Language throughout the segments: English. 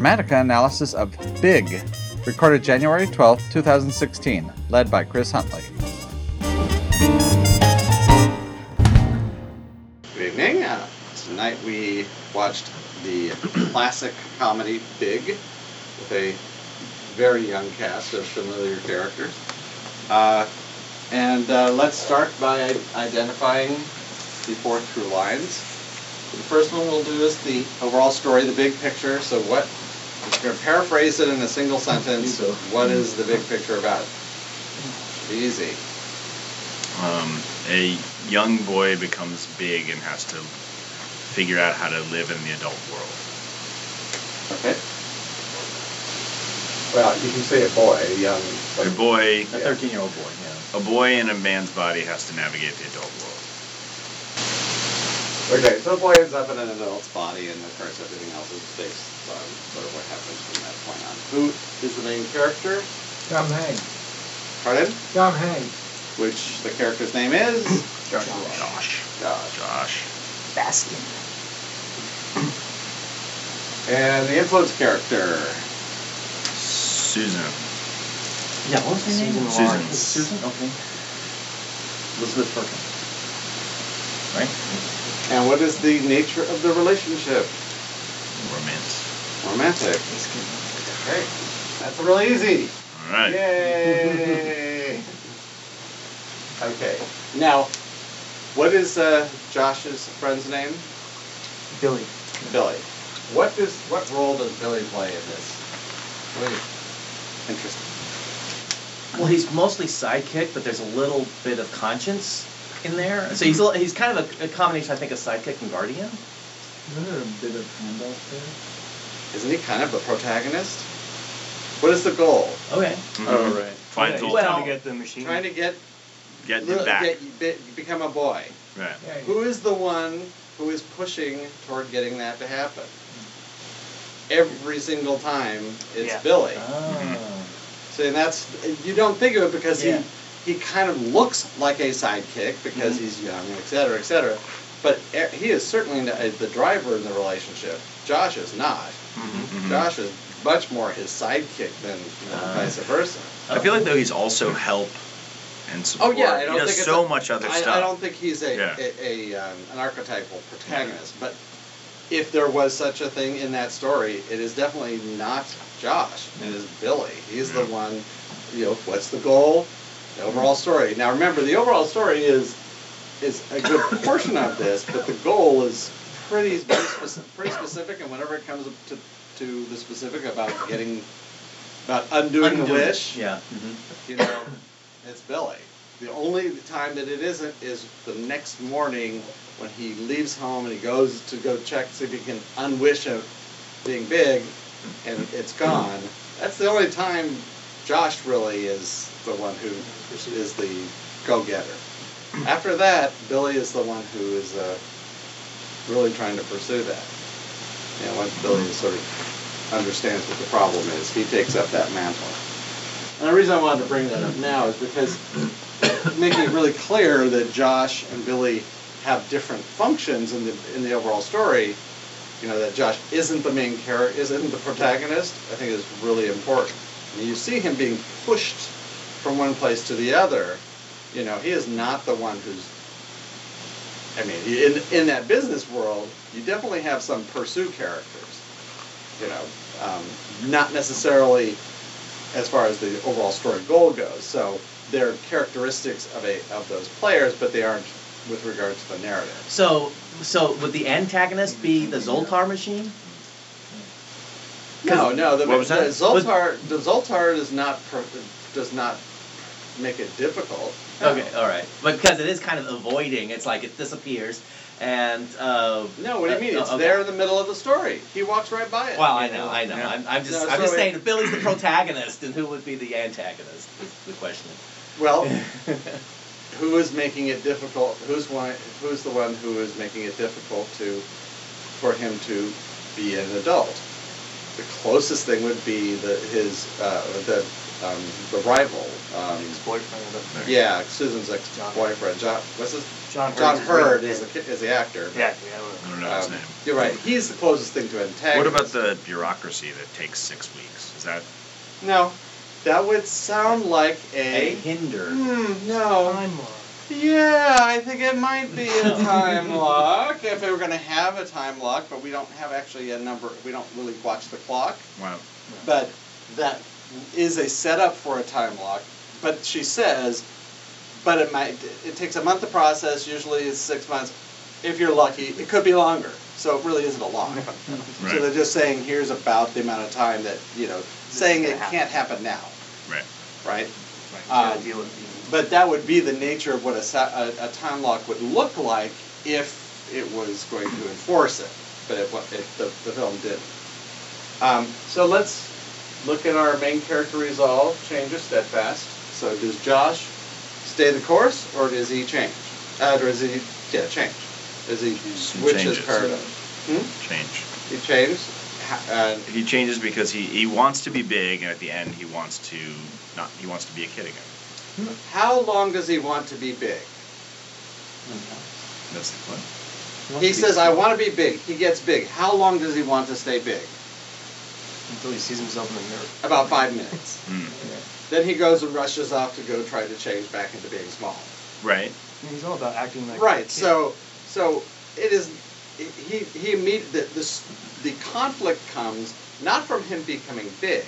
Dramatica analysis of Big, recorded January 12, 2016, led by Chris Huntley. Good evening. Uh, tonight we watched the classic comedy Big with a very young cast of familiar characters. Uh, and uh, let's start by identifying the four through lines. The first one we'll do is the overall story, the big picture. So what, I'm going to paraphrase it in a single sentence. What is the big picture about? Be easy. Um, a young boy becomes big and has to figure out how to live in the adult world. Okay. Well, you can say a boy, a young. A boy, A 13 year old boy, yeah. a boy in a man's body has to navigate the adult world. Okay, so the boy ends up in an adult's body, and of course everything else is based on sort of what happens from that point on. Who is the main character? Tom Hanks. Pardon? Tom Hanks. Which the character's name is? Josh. Josh. Josh. Josh. Baskin. And the influence character? Susan. Yeah, what was her name? Susan. Lawrence. Susan? Okay. Elizabeth Perkins. Right? And what is the nature of the relationship? Romance. Romantic. Okay, that's really easy. All right. Yay! okay, now, what is uh, Josh's friend's name? Billy. Billy. What does what role does Billy play in this? Really interesting. Well, he's mostly sidekick, but there's a little bit of conscience in there. So he's a, he's kind of a, a combination, I think, of sidekick and guardian. Isn't there a bit of handoff Isn't he kind of the protagonist? What is the goal? Okay. Mhm. Oh, right. Finds Okay. old Well- time to get the machine. Trying to get, get him little- back. get be- become a boy. Right. Yeah, Who is the one who is pushing toward getting that to happen? Every single time, it's Yeah. Billy. See, and that's you don't think of it because Yeah. he he kind of looks like a sidekick because Mhm. he's young, et cetera, et cetera. But e- he is certainly the, the driver in the relationship. Josh is not. Mhm. Josh is much more his sidekick than, than Ah. vice versa. I feel like though he's also help and support. Oh yeah, I he don't does think it's so a- much other I, stuff. I don't think he's a, Yeah. a, a um, an archetypal protagonist, but if there was such a thing in that story, it is definitely not Josh. It is Billy. He's the one. You know, what's the goal? The overall story. Now remember, the overall story is is a good portion of this, but the goal is pretty specific, pretty specific, and whenever it comes up to to the specific about getting about undoing the Undoing it, wish, Yeah. hmm you know, it's Billy. The only time that it isn't is the next morning when he leaves home and he goes to go check see if he can unwish of being big, and it's gone. That's the only time Josh really is the one who is the go-getter. After that, Billy is the one who is uh, really trying to pursue that. And once Billy sort of understands what the problem is, he takes up that mantle. And the reason I wanted to bring that up now is because making it really clear that Josh and Billy have different functions in the in the overall story. You know that Josh isn't the main character, isn't the protagonist. I think is really important. And you see him being pushed from one place to the other. You know, he is not the one who's. I mean, in in that business world, you definitely have some pursue characters. You know, um, not necessarily as far as the overall story goal goes. So they're characteristics of a of those players, but they aren't with regard to the narrative. So, so would the antagonist be the Zoltar machine? No, no. The, What was the that? Zoltar the Zoltar does not does not make it difficult. Okay, all right. But because it is kind of avoiding, it's like it disappears, and uh, No, what do you uh, mean? It's okay. there in the middle of the story. He walks right by it. Well, I know, I know. Yeah. I'm, I'm just, No, I'm so just saying, if Billy's the protagonist, and who would be the antagonist? Is the question. Well, who is making it difficult? Who's one? Who's the one who is making it difficult to for him to be an adult? The closest thing would be the his uh, the um, the rival. Um, Ex-boyfriend of the yeah, Susan's ex-boyfriend. John, what's his John John is Heard big. is the, is the actor. Yeah, I don't I know. don't know his Um, name. You're right. He's the closest thing to antagonist. What about the bureaucracy that takes six weeks? Is that No, that would sound like A a. hinder. Hmm, no. Time lock. Yeah, I think it might be a time lock if they were going to have a time lock, but we don't have actually a number. We don't really watch the clock, wow? but that is a setup for a time lock. But she says, but it might. It takes a month to process. Usually, it's six months. If you're lucky, it could be longer. So it really isn't a lock. So Right. they're just saying here's about the amount of time that you know, saying it happen. can't happen now, Right. right? Right. Um, gotta deal with being- But that would be the nature of what a, a, a time lock would look like if it was going to enforce it. But it, wa- it, the, the film didn't. Um, so let's look at our main character resolve, changes, steadfast. So does Josh stay the course or does he change? Uh, or does he, yeah, change? Does he switch his changes. paradigm? Hmm? Change. He changed? Ha- Uh, He changes because he, he wants to be big, and at the end he wants to not. He wants to be a kid again. how long does he want to be big? That's the point. wants He says, I want to be big. He gets big. How long does he want to stay big? Until he sees himself in the mirror. About five minutes. Mm. Then he goes and rushes off to go try to change back into being small. Right. And he's all about acting like a Right. kid. So, so it is. He he imme- the, this the conflict comes not from him becoming big,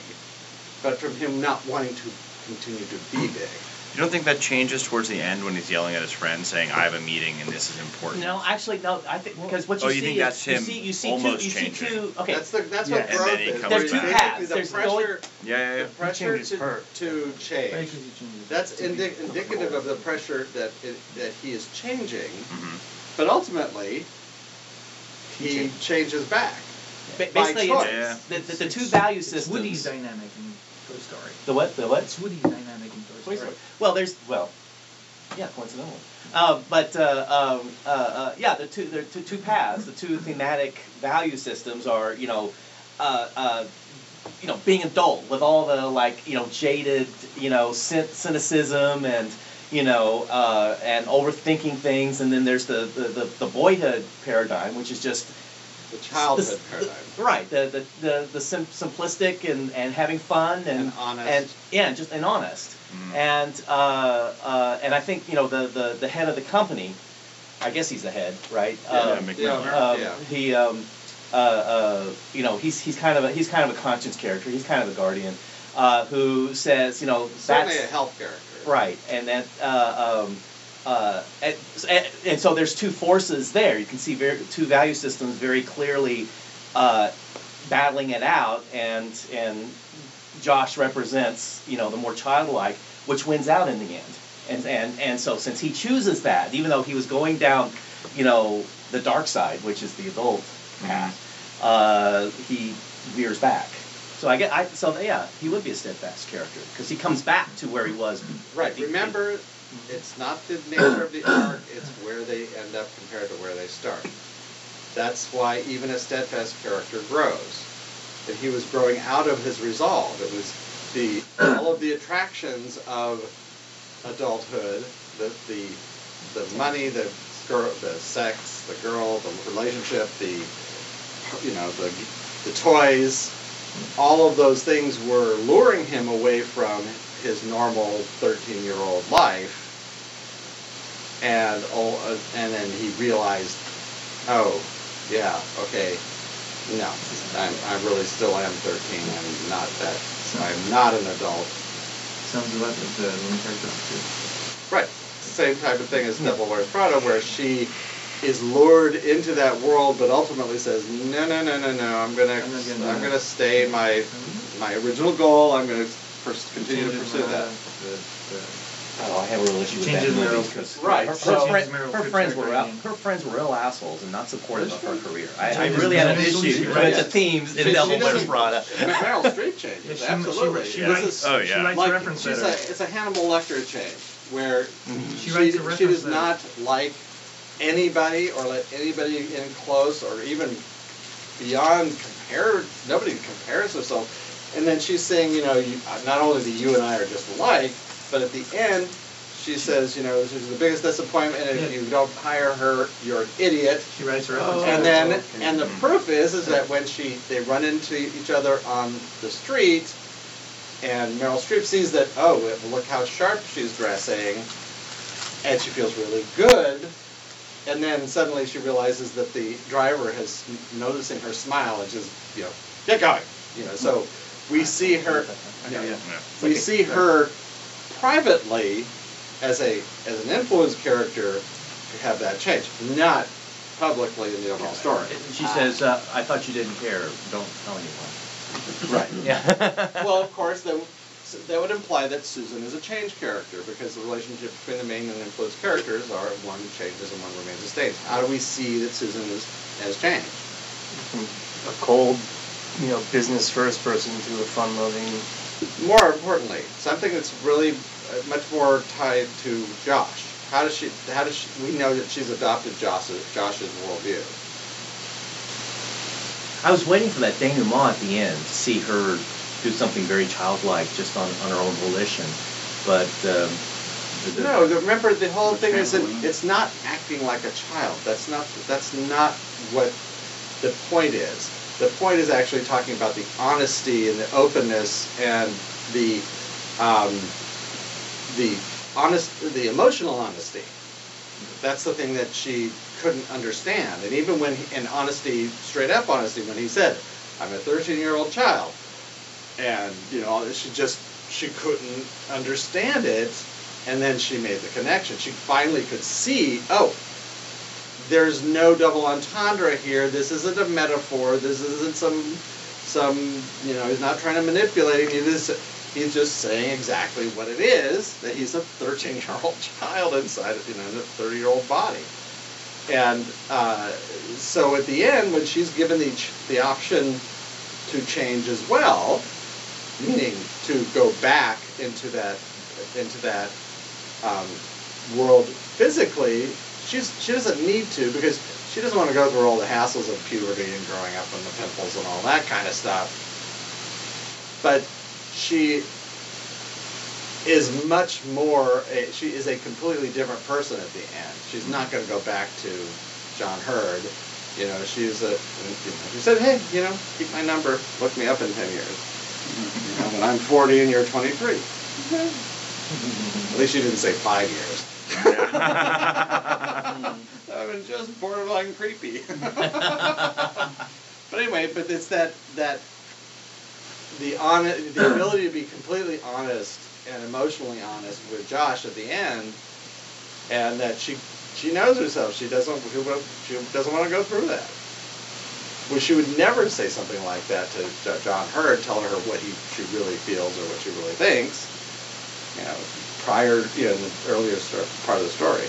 but from him not wanting to continue to be big. You don't think that changes towards the end when he's yelling at his friend, saying, "I have a meeting and this is important." No, actually, no. I think because what you Oh, see you think is that's you him see you see almost two you see changing. two. Okay, That's the that's Yeah. what And growth then he is. comes There's two paths. The There's pressure, going- Yeah, yeah, yeah. the pressure to, hurt. to Right, change. 'cause he changes That's indi- indicative of the pressure that it, that he is changing, hmm but ultimately he changes back. ba- by basically choice. Yeah. the, the, the two value It's systems. Woody's dynamic in Toy Story. The what? The what? It's Woody's dynamic in Toy Toy Story. Well, there's well, yeah, coincidentally. Um, but uh, um, uh, uh, yeah, the two the two, two paths, the two thematic value systems are you know, uh, uh, you know, being adult with all the like you know jaded you know cynicism and you know uh, and overthinking things, and then there's the the, the, the boyhood paradigm, which is just The childhood the- paradigm. right the the the, the sim- simplistic and, and having fun and And honest. and yeah just and honest Mhm. and uh, uh, and I think you know the, the the head of the company I guess he's the head right Yeah, Um, the um, yeah. he um, uh, uh, you know he's he's kind of a he's kind of a conscience character he's kind of a guardian uh, who says you know Certainly that's a health character. Right, and that, uh, um, uh, and, and, and so there's two forces there. You can see very, two value systems very clearly uh, battling it out, and and Josh represents you know the more childlike, which wins out in the end. And and and so since he chooses that, even though he was going down, you know, the dark side, which is the adult path, uh, he veers back. So I get, I so yeah, he would be a steadfast character because he comes back to where he was. Right. the- Remember, it's not the nature of the arc; it's where they end up compared to where they start. That's why even a steadfast character grows. That he was growing out of his resolve. It was the all of the attractions of adulthood, the the the money, the girl, the sex, the girl, the relationship, the you know the the toys, all of those things were luring him away from his normal 13 year old life and all, uh, and then he realized oh yeah okay no I'm, I really still am 13 I'm not that So I'm not an adult. Sounds a lot like the main character too. right. Same type of thing as Devil Wears Prada where she is lured into that world but ultimately says no no no no no. I'm gonna I'm gonna I'm gonna stay my mm-hmm. my original goal. I'm gonna pers- continue to pursue Mara, that. The, the, Oh, I have a real issue with Changes that movie Meryl- because Right, her, so- friend, Changes Meryl her Streep's friends were character her friends were real assholes and not supportive of her career. I, I really had an Meryl- issue she with writes- the themes in She- Devil she Wears doesn't- Prada. Meryl Streep Yeah, changes she- absolutely She, Yeah. she This writes, is- Oh, she yeah. writes like reference she's a, letters. it's a Hannibal Lecter change where She she, writes a she does letter. not like anybody or let anybody in close or even beyond compare nobody compares herself and then she's saying you know you, uh, not only that you and I are just alike but at the end she says, you know, this is the biggest disappointment. If you don't hire her, you're an idiot. She writes her Oh. And then, okay. and the proof is, is that when she, they run into each other on the street, and Meryl Streep sees that, oh, look how sharp she's dressing, and she feels really good, and then suddenly she realizes that the driver has noticing her smile and just, you know, get going, you know. So we see her, you know, Yeah. we see her privately as a as an influence character to have that change, not publicly in the overall story. She says, uh, "I thought you didn't care. Don't tell anyone." Right. Yeah. Well, of course, that, would- that would imply that Susan is a change character because the relationship between the main and influence characters are one changes and one remains the same. How do we see that Susan is, has changed? From a cold, you know, business first person to a fun loving. More importantly, something that's really much more tied to Josh. How does she? How does she? We know that she's adopted Josh's Josh's worldview. I was waiting for that denouement at the end to see her do something very childlike, just on, on her own volition. But um, the- the- No, remember the whole The thing is that it's not acting like a child. That's not that's not what the point is. The point is actually talking about the honesty and the openness and the um, the honest the emotional honesty. That's the thing that she couldn't understand. And even when in honesty, straight up honesty, when he said, "I'm a 13 year old child," and you know she just she couldn't understand it. And then she made the connection. She finally could see oh there's no double entendre here. This isn't a metaphor. This isn't some some you know he's not trying to manipulate he's just, he's just saying exactly what it is that he's a 13 year old child inside you know in a 30 year old body. And uh, so at the end when she's given the, the option to change as well meaning to go back into that into that um, world physically she's she doesn't need to because she doesn't want to go through all the hassles of puberty and growing up and the pimples and all that kind of stuff. But she is much more a, she is a completely different person at the end she's not going to go back to john heard you know she's a you know, she said hey you know keep my number look me up in 10 years you know, when I'm 40 and you're 23. At least you didn't say five years. that would have just borderline creepy. but anyway, but it's that that the on the ability to be completely honest and emotionally honest with Josh at the end, and that she she knows herself. She doesn't she doesn't want to go through that. Well, she would never say something like that to John Heard, telling her what he she really feels or what she really thinks. You know, prior, you know, in the earlier part of the story.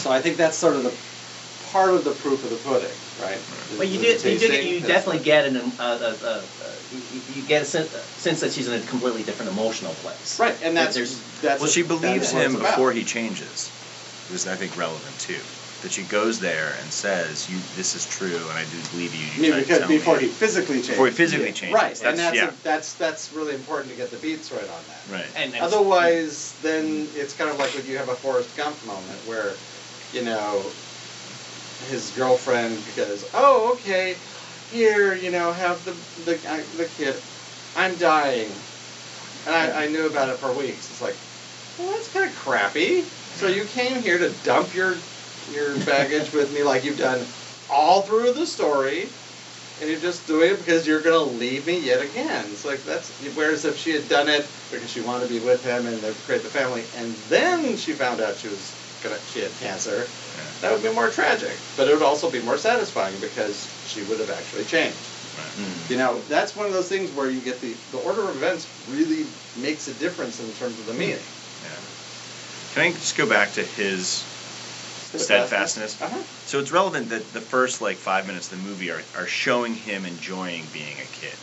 So I think that's sort of the part of the proof of the pudding, right? Well, you do, you do, you definitely get an, uh, uh, you, you get a sense, sense that she's in a completely different emotional place. right, and that's There's- that's well, she believes him before he changes. Was I think relevant too. That she goes there and says, "You, this is true, and I do believe you." I You mean, tried to because before he physically changes. Before he physically changes, Right, and that's- that's yeah. a, that's that's really important to get the beats right on that. Right. And, and Otherwise, then it's kind of like when you have a Forrest Gump moment where, you know, his girlfriend goes, "Oh, okay, here, you know, have the the uh, the kid. I'm dying, and I, I knew about it for weeks." It's like, well, that's kind of crappy. So you came here to dump your your baggage with me like you've done all through the story. And you're just doing it because you're gonna leave me yet again. It's like that's whereas if she had done it because she wanted to be with him and create the family, and then she found out she was gonna she had cancer, that would be more tragic. But it would also be more satisfying because she would have actually changed. Right. Mm. You know, that's one of those things where you get the the order of events really makes a difference in terms of the meaning. Yeah. Can I just go back to his steadfastness? Uh-huh. So it's relevant that the first like five minutes of the movie are, are showing him enjoying being a kid.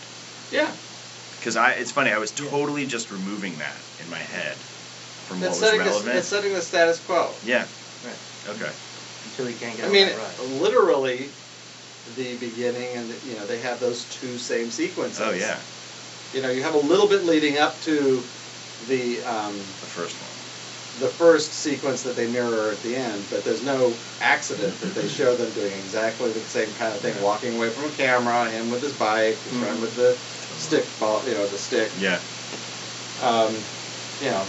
Yeah. Because I, it's funny, I was totally just removing that in my head from what was setting, the, relevant. it's setting the status quo. yeah. Right. Okay. Until he can't get I mean, right. literally, the beginning and the, you know they have those two same sequences. Oh yeah, You know, you have a little bit leading up to the um, the first one. the first sequence that they mirror at the end, but there's no accident that they show them doing exactly the same kind of thing, walking away from a camera, him with his bike, his friend with the stick ball, you know, the stick. Yeah. Um, you know.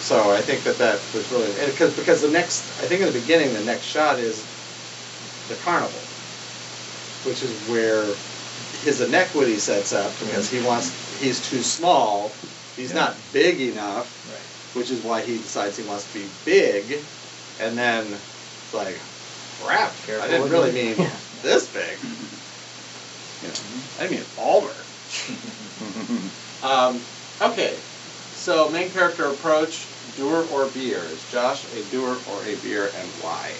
So I think that that was really because because the next I think in the beginning the next shot is the carnival, which is where his inequity sets up because he wants he's too small, he's not big enough, right. which is why he decides he wants to be big, and then it's like, crap, I Careful didn't with really mean Yeah. this big. You know, I mean Balmer. Um, okay, so main character approach, doer or be-er? Is Josh a doer or a be-er and why?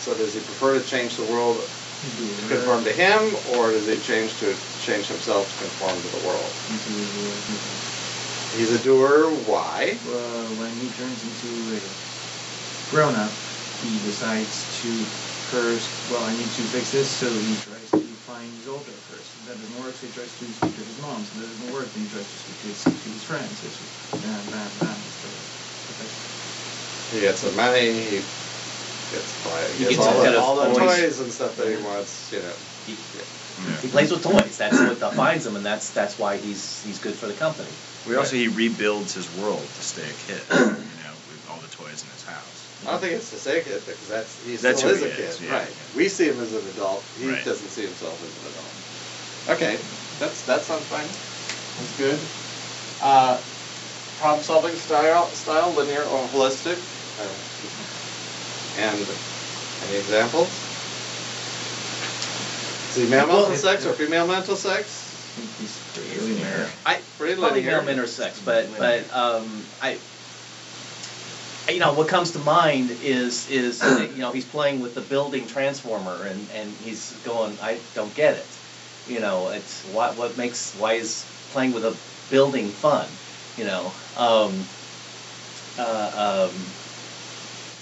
So does he prefer to change the world to conform to him, or does he change to change himself to conform to the world? He's a doer, why? Well, when he turns into a grown up, he decides to first, well, I need to fix this, so he tries to find Zoltar first. That doesn't work, so he tries to speak to his mom. So that doesn't work, then he tries to speak to his, to his friends. It's just bam, bam, bam. It's the, perfect. He gets the money, he gets, he He gets gets all, the, of all the toys. toys and stuff that he wants, you know. He, Yeah. he plays with toys. That's what defines him, and that's that's why he's he's good for the company. We also he rebuilds his world to stay a kid. you know, with all the toys in his house. I don't think it's to say kid because that's he That's still who is a he kid, is, yeah, right? yeah. We see him as an adult. He Right. doesn't see himself as an adult. Okay, that's that sounds fine. That's good. Uh, problem solving style, style linear or holistic. And any examples? Is he male mental sex or female mental sex? He's pretty linear. I Pretty probably linear. male intersex, but but um, I. You know what comes to mind is is you know he's playing with the building transformer and and he's going I don't get it, you know it's what what makes why is playing with a building fun, you know, um, uh, um,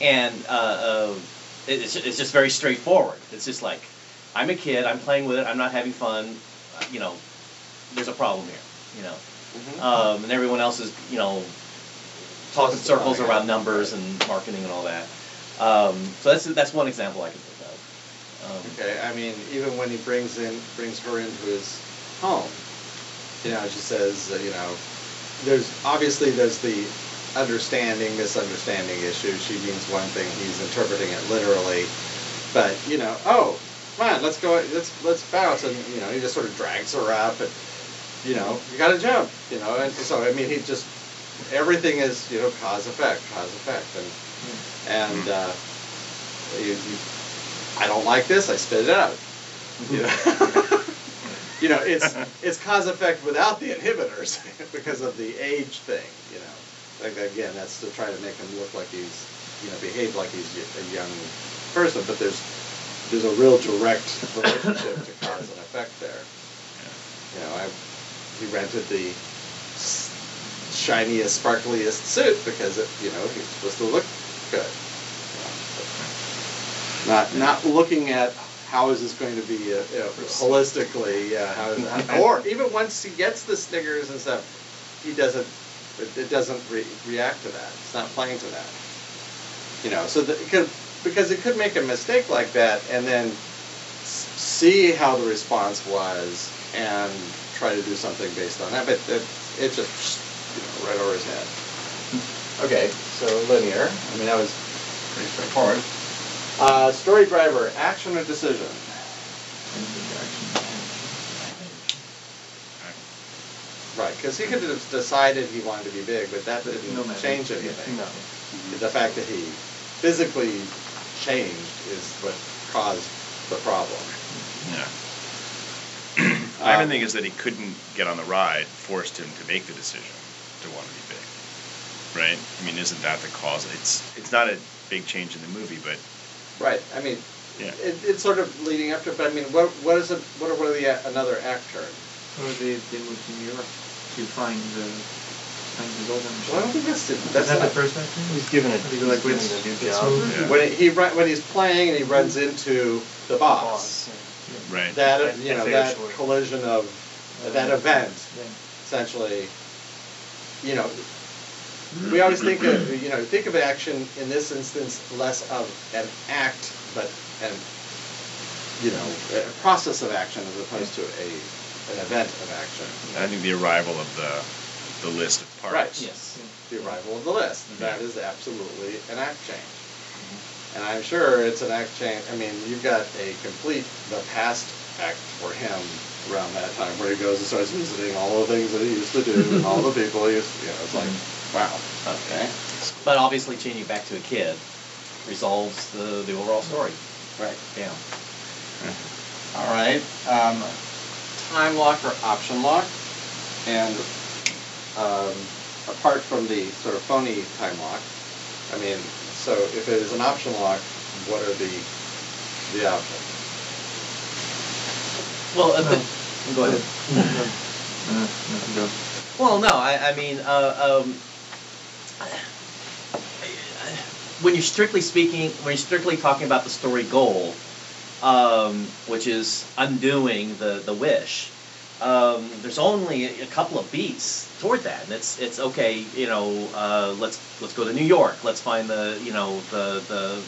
and uh, uh, it's it's just very straightforward. It's just like I'm a kid, I'm playing with it, I'm not having fun, you know, there's a problem here, you know. Mhm. Um, and everyone else is, you know, talking circles it. around numbers and marketing and all that. Um, so that's that's one example I can think of. Um, Okay, I mean, even when he brings in, brings her into his home, you know, she says, uh, you know, there's, obviously there's the understanding, misunderstanding issue. She means one thing, he's interpreting it literally. But, you know, oh, come on, let's go, let's, let's bounce. And, you know, he just sort of drags her up and, you know, you gotta jump, you know, and so, I mean, he just, everything is, you know, cause effect, cause effect. And, and, uh, you, you, I don't like this, I spit it out. You know, you know it's it's cause effect without the inhibitors because of the age thing. You know, again, that's to try to make him look like he's you know behave like he's a young person, but there's there's a real direct relationship to cause and effect there. You know, I he rented the shiniest, sparkliest suit because it you know he's supposed to look good. Not not looking at how is this going to be uh, you know, holistically, yeah, how is how, or even once he gets the Snickers and stuff, he doesn't it, it doesn't re- react to that. It's not playing to that. You know, so that it could because it could make a mistake like that and then see how the response was and try to do something based on that, but it, it just you know right over his head. Okay, so linear. I mean that was pretty straightforward. Uh, story driver, action or decision? Right, because he could have decided he wanted to be big, but that didn't No change anything. No. The fact that he physically changed is what caused the problem. Yeah. My Um, main thing is that he couldn't get on the ride, forced him to make the decision to want to be big. Right? I mean, isn't that the cause? It's it's not a big change in the movie, but Right, I mean, Yeah. it, it's sort of leading up to, but I mean, what, what is it, what are, what are the, uh, another act turn? Or they, they moved to New York to find the find the golden Well, I don't think that's, the- Is that's that not, the first actor? He's given it. He's like, given it's- a new it's job. Yeah. when he, when he's playing and he runs into the boss, right. that, I- you know, that she collision of, that event, Yeah. essentially, you know, we always think of, you know, think of action in this instance less of an act, but an, you know, a process of action as opposed to a, an event of action. I think the arrival of the the list of parts. Right. Yes. The arrival of the list, that is absolutely an act change. And I'm sure it's an act change, I mean, you've got a complete, the past act for him around that time where he goes and starts visiting all the things that he used to do and all the people he used, to, you know, it's like, wow, okay. But obviously, changing back to a kid resolves the, the overall story. Right. Yeah. All right, um, time lock or option lock, and, um, apart from the sort of phony time lock, I mean, so if it is an option lock, what are the, the options? Well, uh, the- go ahead. Uh, no, go. Well, no, I, I mean, uh, um, when you're strictly speaking, when you're strictly talking about the story goal, um, which is undoing the, the wish, um, there's only a, couple of beats toward that, and it's it's okay, you know, uh, let's let's go to New York, let's find the you know the the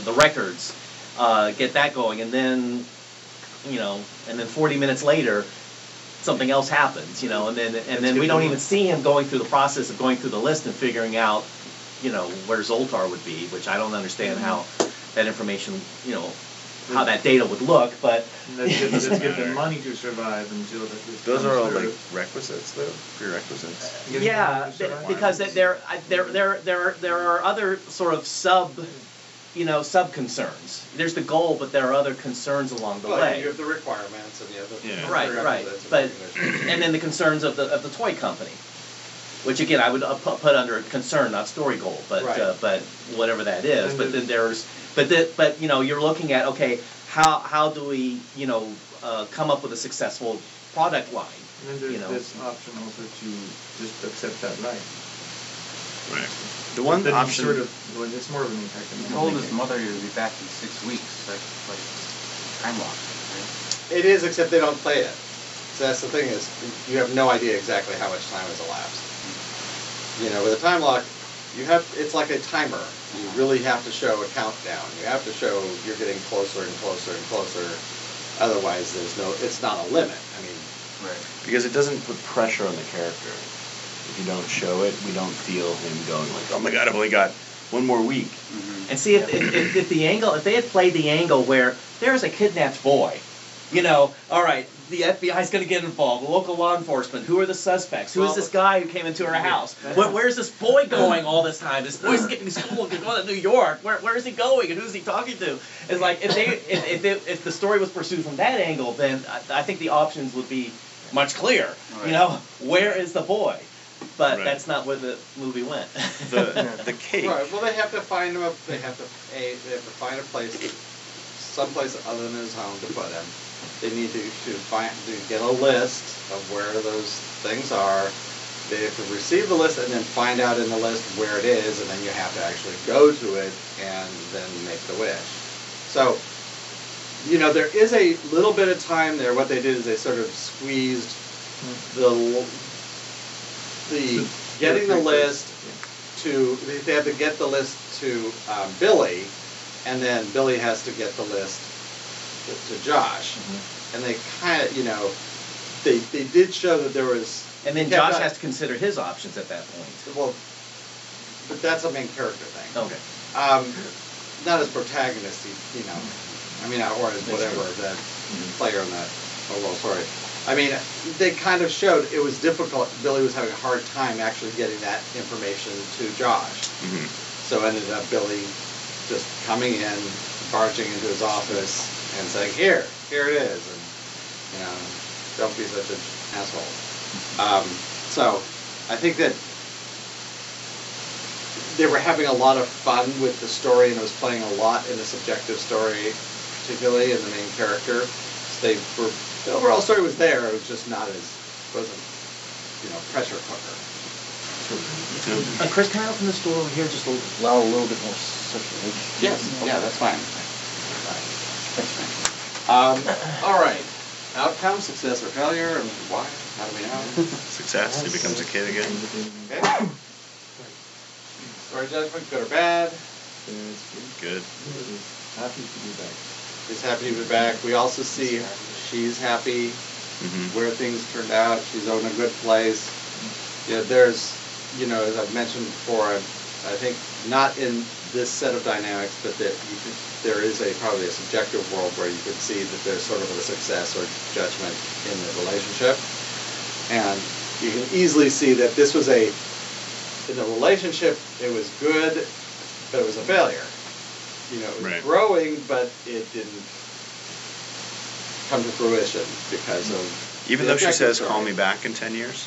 the, records, uh, get that going, and then you know, and then 40 minutes later, something else happens, you know, and then and then we don't even see him going through the process of going through the list and figuring out, you know, where Zoltar would be, which I don't understand how that information, you know, how that data would look, but Let's get, let's Doesn't get the matter. money to survive until that this Those comes are all through. like requisites, though, prerequisites. Getting yeah, money th- because there there there there are, there are other sort of sub, you know, sub concerns. There's the goal, but there are other concerns along the Well, way. you have the requirements and you have the. Yeah. Right, right. But and then the concerns of the of the toy company, which again I would uh, put, put under concern, not story goal, but uh, but whatever that is. And But the- then there's but the, but you know you're looking at okay how how do we you know uh, come up with a successful product line? And then there's you know. this option also to just accept that right. Right. The one Then you option. Sort of, well, it's more of an impact. He than told his mother he would be back in six weeks, like, like time lock, right? It is, except they don't play it. So that's the thing is, you have no idea exactly how much time has elapsed. You know, with a time lock, you have, it's like a timer. You really have to show a countdown. You have to show you're getting closer and closer and closer. Otherwise, there's no, it's not a limit. I mean, Right. because it doesn't put pressure on the character. If you don't show it, we don't feel him going like, "Oh my god, I've only got one more week." Mm-hmm. And see if, if, if, if the angle, if they had played the angle where there's a kidnapped boy, you know, all right, the FBI is going to get involved, the local law enforcement, who are the suspects? Who's this guy who came into her house? Where, where's this boy going all this time? This boy's skipping to school, he's going to New York. Where, where is he going and who's he talking to? It's like if they if, if, it, if the story was pursued from that angle, then I, I think the options would be much clearer. You know, where is the boy? But Right. that's not where the movie went. the the cake. right, well, they have to find him, a, they have to, a, they have to find a place, someplace other than his home to put him. They need to, to find, to get a list of where those things are. They have to receive the list and then find out in the list where it is, and then you have to actually go to it and then make the wish. So, you know, there is a little bit of time there. What they did is they sort of squeezed the the getting the list to they- have to get the list to um, Billy, and then Billy has to get the list to, Josh, Mm-hmm. and they kind of you know they they did show that there was And then Josh has to consider his options at that point. well, but that's a main character thing. Okay. Um, not as protagonist, you know. I mean, or as whatever that player in that. Oh well, sorry. I mean, they kind of showed it was difficult. Billy was having a hard time actually getting that information to Josh. Mhm. So ended up Billy just coming in, barging into his office, and saying, "Here, here it is," and you know, don't be such an asshole. Um, so, I think that they were having a lot of fun with the story, and it was playing a lot in the subjective story, particularly in the main character. So they were the overall story was there. It was just not as wasn't you know pressure cooker. Uh, Chris, can I open this door over here just allow a little bit more circulation? Yes, yeah, that's fine. Um, all right. Outcome, success or failure, and why? How do we know? Success. He becomes a kid again. Okay. Story judgment, good or bad? Good. good. Happy to be back. He's happy to be back. We also see she's happy hmm where things turned out. She's in a good place. Yeah, there's, you know, as I've mentioned before, I, I think not in this set of dynamics, but that you could, there is a probably a subjective world where you can see that there's sort of a success or judgment in the relationship, and you can easily see that this was a in the relationship it was good, but it was a failure. You know, it was Right. growing, but it didn't come to fruition because of Even though she says, "Call me back in ten years."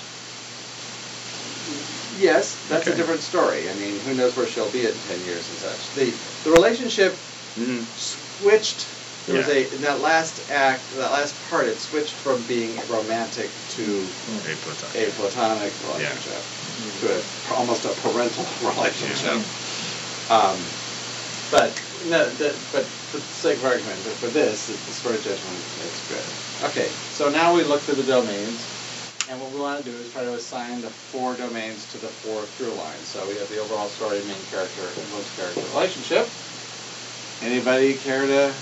Yes, that's a different story. I mean, who knows where she'll be in ten years and such. The the relationship Mm-hmm. switched. There was Yeah. a in that last act, that last part, it switched from being romantic to A platonic. a platonic relationship, to a, almost a parental relationship. Um, but no, the, but for the sake of argument, but for this, the the story judgment is good. Okay, so now we look through the domains, and what we want to do is try to assign the four domains to the four through lines. So we have the overall story, main character, influence character relationship. Anybody care to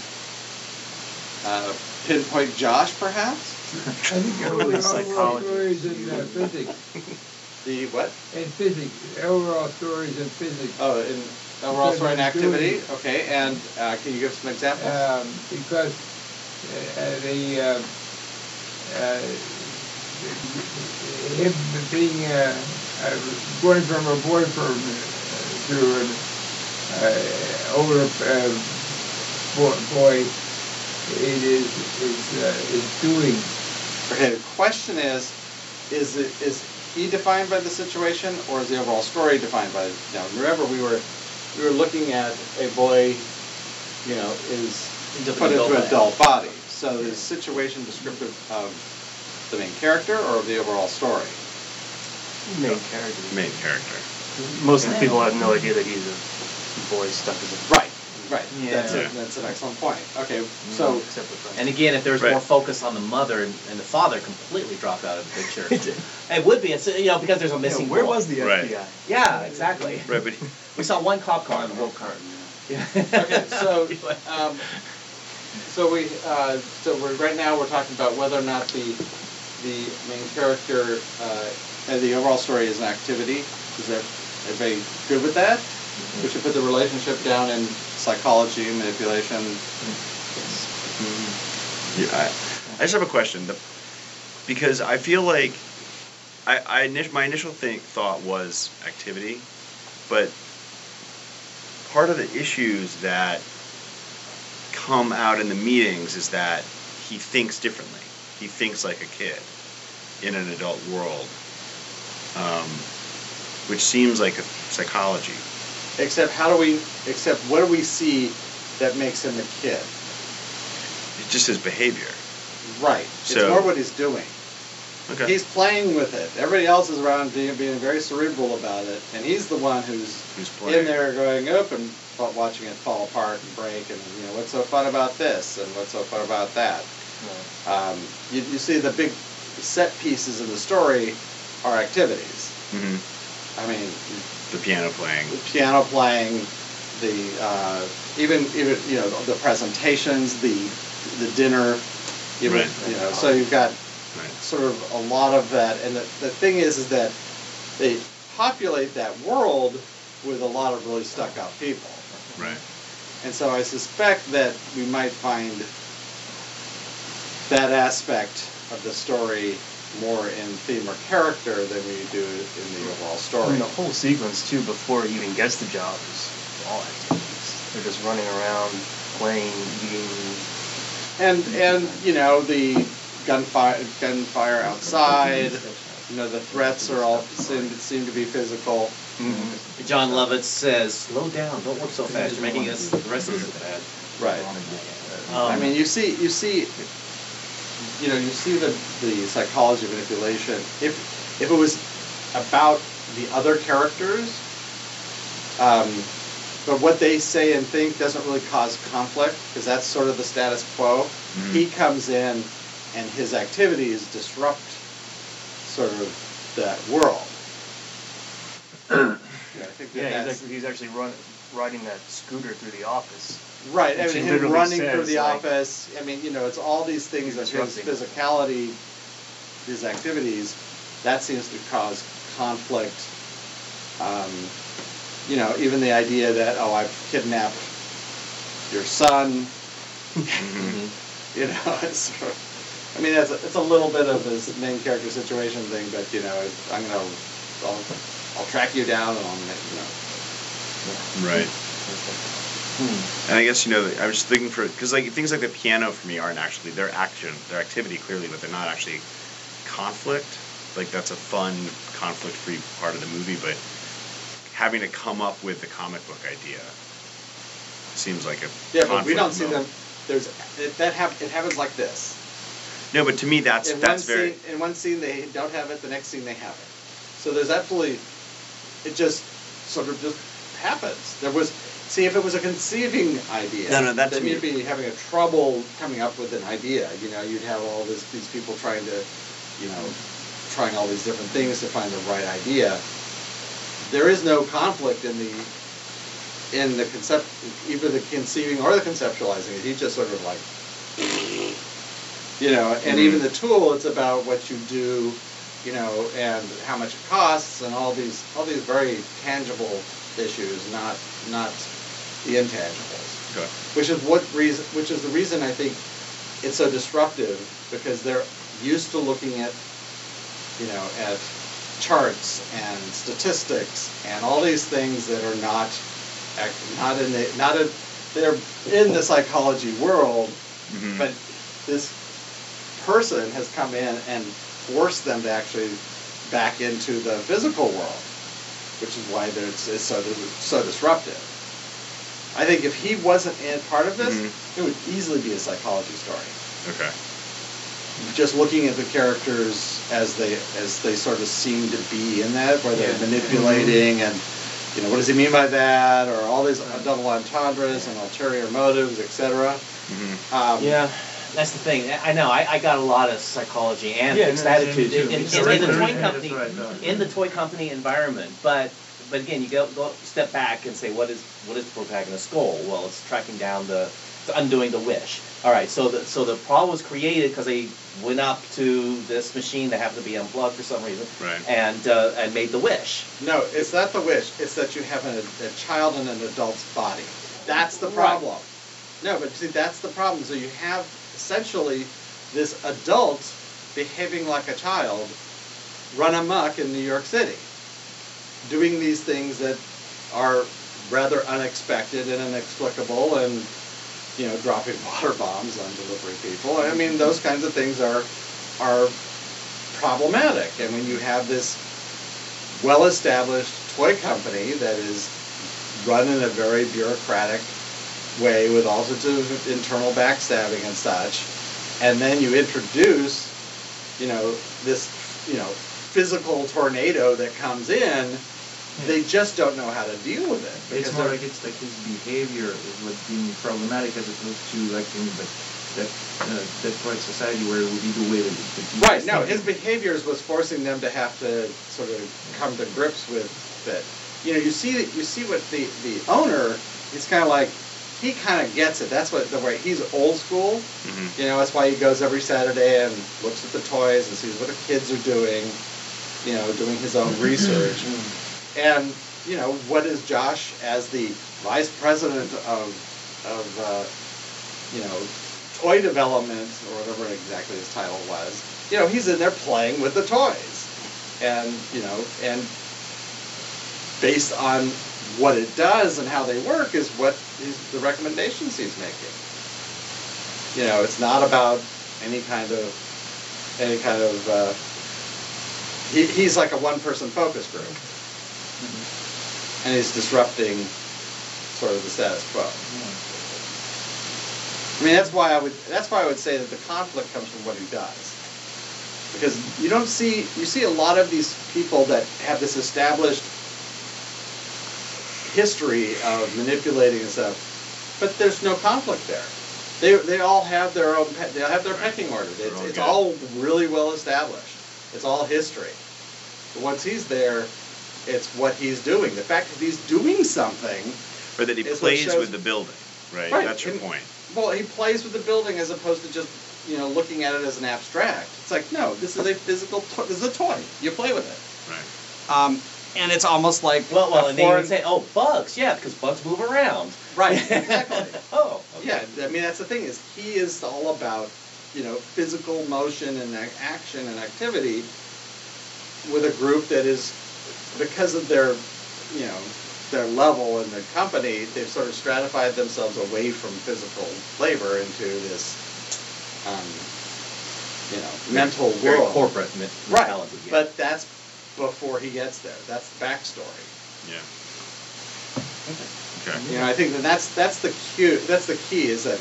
uh, pinpoint Josh, perhaps? I think Overly overall psychology. stories in uh, physics, The what? in physics, overall stories in physics. Oh, in overall story and Because I'm doing- activity. Okay, and uh, can you give some examples? Um, because uh, the, uh, uh, him being, uh, uh, going from a boy from, uh, to an, uh, older, uh, boy, boy, it is, is, uh, is doing. Okay, the question is, is it is he defined by the situation, or is the overall story defined by? Now, remember we were we were looking at a boy, you know, is Into put into an adult adult body. So the situation descriptive of the main character or of the overall story? Main character. Main character. Most of the people have no idea that he's a boy stuck as a Right, right. That's Yeah. a, that's an excellent point. Okay, so except with And again, if there's Right. more focus on the mother and, and the father completely dropped out of the picture. it would be, it's, you know, because there's a missing. where boy. was the Right. FBI? Yeah, exactly. Right, but We saw one cop car on the whole car. Yeah. okay, so um, so we uh, so we're right now we're talking about whether or not the the main character uh, and the overall story is an activity. Is that everybody good with that? We should put the relationship down in psychology, manipulation. Yeah, I, I just have a question. The, because I feel like I, I init- my initial think, thought was activity, but part of the issues that come out in the meetings is that he thinks differently. He thinks like a kid in an adult world, um, which seems like a psychology. Except how do we? Except what do we see that makes him a kid? It's just his behavior. Right. So, It's more what he's doing. Okay. He's playing with it. Everybody else is around being, being very cerebral about it, and he's the one who's Who's in there going up and watching it fall apart and break, and you know what's so fun about this and what's so fun about that. Um, you, you see the big set pieces in the story are activities. hmm I mean, The piano playing. the piano playing, the uh, even even you know the presentations, the the dinner, even Right. you know. So you've got Right. sort of a lot of that. And the, the thing is, is that they populate that world with a lot of really stuck up people. Right. And so I suspect that we might find that aspect of the story more in theme or character than we do in the overall story. I story. mean, the whole sequence too, before he even gets the job, is all activities. They're just running around, playing, eating. And and you know the gunfire gunfire outside. You know the threats are all seem, seem to be physical. Jon Lovitz says, "Slow down, don't work so fast. You're making us the rest of us bad." Right. Um, I mean, you see, you see, you know, you see the the psychology of manipulation. If if it was about the other characters, um, but what they say and think doesn't really cause conflict because that's sort of the status quo. Mhm. He comes in, and his activities disrupt sort of that world. I think that Yeah, he's actually, he's actually run, riding that scooter through the office. Right. I mean, him literally running through the like- office. I mean, you know, it's all these things of his physicality, his activities. That seems to cause conflict. Um, you know, even the idea that oh, I've kidnapped your son. Mhm. You know, it's. sort of- I mean, it's a, it's a little bit of his main character situation thing, but you know, I'm gonna, I'll, I'll track you down and I'll, make, you know. Right. Hmm. And I guess you know I was thinking for because like things like the piano for me aren't actually they're action they're activity clearly but they're not actually conflict like that's a fun conflict free part of the movie but having to come up with the comic book idea seems like a Yeah, but we don't see them. There's it, that hap- It happens like this. no but to me that's in that's very scene, in one scene they don't have it. The next scene they have it. So there's absolutely. It just sort of just happens. There was. See, if it was a conceiving idea, No, no, that to then me- you'd be having a trouble coming up with an idea. You know, you'd have all this, these people trying to, you know, trying all these different things to find the right idea. There is no conflict in the in the concept, either the conceiving or the conceptualizing. He's just sort of like, you know, and Mhm. even the tool, it's about what you do, you know, and how much it costs, and all these all these very tangible issues, not not the intangibles Okay. which is what reason which is the reason I think it's so disruptive because they're used to looking at you know at charts and statistics and all these things that are not not in the not in they're in the psychology world Mhm. but this person has come in and forced them to actually back into the physical world which is why there's it's so so disruptive I think if he wasn't in part of this, Mhm. it would easily be a psychology story. okay Just looking at the characters as they as they sort of seem to be in that, where they're Yeah. manipulating and you know what does he mean by that, or all these double entendres and ulterior motives, etc. hmm Um, Yeah, that's the thing. I know. I, I got a lot of psychology and Yeah, fixed no, same too. in, in, in, in the toy company that's what in the toy company environment. But but again, you go go step back and say, what is what is the protagonist's goal? Well, it's tracking down the, it's undoing the wish. All right. So the so the problem was created because they went up to this machine that happened to be unplugged for some reason, Right. and uh, and made the wish. No, it's not the wish. It's that you have a, a child in an adult's body. That's the problem. Right. problem. No, but see, that's the problem. So you have essentially this adult behaving like a child run amok in New York City, doing these things that are rather unexpected and inexplicable and you know dropping water bombs on delivery people. I mean mm-hmm. those kinds of things are are problematic. And when you have this well-established toy company that is run in a very bureaucratic way with all sorts of internal backstabbing and such and then you introduce you know this you know physical tornado that comes in they just don't know how to deal with it It's more like it's like his behavior is what's being problematic as opposed to like in the, that uh, that part of society where it would be the way that, that he Right. was No, his behaviors was forcing them to have to sort of come to grips with that. You know, you see that you see what the the owner is kind of like. He kind of gets it. That's what the way he's old school. hmm You know, that's why he goes every Saturday and looks at the toys and sees what the kids are doing. You know, doing his own research. And you know, what is Josh as the vice president of of uh, you know toy development or whatever exactly his title was? You know, he's in there playing with the toys, and you know, and based on what it does and how they work is what is the recommendations he's making. You know, it's not about any kind of any kind of. Uh, he, he's like a one-person focus group and is disrupting sort of the status quo. I mean, that's why I would that's why I would say that the conflict comes from what he does, because you don't see you see a lot of these people that have this established history of manipulating and stuff, but there's no conflict there. They, they all have their own pe- they have their pecking order. It's, it's all really well established. It's all history. But once he's there, It's what he's doing. The fact that he's doing something. Or that he plays shows- with the building, right? Right, That's your and- point. Well, he plays with the building as opposed to just you know looking at it as an abstract. It's like no, this is a physical. To- this is a toy. You play with it. Right. Um, and it's almost like Well, well, a and they even foreign- say, "Oh, bugs, yeah, because bugs move around." Right, exactly. oh, okay. Yeah, I mean that's the thing is he is all about you know physical motion and action and activity with a group that is because of their you know their level in the company they've sort of stratified themselves away from physical labor into this um, you know mental Very world corporate men- right mentality. yeah. but that's before he gets there that's the backstory Yeah. Okay. Okay. you know, I think that that's that's the cue. That's the key. Is that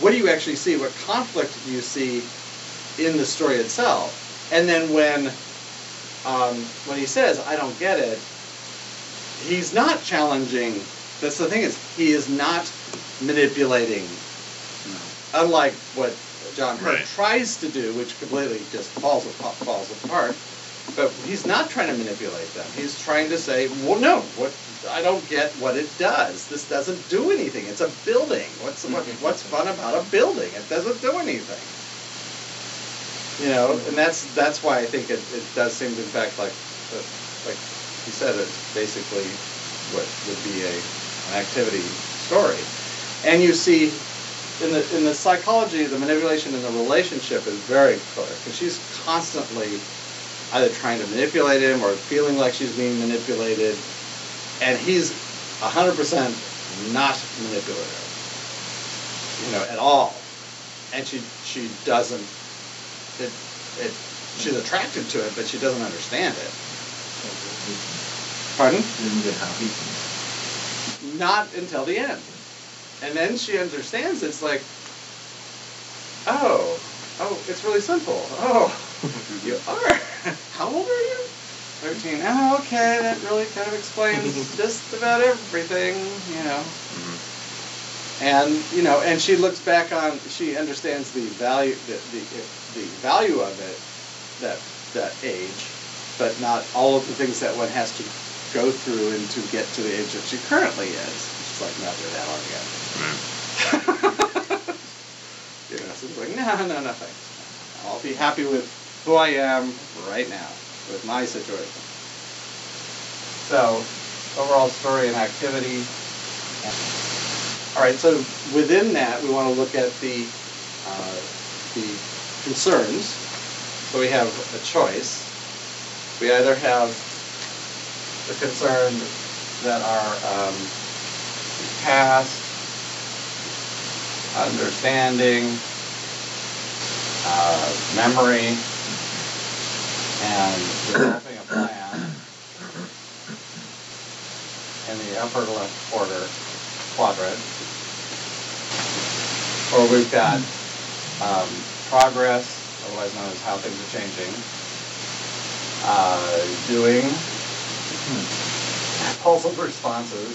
what do you actually see? What conflict do you see in the story itself? And then when um, when he says, "I don't get it," he's not challenging. That's the thing is he is not manipulating. Unlike what John Heard Right. tries to do, which completely just falls apart, falls apart. But he's not trying to manipulate them. He's trying to say, "Well, no, what I don't get what it does. This doesn't do anything. It's a building. What's what, what's fun about a building? It doesn't do anything." You know, and that's that's why I think it, it does seem, in fact, like uh, like he said, it's basically what would be a an activity story, and you see in the in the psychology, the manipulation in the relationship is very clear because she's constantly either trying to manipulate him or feeling like she's being manipulated, and he's hundred percent not manipulative, you know, at all, and she she doesn't. It, it, she's attracted to it, but she doesn't understand it. Pardon? Doesn't get he Not until the end. And then she understands it's like, oh, oh, it's really simple. Oh, you are. How old are you? 13. Oh, okay, that really kind of explains just about everything, you know. Mhm. And, you know, and she looks back on, she understands the value, the, the, the value of it, that, that age, but not all of the things that one has to go through and to get to the age that she currently is. She's like, not do that on again. Right. you know, so it's like, no, no, no, thanks. I'll be happy with who I am right now, with my situation. So, overall story and activity. All right, so within that, we want to look at the uh, the concerns. So we have a choice. We either have the concerns that are um, past, understanding, uh, memory, and developing a plan in the upper left quarter quadrant. Or we've got um, progress, otherwise known as how things are changing, uh, doing, impulsive responses.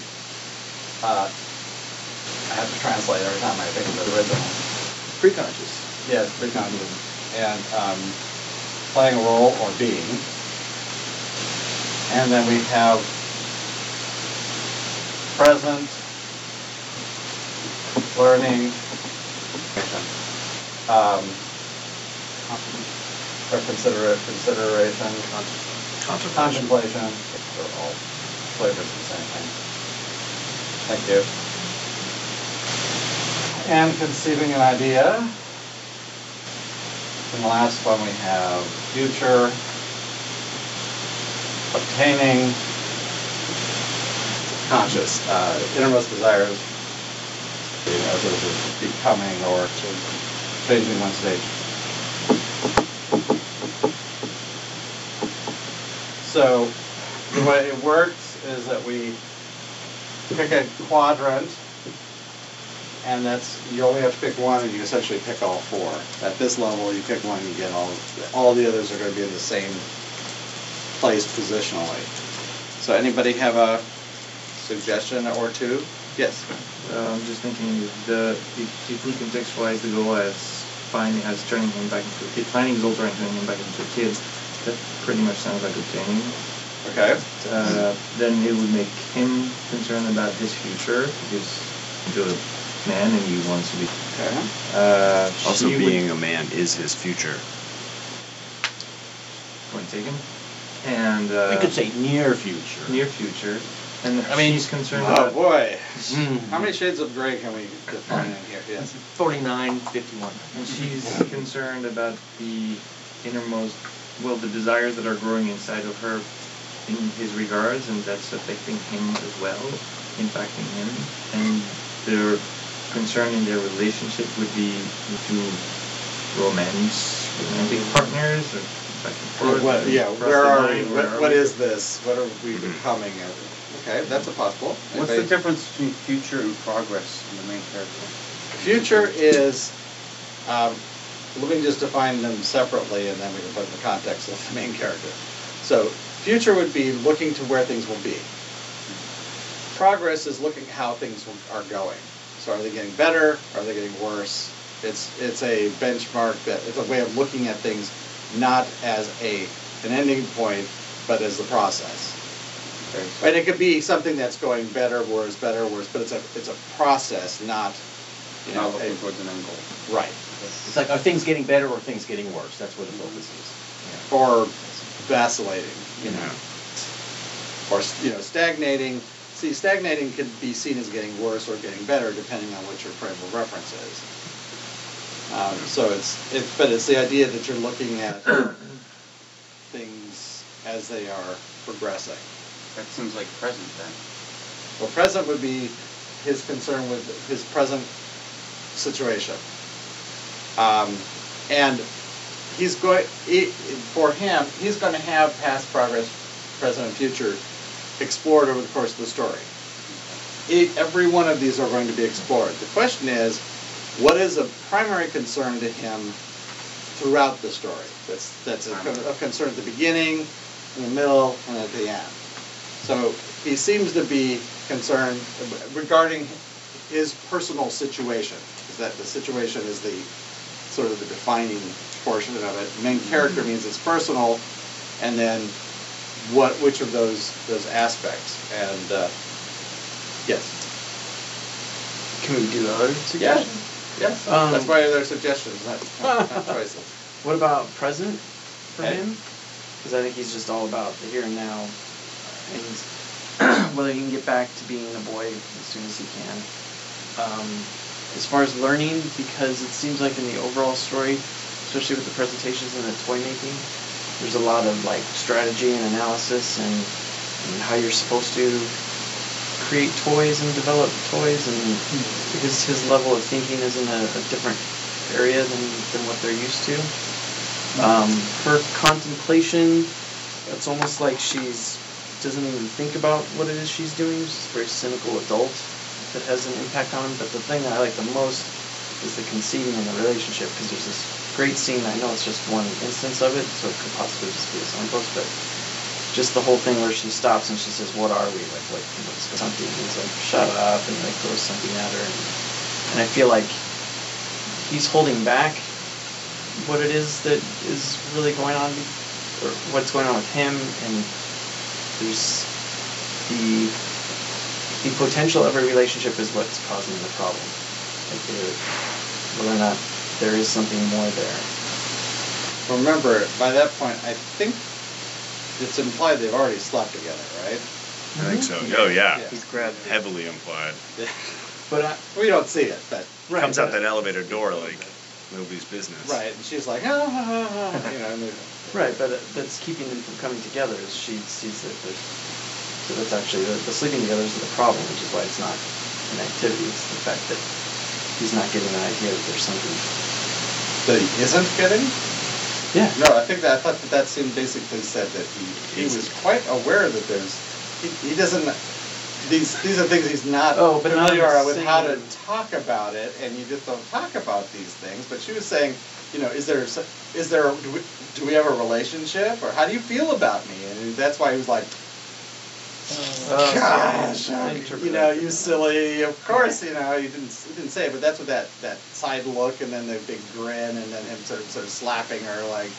Uh, I have to translate every time I think of the original. Preconscious. Yes, precognitive. And um, playing a role or being. And then we have present, learning, um, or consider consideration, contemplation. contemplation. They're all flavors of the same thing. Thank you. And conceiving an idea. And the last one we have future, obtaining, conscious, uh, innermost desires, as of becoming or changing one's stage. So the way it works is that we pick a quadrant and that's you only have to pick one and you essentially pick all four. At this level you pick one you get all all the others are going to be in the same place positionally. So anybody have a suggestion or two? Yes. Uh, I'm just thinking the if, if we contextualize the goal as finding as turning him back into a kid, finding goal turning him back into a kid, that pretty much sounds like obtaining. Okay. Uh, then it would make him concerned about his future because he's a man and he wants to be. Okay. Uh, Also, she would- being a man is his future. point taken. And uh, we could say near future. near future. And I mean- she's concerned Oh about boy. How many shades of gray can we define in here? Yes. 49, 51. And she's concerned about the innermost, well, the desires that are growing inside of her in his regards, and that's affecting him as well, impacting him. And their concern in their relationship would be to romance, romantic partners, or back and forth. What, yeah, where are line, we? where What, are what we? is this? What are we becoming? Okay, that's a possible. What's the difference between future and progress in the main character? Future is, um, let me just define them separately and then we can put in the context of the main character. So, future would be looking to where things will be. Progress is looking how things are going. So, are they getting better? Are they getting worse? It's it's a benchmark that it's a way of looking at things not as a an ending point, but as the process. Okay. And it could be something that's going better, worse, better, worse, but it's a it's a process, not you know Not looking a- towards an end goal. right. It's like, are things getting better or are things getting worse? That's where the focus is. or vacillating, you know, Yeah. or you know, stagnating. See, stagnating could be seen as getting worse or getting better depending on what your frame of reference is. Um, so it's it, but it's the idea that you're looking at things as they are progressing. That seems like present then. Well, present would be his concern with his present situation. Um, and he's going, for him, he's going to have past progress, present, and future explored over the course of the story. E- every one of these are going to be explored. The question is, what is a primary concern to him throughout the story? That's that's a, a concern at the beginning, in the middle, and at the end. So he seems to be concerned regarding his personal situation. Is that the situation is the sort of the defining portion of it. Main character means it's personal, and then what which of those those aspects and uh, yes, Can we do other yeah, suggestions? yes. Um, That's why they're suggestions, not, not, not choices. What about present for Okay. him? Because I think he's just all about the here and now, and whether he can get back to being a boy as soon as he can. Um, as far as learning, because it seems like in the overall story, especially with the presentations and the toy making, there's a lot of like strategy and analysis and, and how you're supposed to create toys and develop toys and because his level of thinking is in a, a different area than, than what they're used to. Um, her contemplation, it's almost like she's doesn't even think about what it is she's doing. She's a very cynical adult that has an impact on him. But the thing that I like the most is the conceiving in the relationship because there's this great scene. I know it's just one instance of it, so it could possibly just be a signpost, but just the whole thing where she stops and she says, "What are we?" Like, like what's something? He's like, "Shut up!" and like throws something at her, and, and I feel like he's holding back what it is that is really going on, or what's going on with him, and there's the the potential of a relationship is what's causing the problem. Like whether or not there is something more there. Remember, by that point, I think it's implied they've already slept together, right? I think so. Oh yeah, Yeah. He's grabbed her. heavily implied. But I, We don't see it, but right, Comes out that elevator door like nobody's business. right, and she's like, ah, ah, ah, ah," you know, Right, but uh, that's keeping them from coming together. Is she sees that there's that's actually the, the sleeping together is the problem, which is why it's not an activity. It's the fact that he's not getting the idea that there's something. that he isn't getting. Yeah. No, I think that I thought that that scene basically said that he he was quite aware that there's he, he doesn't these these are things he's not Oh, but not familiar the with how to talk about it, and you just don't talk about these things. But she was saying, you know, is there is there do we, do we have a relationship, or how do you feel about me? And that's why he was like. Oh, Gosh, yeah. uh, you know, you silly. Of course, you know, he didn't he didn't say it, but that's what that that side look and then the big grin and then him sort of sort of slapping her like,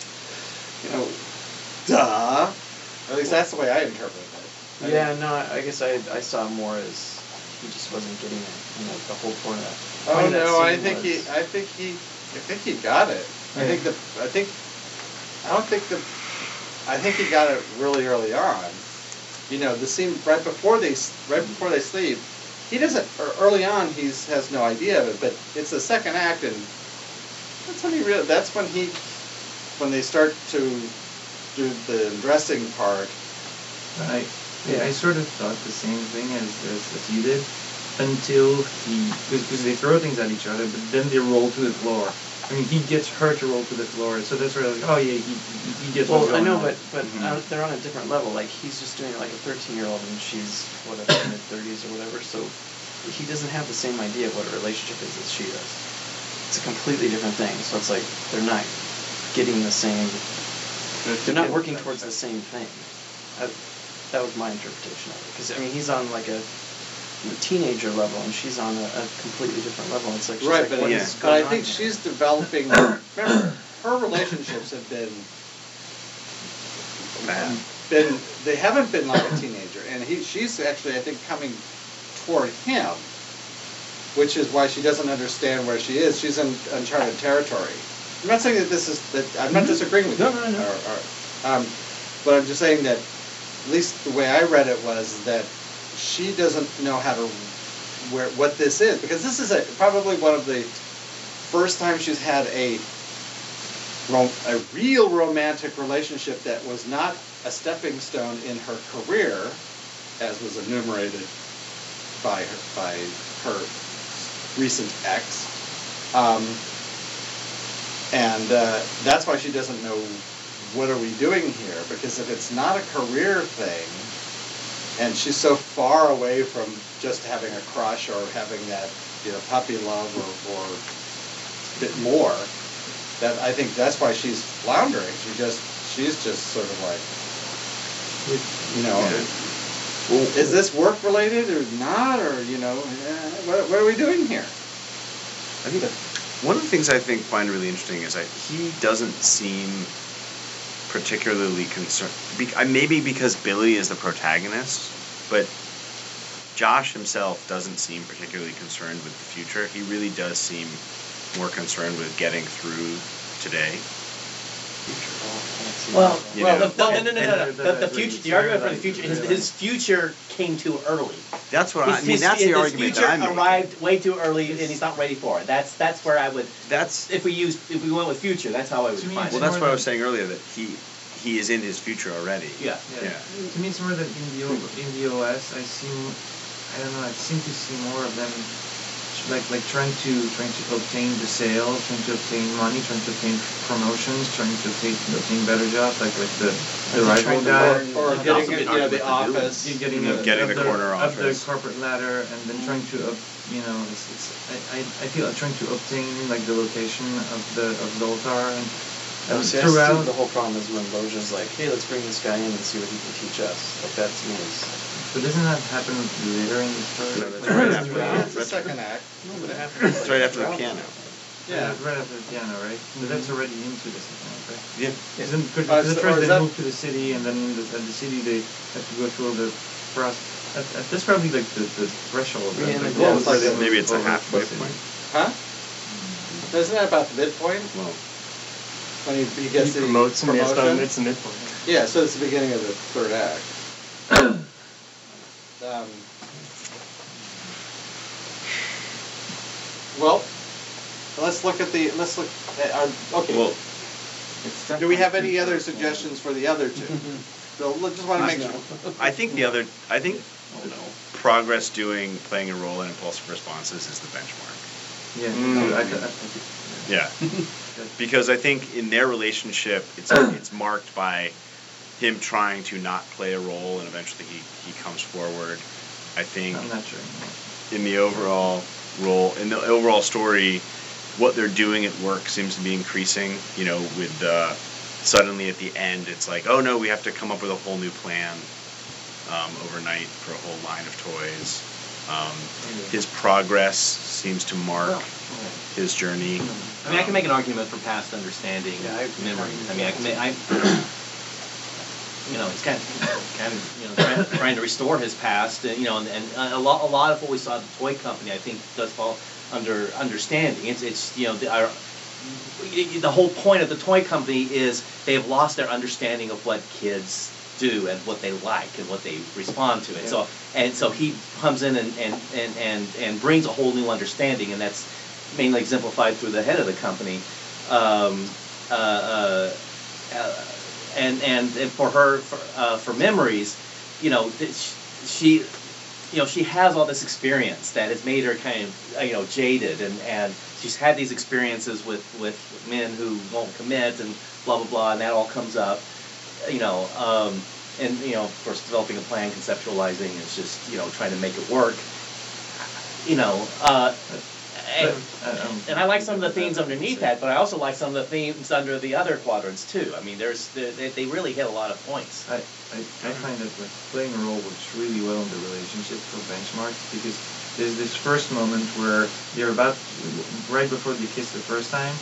you know, duh. At least that's the way I interpret it. I Yeah, mean- no, I I guess I I saw it more as he just wasn't getting it. You know, the whole point of that. Oh point of that no, I scene think he, I think he, I think he got it. I think the, I think, I don't think the, I think he got it really early on. You know, the scene right before they, right before they sleep, he doesn't. Early on, he's has no idea of it, but it's the second act, and that's when he real. That's when he, when they start to do the dressing part. I, yeah, I sort of thought the same thing as, as, as you did until he because they throw things at each other, but then they roll to the floor. I mean, he gets her to roll to the floor, so that's sort of like, oh yeah, he, he, he gets what's Well, I know, on. but but Mhm. uh, they're on a different level. Like he's just doing it like a 13 year old, and she's whatever mid 30s or whatever. So he doesn't have the same idea of what a relationship is as she does. It's a completely different thing. So it's like they're not getting the same. They're not working towards the same thing. I, that was my interpretation of it. Because I mean, he's on like a teenager level, and she's on a, a completely different level. It's like she's right, like, but, what yeah. is but I going think here? she's developing. remember, her relationships have been Bad. been they haven't been like a teenager, and he she's actually I think coming toward him, which is why she doesn't understand where she is. She's in uncharted territory. I'm not saying that this is that I'm not disagreeing with No, you. no, no. Or, or, um, but I'm just saying that at least the way I read it was that she doesn't know how to where what this is because this is a, probably one of the first times she's had a a real romantic relationship that was not a stepping stone in her career, as was enumerated by her by her recent ex, um, and uh, that's why she doesn't know what are we doing here? Because if it's not a career thing, and she's so far away from just having a crush or having that you know puppy love or, or a bit more that I think that's why she's floundering. She just she's just sort of like you know is this work related or not or you know eh, what, what are we doing here? I think one of the things I think find really interesting is that he doesn't seem particularly concerned. Be, uh, maybe because Billy is the protagonist, but Josh himself doesn't seem particularly concerned with the future. He really does seem more concerned with getting through today. Well, You well, know. the, no, no, no, no, no, And The, the future, the argument for the future, his, his future came too early. That's what I, I mean. his- That's the his argument future that I'm making. arrived way too early, and he's not ready for it. That's that's where I would. That's If we used, if we went with future, that's how I would To define it. well. That's what I was saying earlier that he he is in his future already. Yeah. Yeah. Yeah. To me, it's more that in the O- in the OS, I seem, I don't know, I seem to see more of them, like like trying to trying to obtain the sales, trying to obtain money, trying to obtain promotions, trying to obtain obtain better jobs, like like the the Are they rival guy. learn- Or getting also you know the argued with the office. You're getting, You know, up- getting up the corner up the office. corporate ladder, and then trying to up, you know, it's, it's I, I, I feel like trying to obtain like the location of the of Zoltar and Oh, um, see, I see throughout. the whole problem is when Loggia's like, hey, let's bring this guy in and see what he can teach us. Like that to me is. But doesn't that happen later in the story? No, that's right right after after- That's the second act. No, but it happens. It's right after the piano. Yeah. Right after the piano, right? But that's already into the second act, right? Yeah. Because then- 'cause Uh, at so- or first is they that- move to the city, and then the, at the city they have to go through all the process. At, at, that's probably like the, the threshold. Yeah, right? like, Like, yeah, it's like they Maybe it's a halfway the city. point. Huh? Isn't that about the midpoint Well, when he, he gets he the promotes him. Yeah, it's, promotion? about, it's the midpoint. Yeah, so it's the beginning of the third act. um, well, let's look at the let's look at our okay. well, Do we have any other suggestions for the other two? so let's just want to make sure. I think the other. I think Oh no. progress doing playing a role in impulsive responses is the benchmark. Yeah, Mm. I, I, I think Yeah. because I think in their relationship, it's it's marked by him trying to not play a role, and eventually he, he comes forward. I think I'm not sure. in the overall role, in the overall story, what they're doing at work seems to be increasing. You know, with uh, suddenly at the end, it's like, oh no, we have to come up with a whole new plan um, overnight for a whole line of toys. Um, his progress seems to mark his journey. I mean, I can make an argument for past understanding Yeah, I memories. I mean, I can make, I, you know, he's kind of, kind of, you know, trying, trying to restore his past, and you know, and, and a lot, a lot of what we saw at the toy company, I think, does fall under understanding. It's, it's, you know, the, our, the whole point of the toy company is they have lost their understanding of what kids do and what they like and what they respond to. And so, and so he comes in and, and, and, and, and brings a whole new understanding, and that's mainly exemplified through the head of the company. Um, uh, uh, uh, and, and and for her for, uh, for memories, you know, she, you know, she has all this experience that has made her kind of uh, you know jaded, and and she's had these experiences with with men who won't commit and blah blah blah, and that all comes up, you know. Um, and you know, of course, developing a plan, conceptualizing is just you know trying to make it work. You know, uh, and, uh, um, and I like some of the themes underneath that, but I also like some of the themes under the other quadrants too. I mean, there's they, they really hit a lot of points. I, I, I find that like playing a role works really well in the relationship for benchmark because there's this first moment where you're about right before they kiss the first time,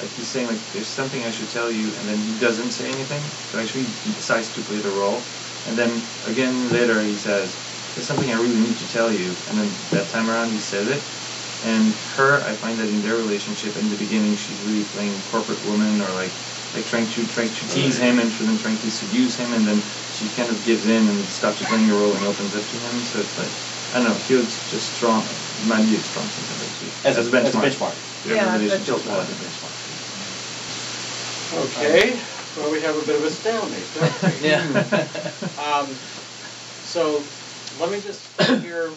like he's saying like there's something I should tell you, and then he doesn't say anything. So actually he decides to play the role, and then again later he says there's something I really need to tell you, and then that time around he says it. And her, I find that in their relationship, in the beginning, she's really playing corporate woman or like like trying to trying to tease him and then trying to seduce him, and then she kind of gives in and stops playing the role and opens up to him. So it's like I don't know, feels just strong. It might be a strong thing As a- as a benchmark. benchmark. Yeah, that relationship more like a benchmark. Okay, well, we have a bit of a stalemate, don't we? Yeah. Um, so, let me just hear,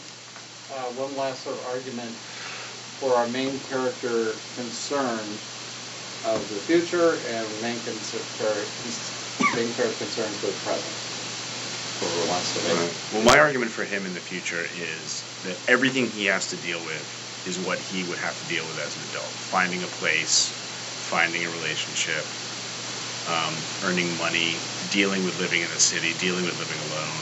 uh, one last sort of argument for our main character concern of the future and main concern, main character concern for the present. Whoever wants to make. Well, my argument for him in the future is that everything he has to deal with is what he would have to deal with as an adult. Finding a place, finding a relationship, um, earning money, dealing with living in the city, dealing with living alone.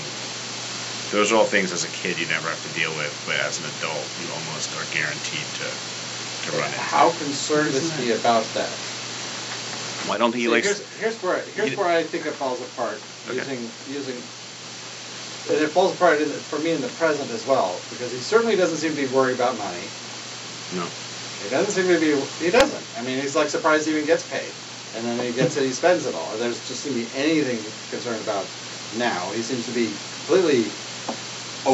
Those are all things as a kid you never have to deal with, but as an adult, you almost are guaranteed to, to run into. How concerned is he about that? Well, I don't think he See, likes. Here's, here's where here's he- where I think it falls apart. Okay. Using using, and it falls apart in the, for me in the present as well because he certainly doesn't seem to be worried about money. No. He doesn't seem to be. He doesn't. I mean, he's like surprised he even gets paid, and then he gets it, he spends it all. There's just seem to be anything concerned about now. He seems to be completely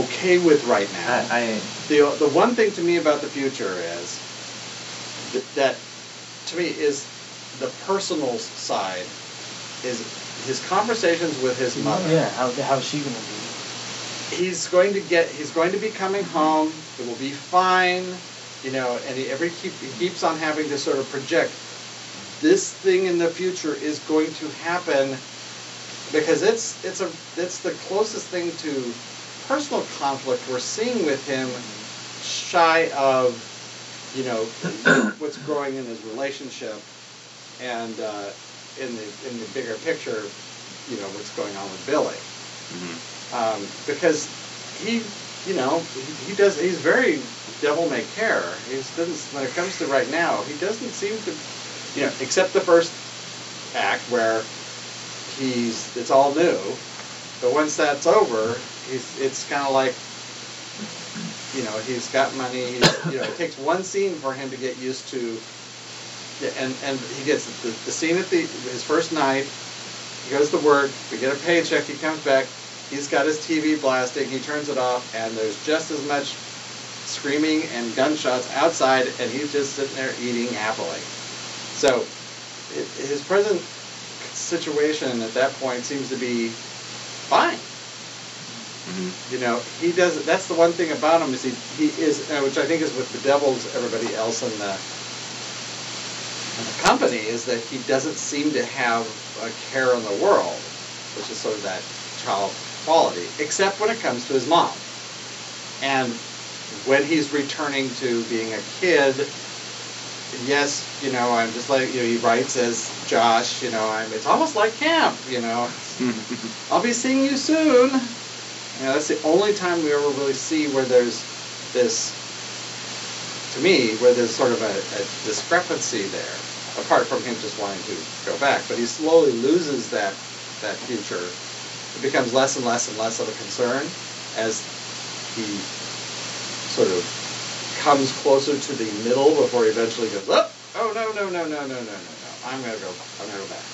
okay with right now. I, I The, the one thing to me about the future is that, that to me is the personal side is his conversations with his mother. Yeah, how, how's she gonna be? He's going to get he's going to be coming home. It will be fine, you know, and he every keep, he keeps on having to sort of project this thing in the future is going to happen because it's it's a it's the closest thing to personal conflict we're seeing with him shy of you know what's growing in his relationship and uh, in the in the bigger picture you know what's going on with Billy Mhm. um, because he you know he, he does he's very devil may care he doesn't when it comes to right now he doesn't seem to you know except the first act where he's it's all new but once that's over he's it's kind of like you know he's got money he's, you know it takes one scene for him to get used to and and he gets the, the scene at the his first night he goes to work we get a paycheck he comes back he's got his tv blasting he turns it off and there's just as much screaming and gunshots outside and he's just sitting there eating happily. So it, his present situation at that point seems to be fine Mhm. you know, he does. That's the one thing about him is he he is, uh, which I think is with the Devils, everybody else in the, in the company is that he doesn't seem to have a care in the world, which is sort of that child quality, except when it comes to his mom, and when he's returning to being a kid. Yes, you know, I'm just like you know. He writes as Josh. You know, I'm. It's almost like camp. You know, I'll be seeing you soon. You know, that's the only time we ever really see where there's this, to me, where there's sort of a, a discrepancy there, apart from him just wanting to go back. But he slowly loses that that future it becomes less and less and less of a concern as he sort of comes closer to the middle before he eventually goes, oh, oh no, no, no, no, no, no, no, no. I'm gonna go, I'm gonna go back.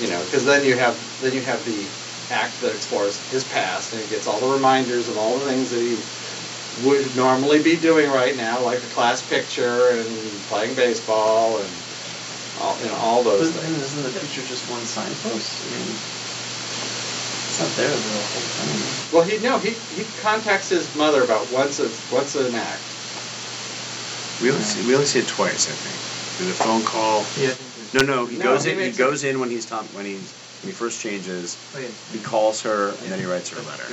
You know, because then you have then you have the act that explores his past and he gets all the reminders of all the things that he would normally be doing right now, like the class picture and playing baseball and all you know all those But then things. isn't the future just one signpost? I mean, it's not there the whole time. Well, he no, he he contacts his mother about once a once an act. We only see, we only see it twice, I think. There's a phone call. Yeah, I think there's- No, no, he No, goes he in. He makes goes in when he's Tom, when he's when he first changes. Oh, yeah. He calls her and then he writes her a letter.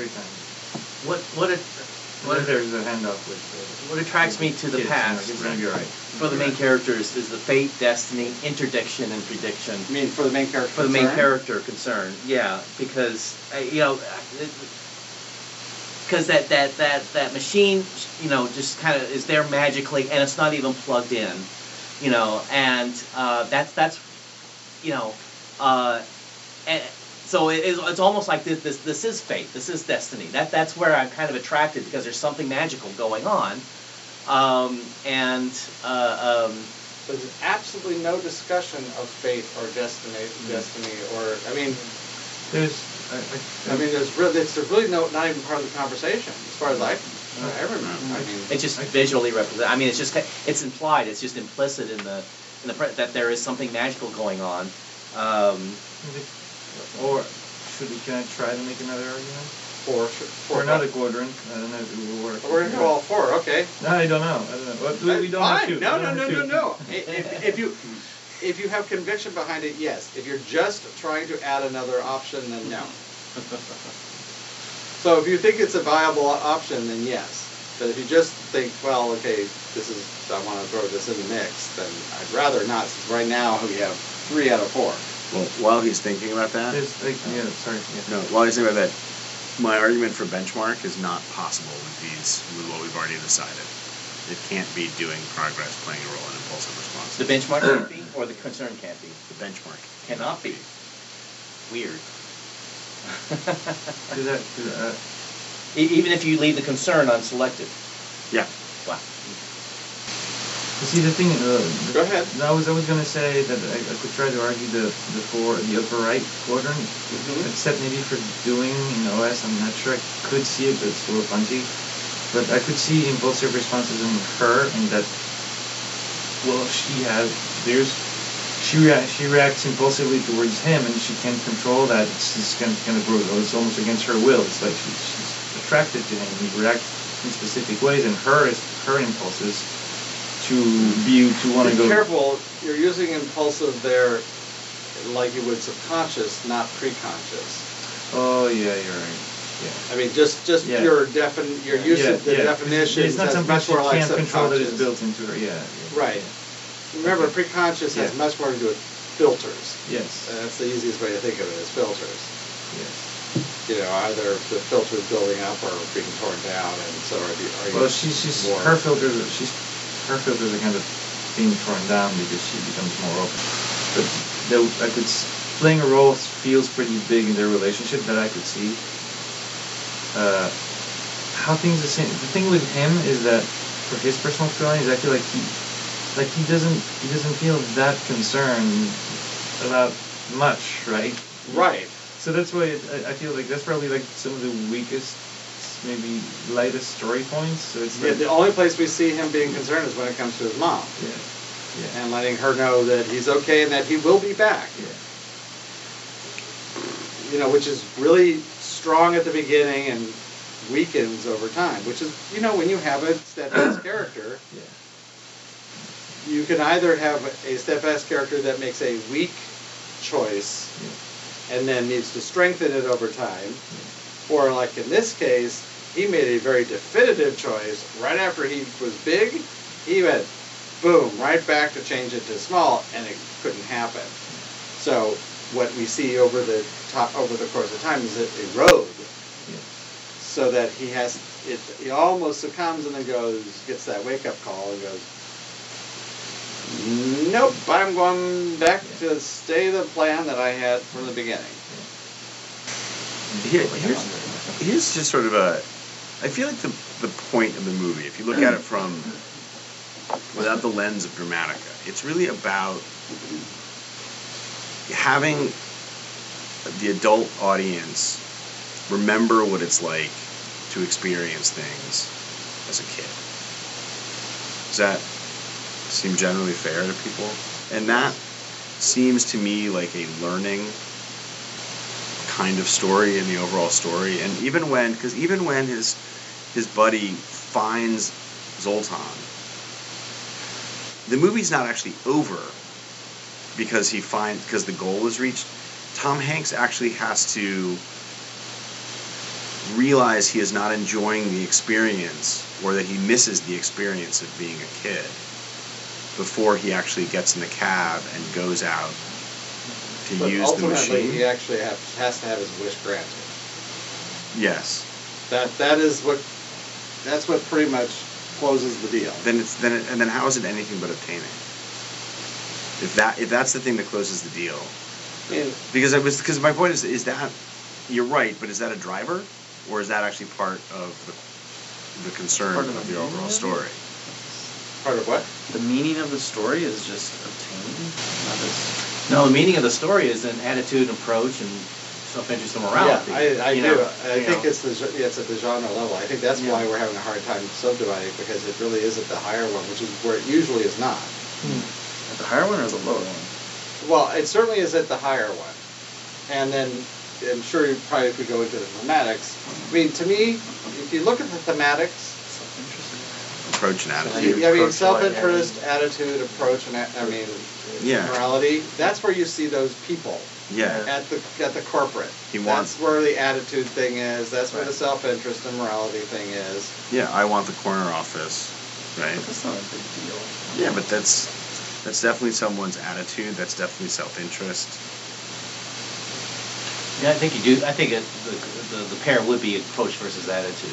What what it, What what if it, there's a handoff with uh, what attracts me to the kids, you know, past It's gonna be alright. for the main characters is the fate, destiny, interdiction, and prediction. I mean, for the main character. for the main concern? character concern yeah because uh, you know because that that that that machine you know just kind of is there magically and it's not even plugged in you know and uh, that's that's you know uh, and so it is, it's almost like this, this this is fate this is destiny that that's where I'm kind of attracted because there's something magical going on um, and uh, um, There's absolutely no discussion of fate or destiny, destiny, or I mean, There's, I, I, I mean, there's really, it's really no, not even part of the conversation as far as I, I remember. I mean, It's just visually represent. I mean, it's just it's implied. It's just implicit in the in the pre- that there is something magical going on. Um, or should we, can I try to make another argument? for For another quadrant, I don't know if it will work. We're gonna go all four. Okay. No, I don't know, I don't know. Well, we, we don't Fine. have to. No, no, no, no, no. If, if you if you have conviction behind it, yes. If you're just trying to add another option, then no. So if you think it's a viable option, then yes. But if you just think, well, okay, this is I want to throw this in the mix, then I'd rather not. Since right now we have three out of four. Well, while he's thinking about that, There's like, yeah, sorry. Yeah. no, while he's thinking about that, my argument for benchmark is not possible with these with what we've already decided. It can't be doing progress playing a role in impulsive response. the benchmark can't be, or the concern can't be. The benchmark. Cannot be. Weird. Cause that, cause, uh, E- Even if you leave the concern unselected. Yeah. See the thing, uh, the- Go ahead. I was, I was gonna say that I, I could try to argue the, the four, the upper right quadrant, Mhm. except maybe for doing in OS, I'm not sure I could see it, but it's a little punchy. But I could see impulsive responses in her, and that, well, she has, there's, she rea- she reacts impulsively towards him, and she can't control that. It's just kind of, kind of brutal. It's almost against her will. It's like she, she's attracted to him, and he reacts in specific ways, and her is her impulses to be to want to Be go. careful. You're using impulsive there, like you would subconscious, not preconscious. Oh yeah, you're right. Yeah. I mean, just just Yeah. your defin your use yeah, of the yeah. definition It's not something much more like can't control that is built into her. Yeah. yeah Right. Remember, preconscious has much more to do with filters. Yes. And that's the easiest way to think of it is filters. yes. You know, either the filters building up or being torn down, and so are you. Are you Well, she's she's more, her filters. She's her filters are kind of being torn down because she becomes more open. But though I could playing a role feels pretty big in their relationship that I could see. Uh, how things the same. The thing with him is that for his personal feelings, I feel like he like he doesn't he doesn't feel that concerned about much, right? Right. So that's why it, I, I feel like that's probably like some of the weakest, maybe lightest story points. So it's Yeah, the only place we see him being concerned is when it comes to his mom, yeah, yeah, and letting her know that he's okay and that he will be back. yeah. you know, which is really strong at the beginning and weakens over time. Which is, you know, when you have a steadfast character, Yeah. you can either have a steadfast character that makes a weak choice and then needs to strengthen it over time, or like in this case, he made a very definitive choice right after he was big. He went boom right back to change it to small, and it couldn't happen. So what we see over the top over the course of time is it erode, so that he has it. He almost succumbs and then goes gets that wake up call and goes. Nope, I'm going back to stay the plan that I had from the beginning. Here, here's, here's just sort of a. I feel like the the point of the movie, if you look at it from without the lens of Dramatica, it's really about having the adult audience remember what it's like to experience things as a kid. Does that seem generally fair to people? And that seems to me like a learning kind of story in the overall story. And even when, because even when his his buddy finds Zoltar, the movie's not actually over because he finds because the goal is reached. Tom Hanks actually has to realize he is not enjoying the experience or that he misses the experience of being a kid before he actually gets in the cab and goes out to But use the machine. he actually have, has to have his wish granted. Yes. That that is what that's what pretty much closes the deal. Then it's then it, and then how is it anything but obtaining? If that if that's the thing that closes the deal, I mean, because it was because my point is is that you're right, but is that a driver or is that actually part of the the concern Part of, of the the overall story? part of what? The meaning of the story is just obtaining. Not as, No, the meaning of the story is an attitude, and approach, and self-interest and morality. Yeah, I, I do. know, I think know. it's the it's at the genre level. I think that's Yeah. why we're having a hard time subdividing because it really is at the higher one, which is where it usually is not. Hmm. at the higher one or the lower one? Well, it certainly is at the higher one, and then I'm sure you probably if we go into the thematics. I mean, to me, if you look at the thematics, Approach and attitude. mean, I mean self-interest, attitude, approach, and a- I mean, Yeah. morality. That's where you see those people Yeah. at the at the corporate. He wants- That's where the attitude thing is. That's where the self-interest and morality thing is. Yeah, I want the corner office, right? But that's not a big deal. Yeah, but that's that's definitely someone's attitude. That's definitely self-interest. Yeah, I think you do. I think it, the, the the pair would be approach versus attitude,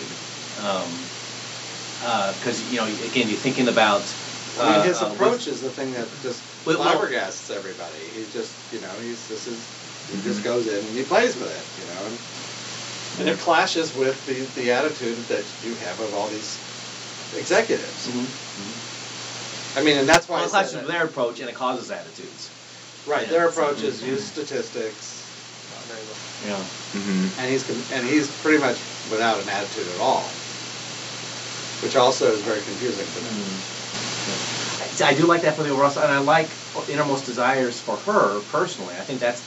because you know again you're thinking about. I mean, uh, his uh, with- approach is the thing that just Well, well- flabbergasts everybody. He just, you know, he's this is he just goes in and he plays with it, you know, and, and it clashes with the the attitude that you have of all these executives. Mhm. I mean, and that's why Well, I it said clashes with their approach and it causes attitudes. right. yeah. Their approach is use statistics, Yeah. Mm-hmm. and he's and he's pretty much without an attitude at all, which also is very confusing to me. I do like that for the overall, and I like innermost desires for her personally. I think that's,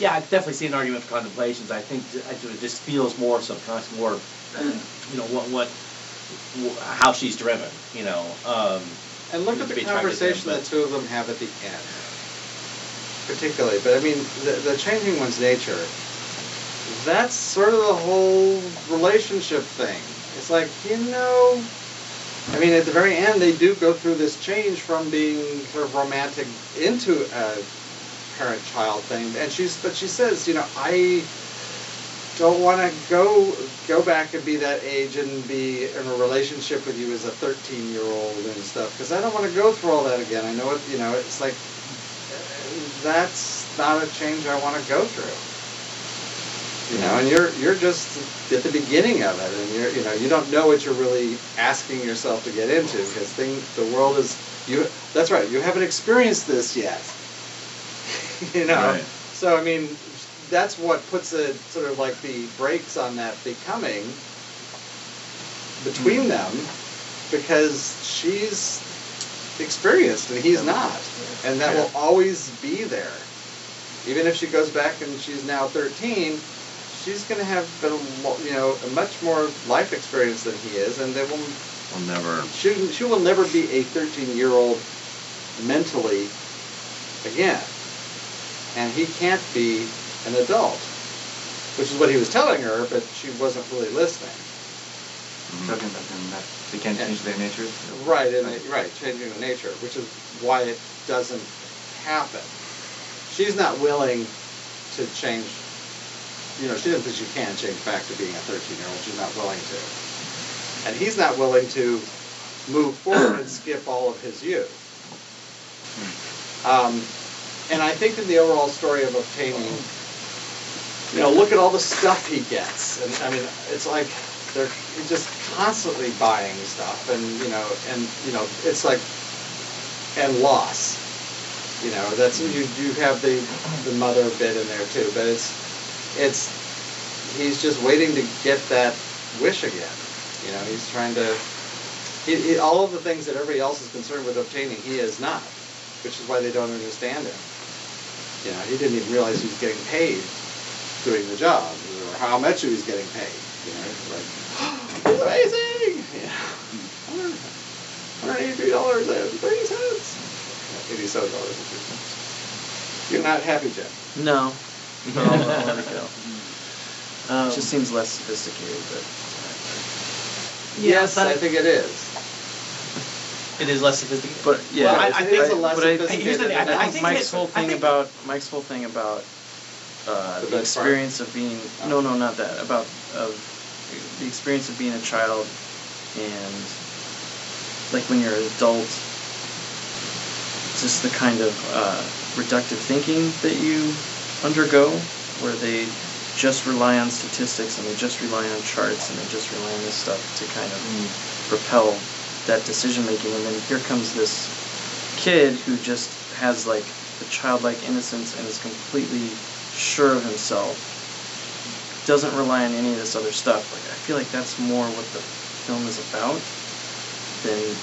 yeah, I definitely see an argument for contemplations. I think j- I do- it just feels more subconscious, more, you know, what, what, how she's driven. You know, um, And look at the conversation the but- two of them have at the end, particularly. But I mean, the, the changing one's nature, that's sort of the whole relationship thing. It's like, you know, I mean, at the very end, they do go through this change from being sort of romantic into a parent-child thing. And she's, but she says, you know, I don't want to go go back and be that age and be in a relationship with you as a 13 year old and stuff because I don't want to go through all that again. I know it, you know, it's like uh, that's not a change I want to go through. You know, and you're you're just at the beginning of it, and you're you know you don't know what you're really asking yourself to get into because thing the world is you. That's right, you haven't experienced this yet. you know, Right. so I mean, that's what puts a sort of like the brakes on that becoming between mm. them because she's experienced and he's not, and that will always be there. Even if she goes back and she's now 13, she's going to have a lo- you know, a much more life experience than he is, and they will I'll never. she, she will never be a 13 year old mentally again. And he can't be an adult, which is what he was telling her, but she wasn't really listening. Talking about them that they can't change their nature. Right, and it- right, changing the nature, which is why it doesn't happen. She's not willing to change. You know, she doesn't think she can change back to being a 13 year old. She's not willing to. And he's not willing to move forward and skip all of his youth. Um, and I think in the overall story of obtaining, you know, look at all the stuff he gets, and I mean, it's like they're just constantly buying stuff, and you know, and you know, it's like and loss. You know, that's you you have the the mother bit in there too, but it's it's he's just waiting to get that wish again. You know, he's trying to he, he, all of the things that everybody else is concerned with obtaining, he is not, which is why they don't understand him. You know, he didn't even realize he was getting paid doing the job, or how much he was getting paid. You know, like, it's amazing! Yeah. $183 and 30 cents. $87 and 30 cents. You're not happy, Jeff. No. No, I'll, I'll let it go. Um, it just seems less sophisticated, but Yes, but I I- think it is. It is less sophisticated. but yeah. Well, I, I think think- it's a less but I- sophisticated. here's the I- I think Mike's whole thing about Mike's whole thing about uh, The the, best part? experience of being no no not that about of the experience of being a child and like when you're an adult just the kind of uh, reductive thinking that you undergo where they just rely on statistics and they just rely on charts and they just rely on this stuff to kind of mm. propel that decision making and then here comes this kid who just has like the childlike innocence and is completely sure of himself doesn't rely on any of this other stuff. Like i feel like that's more what the film is about than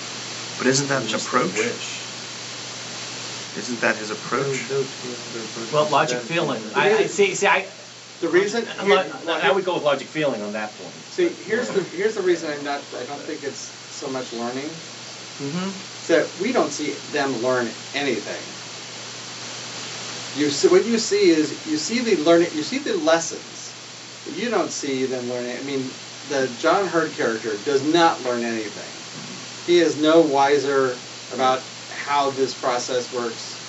But isn't that an approach? Wish. Isn't that his approach? well, logic feeling. I, I see. See, I. The reason I'm here- not- I would go with logic feeling on that point. See, here's the here's the reason I'm not. I don't think it's so much learning. Mm-hmm. So we don't see them learn anything. You see, what you see is you see the learning. You see the lessons. But you don't see them learning. I mean, the John Heard character does not learn anything. He is no wiser about how this process works.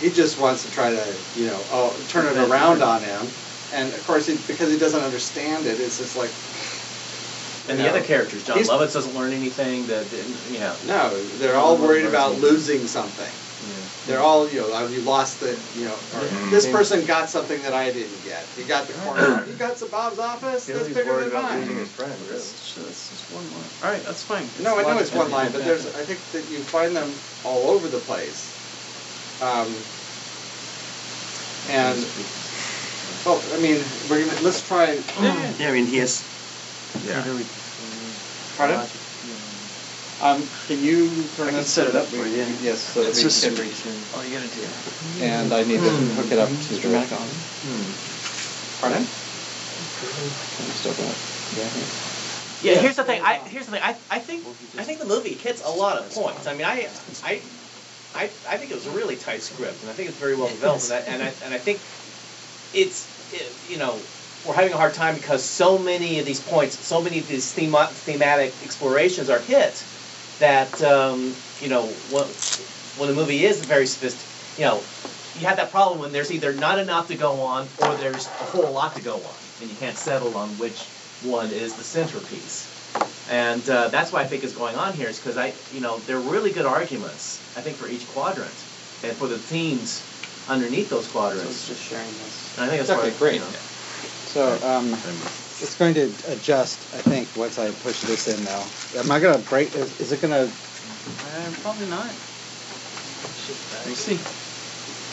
He just wants to try to, you know, oh, turn it around on him. And of course, he, because he doesn't understand it, it's just like. And the know, other characters, Jon Lovitz doesn't learn anything. That you know. No, they're all worried about losing something. They're all, you know, you lost the, you know, or this person got something that I didn't get. He got the corner. He got to Bob's office. That's He's bigger worried than about mine. losing his friend, really. That's, that's just one line. All right, that's fine. No, I know it's one line, but there's, I think that you find them all over the place. Um, and, well, I mean, we're gonna, let's try. Yeah, I mean he has. Yeah. Pardon? Um, can you turn I can set it up for we- you. Yes, so that It's we just can. all you gotta do. And I need to hook it up to the. Mac on. Pardon? Just open it. Yeah, Yeah. here's the thing. I here's the thing. I, I think I think the movie hits a lot of points. I mean, I I I, I think it was a really tight script, and I think it's very well developed. And I, and I and I think it's it, you know we're having a hard time because so many of these points, so many of these thema- thematic explorations are hit that um, you know when, when the movie is very sophisticated, you know. You have that problem when there's either not enough to go on or there's a whole lot to go on, and you can't settle on which one is the centerpiece. And uh, that's why I think is going on here, is because I, you know, they're really good arguments. I think for each quadrant, and for the themes underneath those So quadrants. it's just sharing this. And I think that's Okay, why, great. You know, So, um, it's going to adjust, I think, once I push this in now. Am I gonna break, is, is it gonna, Uh, probably not. We'll see.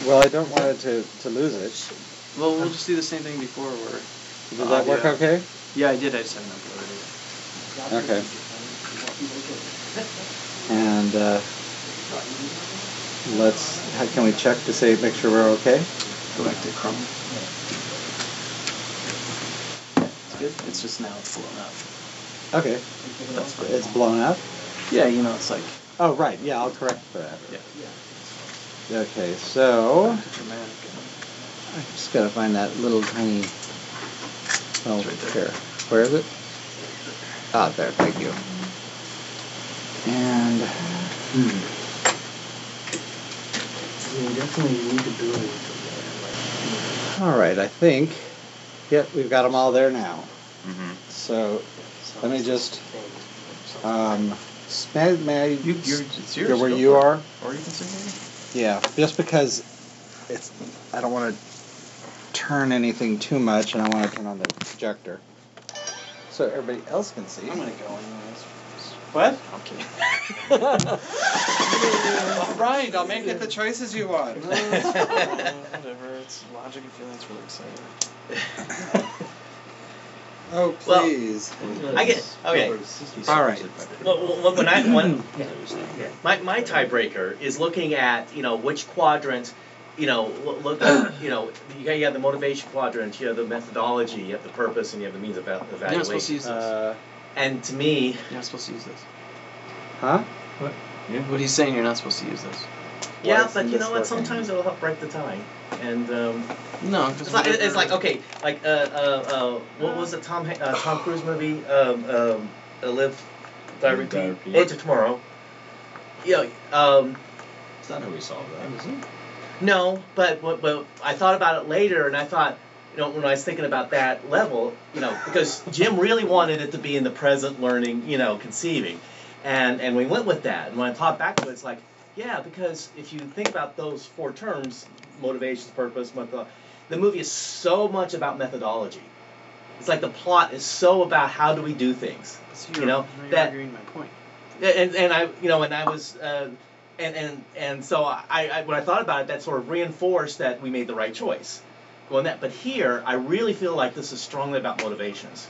well, I don't want it to, to lose it. Well, we'll just do the same thing before. Where Does that work yeah. okay? yeah, I did. I just haven't uploaded it. Okay. And, uh, let's, how, can we check to say, make sure we're okay? Go back to Chrome. It's good. It's just now it's blown up. Okay. That's fine. It's blown up? Yeah, you know, it's like Oh, right, yeah, I'll correct for that. yeah. Okay, so, Dramatic. I just gotta find that little tiny, oh, right there. here. Where is it? Ah, there, thank you. And, Hmm. I mean, definitely need to build it. all right, I think, yep, we've got them all there now. Mm-hmm. So, let me just, um, may, may I? You, you're, it's yours. You're where you for are? Or you can sit here. Yeah, just because it's, I don't want to turn anything too much, and I want to turn on the projector so everybody else can see. I'm gonna go anyways. What? I'm kidding. All right, I'll make it the choices you want. Whatever. It's logic and feelings really exciting. Oh, Well, please. I get it. okay. All right. Well, well, when I when my my tiebreaker is looking at you know which quadrant, you know look, look at, you know you got- you have the motivation quadrant, you have the methodology, you have the purpose, and you have the means of eva- You're not supposed to use this. Uh, And to me, You're not supposed to use this. huh? What Yeah. What he's saying, you're not supposed to use this. yeah, isn't but you know what? Sometimes it'll help break the tie. And um, No, it's like it's like okay, like uh, uh, uh, what was the Tom Han- uh, Tom Cruise movie? Um, um, uh, Live, Die, Live, Repeat, Die, Repeat. Edge of Tomorrow. Yeah. Um, It's not how we solve that, is it? No, but, but but I thought about it later, and I thought, you know, when I was thinking about that level, you know, because Jim really wanted it to be in the present, learning, you know, conceiving, and and we went with that. And when I thought back to it, it's like, yeah, because if you think about those four terms, motivations, purpose, method, the movie is so much about methodology. It's like the plot is so about how do we do things, So you know, that- arguing my point. and and I you know and I was uh, and and and so I, I when I thought about it that sort of reinforced that we made the right choice going that. But here I really feel like this is strongly about motivations.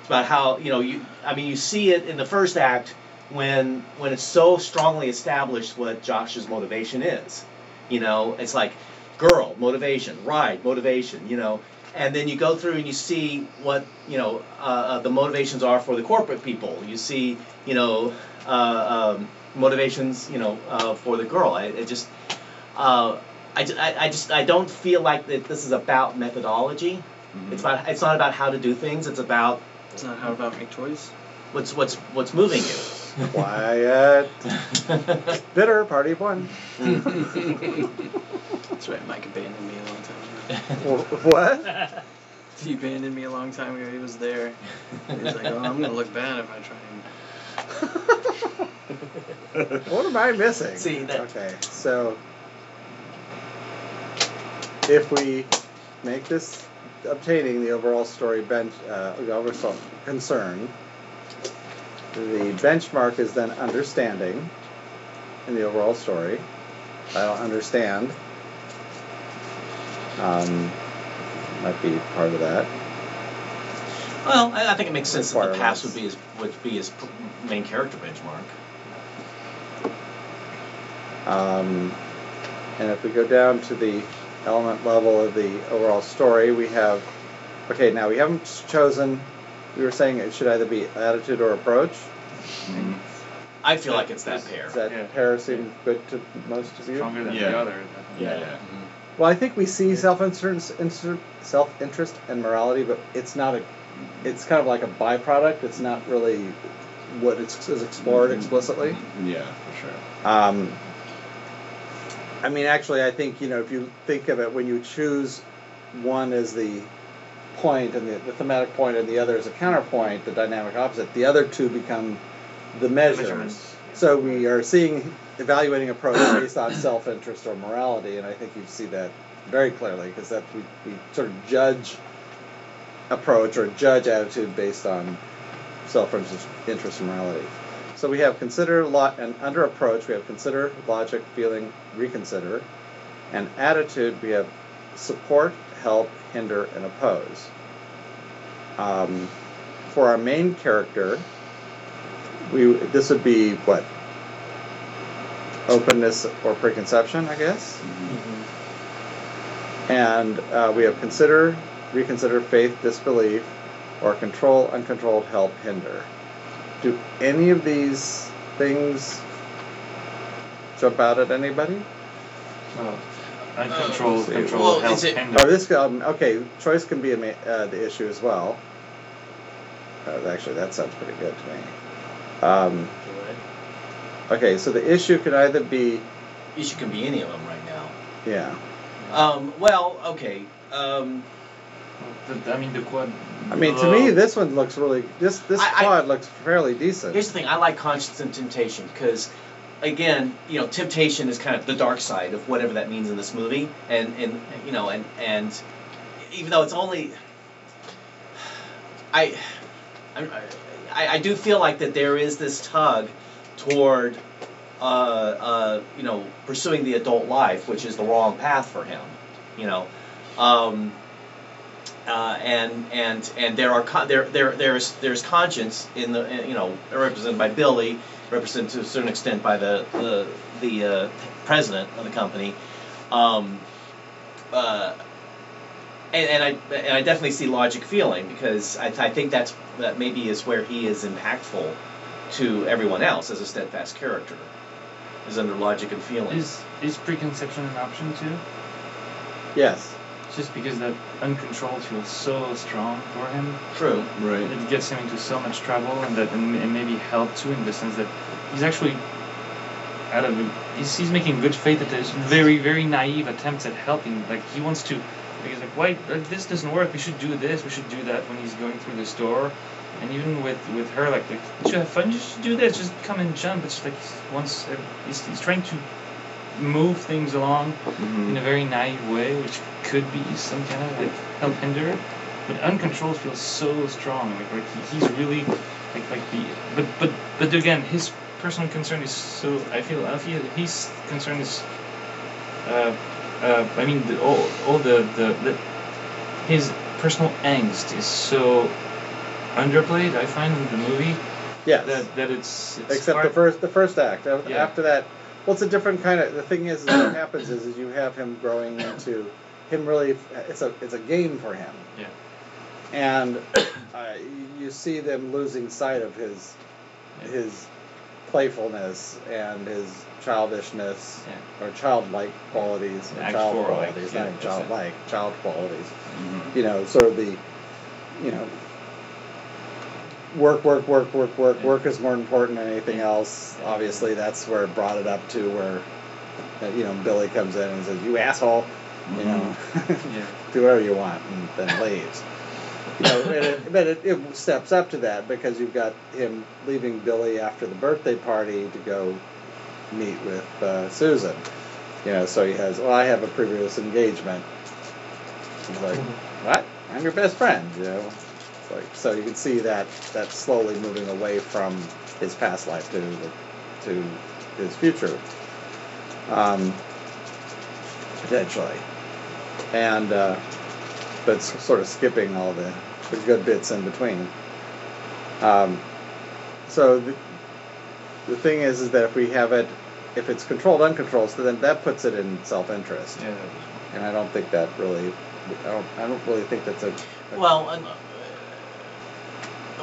It's about how you know you I mean you see it in the first act when when it's so strongly established what Josh's motivation is you know it's like girl motivation ride motivation you know and then you go through and you see what you know uh, uh, the motivations are for the corporate people. You see, you know, uh, um, motivations, you know, uh, for the girl. I, it just, uh, I, I, I just, I don't feel like that this is about methodology. It's about, it's not about how to do things. It's about It's not how about make choice. what's what's what's moving you. Quiet. Bitter party of one. That's right. Mike abandoned me a long time ago. what? He abandoned me a long time ago. He was there. He was like, "Oh, I'm gonna look bad if I try and." what am I missing? See, that- Okay, so if we make this obtaining the overall story bench, uh, the overall concern, the benchmark is then understanding in the overall story. I don't understand. Um, might be part of that. Well, I, I think it makes sense that the past would be his would be his main character benchmark. Um, and if we go down to the element level of the overall story, we have, okay, now we haven't chosen, we were saying it should either be attitude or approach. I feel like it's that pair. Does that Yeah. pair seem good to most of you? Stronger than Yeah. the other. Yeah, yeah. Mm-hmm. Well, I think we see self-interest, inter- self-interest and morality, but it's not a, it's kind of like a byproduct. It's not really what it's, is explored mm-hmm. explicitly. Mm-hmm. Yeah, for sure. Um, I mean, actually, I think you know if you think of it, when you choose one as the point and the, the thematic point, and the other is a counterpoint, the dynamic opposite, the other two become the measures. So we are seeing evaluating approach based on self-interest or morality, and I think you see that very clearly because that we, we sort of judge approach or judge attitude based on self-interest interest and morality. So we have consider lot and under approach we have consider, logic, feeling, reconsider, and attitude we have support, help, hinder, and oppose. Um, for our main character, we this would be what openness or preconception, I guess. And uh, we have consider, reconsider, faith, disbelief, or control, uncontrolled, help, hinder. Do any of these things jump out at anybody? Well, uncontrolled, let's control, Well, help, is it- Oh, this um, okay. Choice can be a ma- uh, the issue as well. Uh, actually, that sounds pretty good to me. Um, okay, so the issue could either be Issue can be any of them right now. yeah. Um, well, okay. Um, The- I mean, the quad. I mean, to me, this one looks really this this I- I- quad looks fairly decent. Here's the thing: I like conscience and temptation because, again, you know, temptation is kind of the dark side of whatever that means in this movie, and and you know, and and even though it's only, I, I, I, do feel like that there is this tug toward, uh, uh, you know, pursuing the adult life, which is the wrong path for him. You know, um, uh, and and and there are con- there there there's there's conscience in the you know represented by Billy, represented to a certain extent by the the the uh, president of the company. Um, uh, and, and I and I definitely see logic feeling because I, I think that's that maybe is where he is impactful to everyone else as a steadfast character is under logic and feeling. Is is preconception an option too? Yes. Just because that uncontrolled feels so strong for him, True. Right. it gets him into so much trouble, and that and, and maybe help too in the sense that he's actually out of he's, he's making good faith at his very very naive attempts at helping. Like he wants to. Like he's like, why like, this doesn't work? We should do this. We should do that when he's going through the store. And even with with her, like, like you should have fun. You should do this. Just come and jump. It's like once uh, he's, he's trying to move things along Mm-hmm. in a very naive way, which could be some kind of like help hinder. But uncontrolled feels so strong. Like like he, he's really like like the but but but again his personal concern is so I feel I feel his concern is uh uh I mean the, all all the, the the his personal angst is so underplayed I find in the movie Yeah. that that it's, it's Except hard- the first the first act. Yeah. After that, well, it's a different kind of. The thing is, is what happens is, is you have him growing into him really. It's a it's a game for him. Yeah. And uh, you see them losing sight of his Yeah. his playfulness and his childishness Yeah. or childlike qualities. or child like, qualities, yeah, not even that's it. childlike, child qualities. Mm-hmm. You know, sort of the, you know, work, work, work, work, work. Yeah. Work is more important than anything else. Obviously, that's where it brought it up to where, you know, Billy comes in and says, "You asshole," you know, Yeah. do whatever you want, and then leaves. You know, and it, but it, it steps up to that because you've got him leaving Billy after the birthday party to go meet with uh, Susan. You know, so he has, well, I have a previous engagement. He's like, what? I'm your best friend, you know. It's like, so you can see that that slowly moving away from his past life to the, to his future, um, potentially, and uh, but s- sort of skipping all the, the good bits in between. Um, so the, the thing is, is that if we have it, if it's controlled, uncontrolled, so then that puts it in self-interest, Yeah. and I don't think that really, I don't, I don't really think that's a. a Well, and, uh,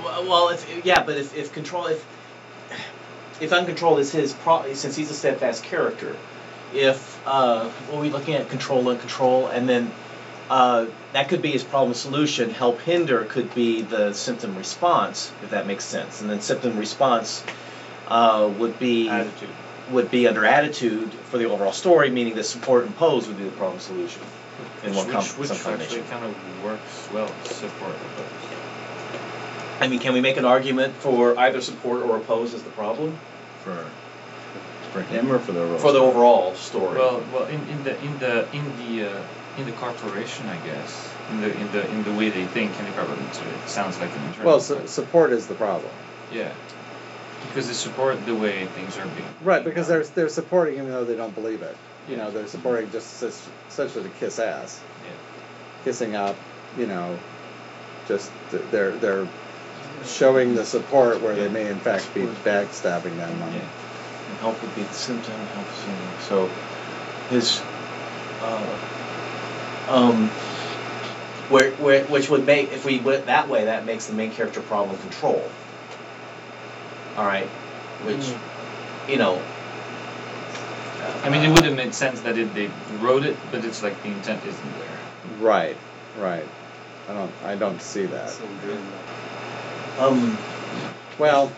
well, if yeah, but if, if control if if uncontrolled is his pro since he's a steadfast character, if uh, what are we looking at control and control, and then uh, that could be his problem solution. Help hinder could be the symptom response, if that makes sense, and then symptom response uh, would be Attitude. would be under attitude for the overall story, meaning the support imposed would be the problem solution. In which, one com- which, which some actually kind of works well. Support oppose. I mean, can we make an argument for either support or oppose as the problem For for him or for the overall for the story? overall story? Well, well, in, in the in the in the uh, in the corporation, I guess, in the in the in the way they think in the corporation, it sounds like an internal. Well, su- support is the problem. yeah, because they support the way things are being. Right, because they're they're supporting even though they don't believe it. You know, they're supporting just sus- essentially to kiss ass, Yeah. kissing up. You know, just th- they're they're showing the support where they may in fact be backstabbing them. Um, Yeah. And help would be the symptom. Help is in- so his uh, um where, where which would make if we went that way that makes the main character problem control. All right, which you know. I mean, it would have made sense that it, they wrote it, but it's like the intent isn't there. Right, right. I don't I don't see that. Um, Well,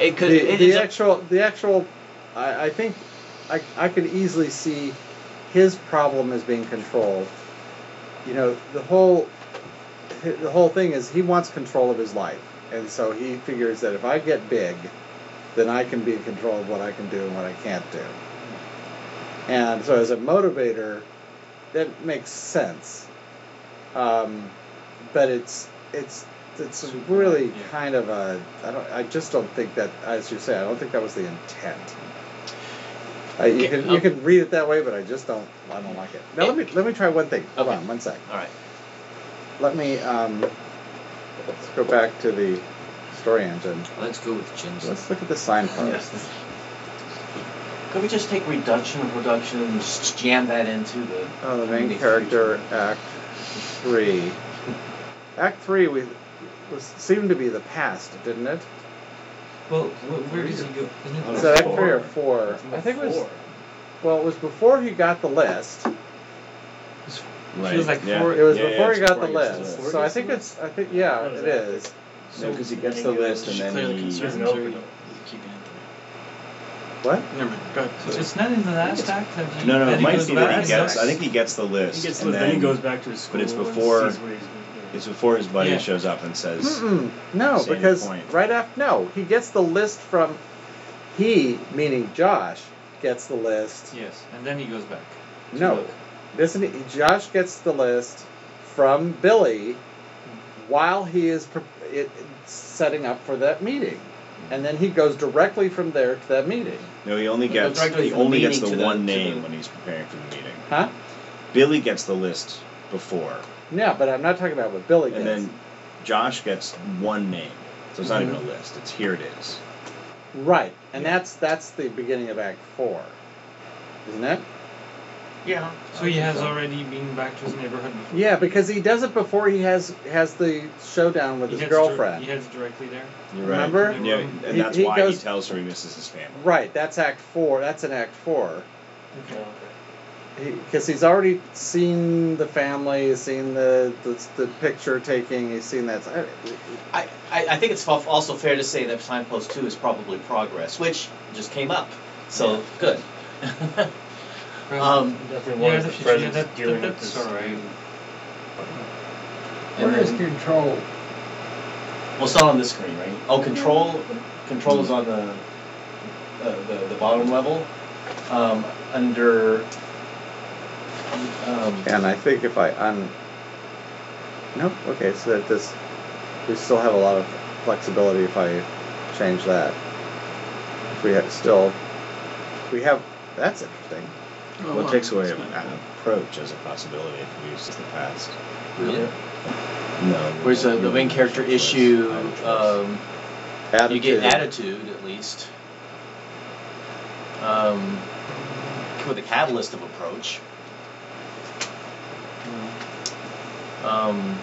it could. the, it the is a- actual the actual I, I think I, I could easily see his problem as being control you know the whole the whole thing is he wants control of his life and so he figures that if i get big then i can be in control of what i can do and what i can't do and so as a motivator that makes sense. Um, but it's it's it's really yeah. kind of a I don't I just don't think that as you say I don't think that was the intent. Uh, you can you um, can read it that way, but I just don't I don't like it. Now let me let me try one thing. Hold Okay. on one sec. All right. Let me um, let's go back to the story engine. Let's go with Jim's. Let's look at the signpost. Could we just take reduction of reduction and just jam that into the? Oh, the main character? Act Three. Act Three we, was seemed to be the past, didn't it? Well, wh- where does he go? Isn't it Is that Act? Three or Four? I think it was. Well, it was before he got the list. Right. Feels like yeah. four- It was Yeah, yeah, before he it's got the before he gets list. the list. So I think it's. I think yeah, it is. it that? is. No, because he gets the list and then clearly he. concerned. Doesn't open Keep it. What? Never. Go ahead. So it's not in the last act that he. No, no, that it he might goes be back that he and gets. I think he gets the list. He gets and the then he goes back to his school. but it's and before- sees what he's gonna do. It's before his buddy Yeah. shows up and says, Mm-mm. No, Sandy because Point. right after no, he gets the list from. He, meaning Josh, gets the list. Yes, and then he goes back. No, look. doesn't he? Josh gets the list from Billy while he is pre- it, setting up for that meeting, and then he goes directly from there to that meeting. "No, he only gets. directly He the only gets the meeting to the- one name the- when he's preparing for the meeting." Huh? Billy gets the list before, Yeah, but I'm not talking about what Billy gets. and then Josh gets one name. So it's not even Mm-hmm. a list. It's here it is. right, and that's that's the beginning of Act Four, isn't it? Yeah. So he has already been back to his neighborhood before. Yeah, because he does it before he has has the showdown with he his heads dir- girlfriend. he heades directly there. You're right. Remember? Yeah, and He- that's he why goes- he tells her he misses his family. Right, that's Act Four. That's an Act Four. Oh, okay. Because he's already seen the family, he's seen the, the the picture taking, he's seen that. I, I, I think it's also fair to say that signpost two is probably progress, which just came up. So good. um, Definitely Yeah, was the the yeah, presence that- dealing that- with that's this. alright. and Where is control? well, it's not on this screen, right? Oh, control. Control is on the uh, the, the bottom level, um, under. Um, And I think if I un. Nope. Okay, so that this, we still have a lot of flexibility if I change that. If we have still, we have. That's interesting. Well, it takes away an approach as a possibility if we use the past. really? No. Where's the, the main character issue? I have a choice. Um, Attitude. You get attitude at least. Um, with a catalyst of approach. Um,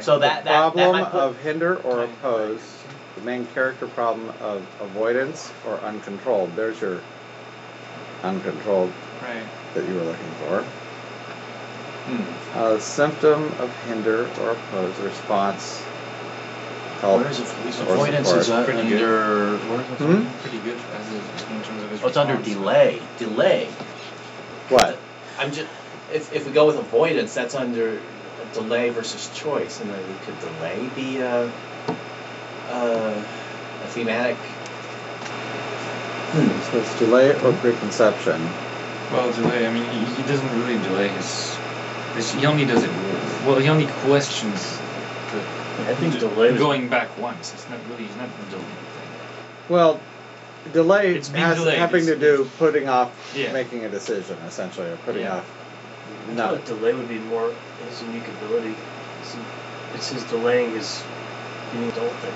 so that that, that problem might put, of hinder or oppose. The main character problem of avoidance or uncontrolled. There's your uncontrolled Right. that you were looking for. hmm, A symptom of hinder or oppose response. Help where's avo- or avoidance is support. uh, Pretty good. under. Hmm? Pretty good as in terms of his Oh, it's under delay. Delay. What? I'm just. If, if we go with avoidance, that's under delay versus choice, and then we could delay be a, a, a thematic? Hmm. So it's delay or preconception. Well, delay. I mean, he, he doesn't really delay his, his. He only does it. Well, he only questions I think the, delay going back once. It's not really. He's not delaying. Well, delay It's being has delayed, having to do putting off Yeah. making a decision essentially, or putting Yeah. off. I No. thought delay would be more his unique ability. It's, it's his delaying his being adult thing.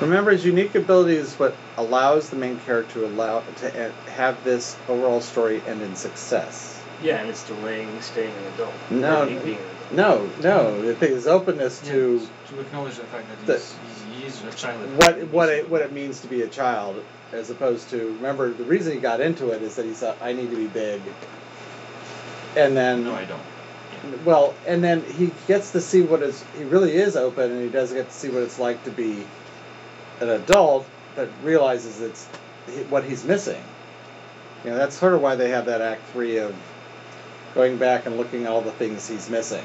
Remember, his unique ability is what allows the main character to allow to have this overall story end in success. Yeah, and it's delaying staying an adult. No, being an adult. No, no, the thing is openness to Yeah, to acknowledge the fact that the- he's, he's, a child. what what it what it means to be a child, as opposed to remember the reason he got into it is that he thought I need to be big, and then No, I don't. well, and then he gets to see what is he really is open, and he does get to see what it's like to be an adult, but realizes it's what he's missing. You know, that's sort of why they have that Act Three of going back and looking at all the things he's missing,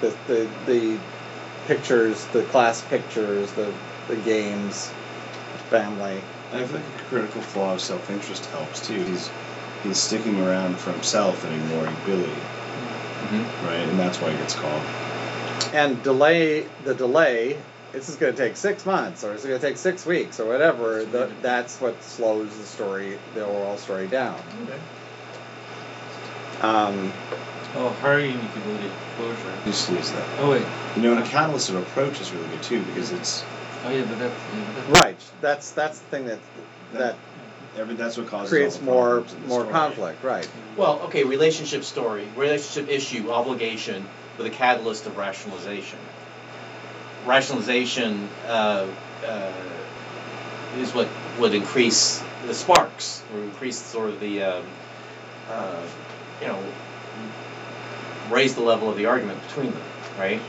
the the the pictures, the class pictures, the the games, family. I think a critical flaw of self-interest helps too. He's he's sticking around for himself and ignoring Billy, Mm-hmm. right? And that's why he gets called. And delay the delay. This is going to take six months, or it's going to take six weeks, or whatever. The, that's what slows the story, the overall story down. Um, Oh, hurry and you can go to closure. Just lose that. Oh wait. You know, and a catalyst of approach is really good too because it's Oh yeah, but that. Yeah, but that right. That's that's the thing that that every that's what causes creates all the more problems in the more story. conflict. Right. Well, okay, relationship story, relationship issue, obligation with a catalyst of rationalization. Rationalization uh, uh, is what would increase the sparks, or increase sort of the, um, uh, you know, raise the level of the argument between them, right?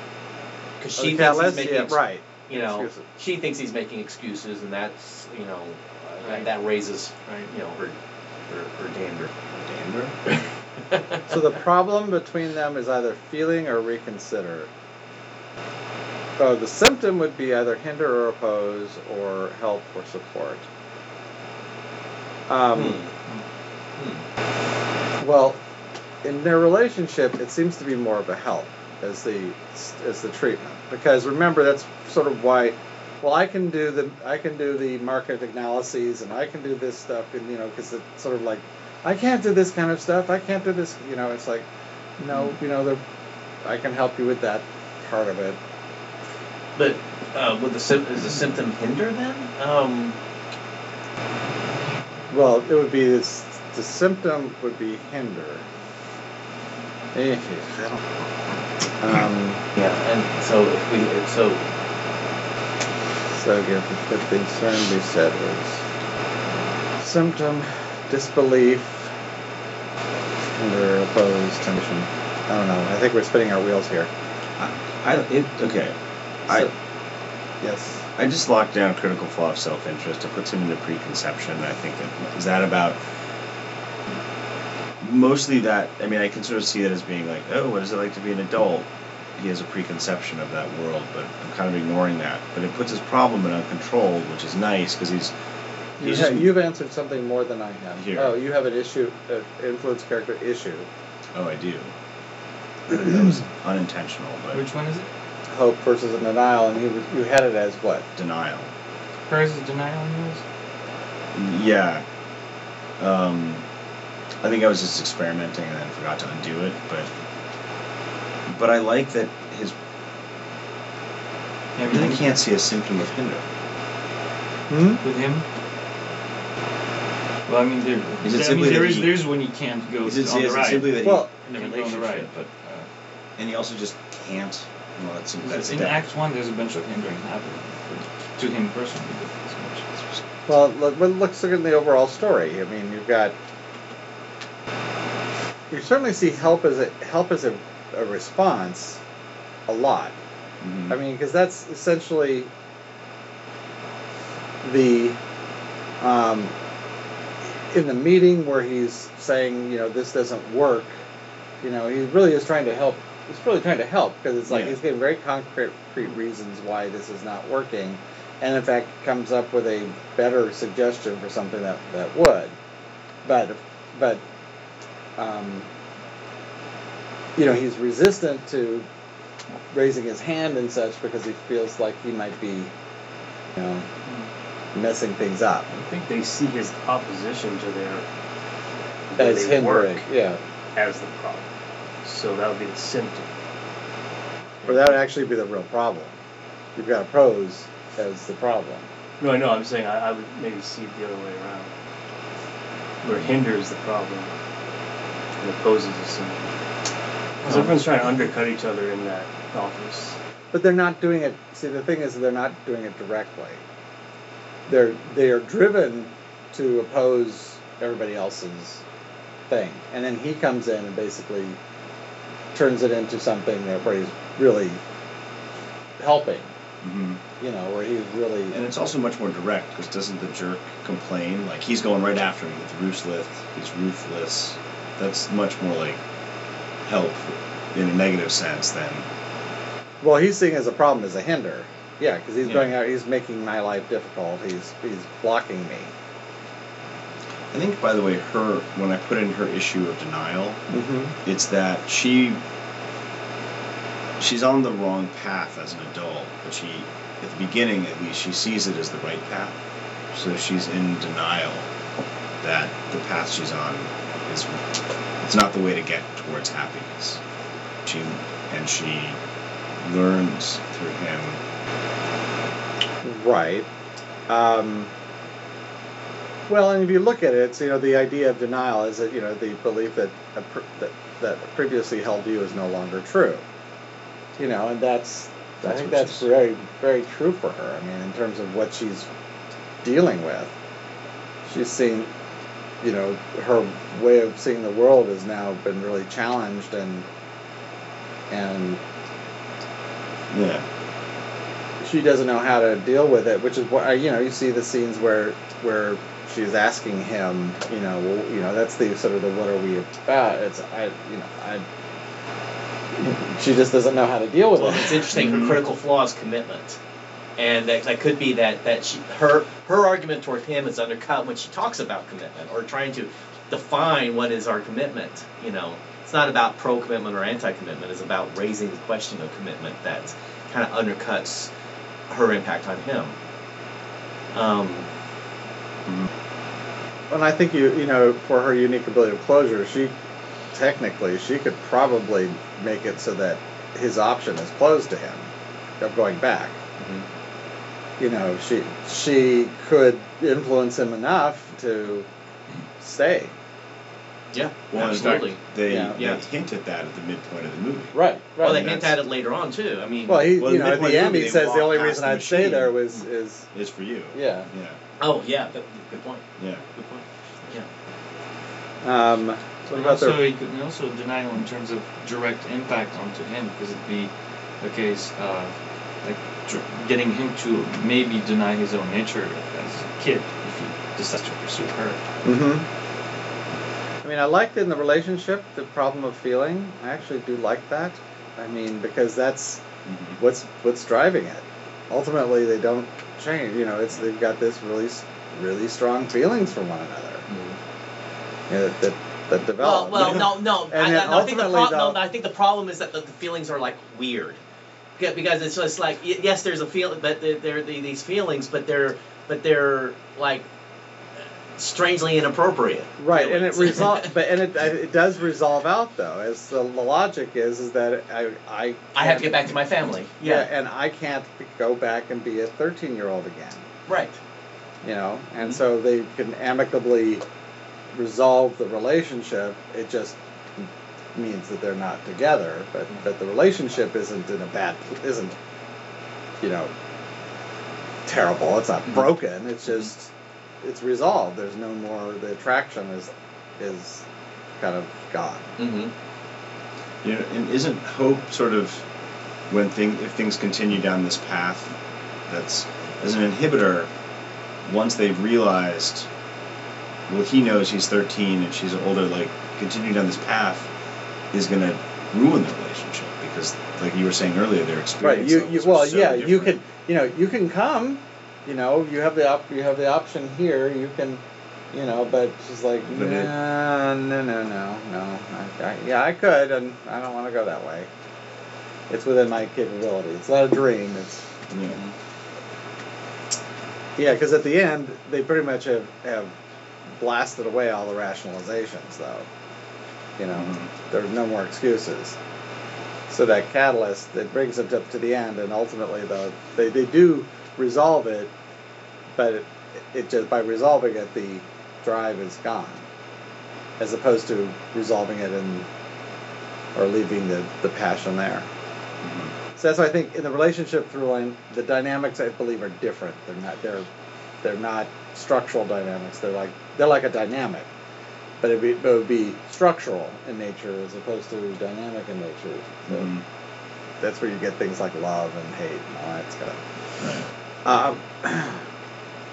Because she Okay, thinks he's making, yeah, ex- right. you know, Excuses. she thinks he's making excuses, and that's, you know, Right. that raises, Right. you know, her, her, her dander. Dander? So the problem between them is either feeling or reconsider. So the symptom would be either hinder or oppose, or help or support. Um, Well, in their relationship, it seems to be more of a help as the as the treatment because remember that's sort of why. Well, I can do the I can do the market analyses and I can do this stuff and you know because it's sort of like I can't do this kind of stuff. I can't do this. You know, it's like no, you know, I can help you with that part of it. But uh, would the is the symptom hinder then? Um, Well, it would be this. The symptom would be hinder. Eh. Um, yeah, and so if we so So again, the concern we said was symptom, disbelief, hinder, opposed, tension. I don't know. I think we're spinning our wheels here. I it okay. I So- Yes. I just locked down critical flaw of self interest. It puts him into preconception. I think that is that about mostly that. I mean, I can sort of see that as being like, oh, what is it like to be an adult? He has a preconception of that world, but I'm kind of ignoring that. But it puts his problem in uncontrolled, which is nice because he's You he's ha- just you've answered something more than I have. Here. Oh, you have an issue, an influence character issue. oh, I do. that was unintentional, but Which one is it? Hope versus a denial, and you you had it as what? denial. Hers is denial and yours? Yeah. Um, I think I was just experimenting and then forgot to undo it, but but I like that his. I really can't see a symptom of hinder. Hmm. With him? Well, I mean, there, Is it I simply mean, there that is he- there's when you can't go Is it, on the is it right. simply that Well, he, Never in go on the right, relationship, but uh, and he also just can't. Well, that's that's in def- Act One, there's a bunch of hindering happening to him personally. But it's much. It's just, Well, look, well, let's look at the overall story. I mean, you've got you certainly see help as a help as a, a response a lot. Mhm. I mean, because that's essentially the um, in the meeting where he's saying, you know, this doesn't work. You know, he really is trying to help. He's really trying to help because it's like Yeah. he's giving very concrete reasons why this is not working, and in fact comes up with a better suggestion for something that that would. But but um, you know, he's resistant to raising his hand and such because he feels like he might be, you know, messing things up. I think they see his opposition to their As hindering, yeah. as the problem. So that would be the symptom. Or that would actually be the real problem. You've got pros as the problem. No, I know. I'm saying I, I would maybe see it the other way around, where hinders the problem and opposes the symptom. Because everyone's trying to undercut each other in that office. But they're not doing it. See, the thing is, they're not doing it directly. They're they are driven to oppose everybody else's thing, and then he comes in and basically turns it into something that where he's really helping. Mhm. You know, where he's really And it's also much more direct because doesn't the jerk complain? Like he's going right after him with ruthless. He's ruthless. That's much more like help in a negative sense then. well, he's seeing as a problem as a hinder. Yeah, because he's Yeah. going out. He's making my life difficult. He's he's blocking me. I think, by the way, her when I put in her issue of denial, Mm-hmm. it's that she she's on the wrong path as an adult, but she at the beginning at least she sees it as the right path. So she's in denial that the path she's on is it's not the way to get towards happiness. She and she learns through him. Right. Um, well, and if you look at it, it's, you know, the idea of denial is that, you know, the belief that a pr- that, that previously held view is no longer true. You know, and that's, I That's think that's very, very true for her. I mean, in terms of what she's dealing with. She's seen, you know, her way of seeing the world has now been really challenged and, and Yeah. she doesn't know how to deal with it, which is what you know. You see the scenes where where she's asking him, you know, well, you know, that's the sort of the what are we about? It's I, you know, I. She just doesn't know how to deal with Well, it. it's interesting. Her critical flaw is commitment, and that, that could be that that she her her argument toward him is undercut when she talks about commitment or trying to define what is our commitment. You know, it's not about pro commitment or anti commitment. It's about raising the question of commitment that kind of undercuts her impact on him. Um, And I think you, you know, for her unique ability of closure, she technically she could probably make it so that his option is closed to him of going back. You know, she she could influence him enough to stay. yeah, Well, in absolutely. fact, they, Yeah. they Yeah. hint at that at the midpoint of the movie. Right. Right. Well, they and hint at it later on too. I mean, Well, he, Well, you the know, at the end the he says the only reason past I'd the stay there was is Is for you. yeah. Yeah. oh yeah, good, good point. Yeah. Good point. Yeah. Um, what And about also, the it could and also denial in terms of direct impact onto him, because it'd be a case of like dr- getting him to maybe deny his own nature as a kid if he decides to pursue her. hmm I mean, I liked in the relationship the problem of feeling. I actually do like that. I mean, because that's Mhm. what's what's driving it. Ultimately, they don't change. You know, it's they've got this really really strong feelings for one another. You know, that, that that Well, develop. well, no, no. And I, then I, I think the ultimately, problem. No, I think the problem is that the, the feelings are like weird, Yeah, because it's just like yes, there's a feel, but there there are these feelings, but they're but they're like strangely inappropriate. Right, and it feelings. resolve, but and it it does resolve out though. As the, logic is, is that I I I have to get back to my family. yeah, Yeah. and I can't go back and be a thirteen year old again. Right. you know, and Mhm. so they can amicably resolve the relationship. It just means that they're not together, but but the relationship isn't in a bad isn't you know terrible. It's not broken. It's just it's resolved. There's no more. The attraction is is kind of gone. Mm-hmm. You know, and isn't hope sort of when thing if things continue down this path that's as an inhibitor once they've realized well he knows he's 13 and she's older like continuing down this path is going to ruin the relationship because like you were saying earlier their Right. experience You you well so yeah you can. you know you can come, you know you have the op- you have the option here. You can. You know, but she's like, no, no, no, no, no. I, I, yeah, I could, and I don't want to go that way. It's within my capability. It's not a dream. It's yeah. yeah, because at the end they pretty much have have blasted away all the rationalizations, though. You know, Mhm. there's no more excuses. So that catalyst that brings them up to the end, and ultimately, though, they, they do resolve it, but it, it just by resolving it, the drive is gone, as opposed to resolving it and or leaving the, the passion there. Mhm. So that's why I think in the relationship through line, the dynamics I believe are different. They're not they're they're not structural dynamics. They're like they're like a dynamic, but it, be, it would be structural in nature as opposed to dynamic in nature. So Mhm. that's where you get things like love and hate and all that stuff. Right. Um,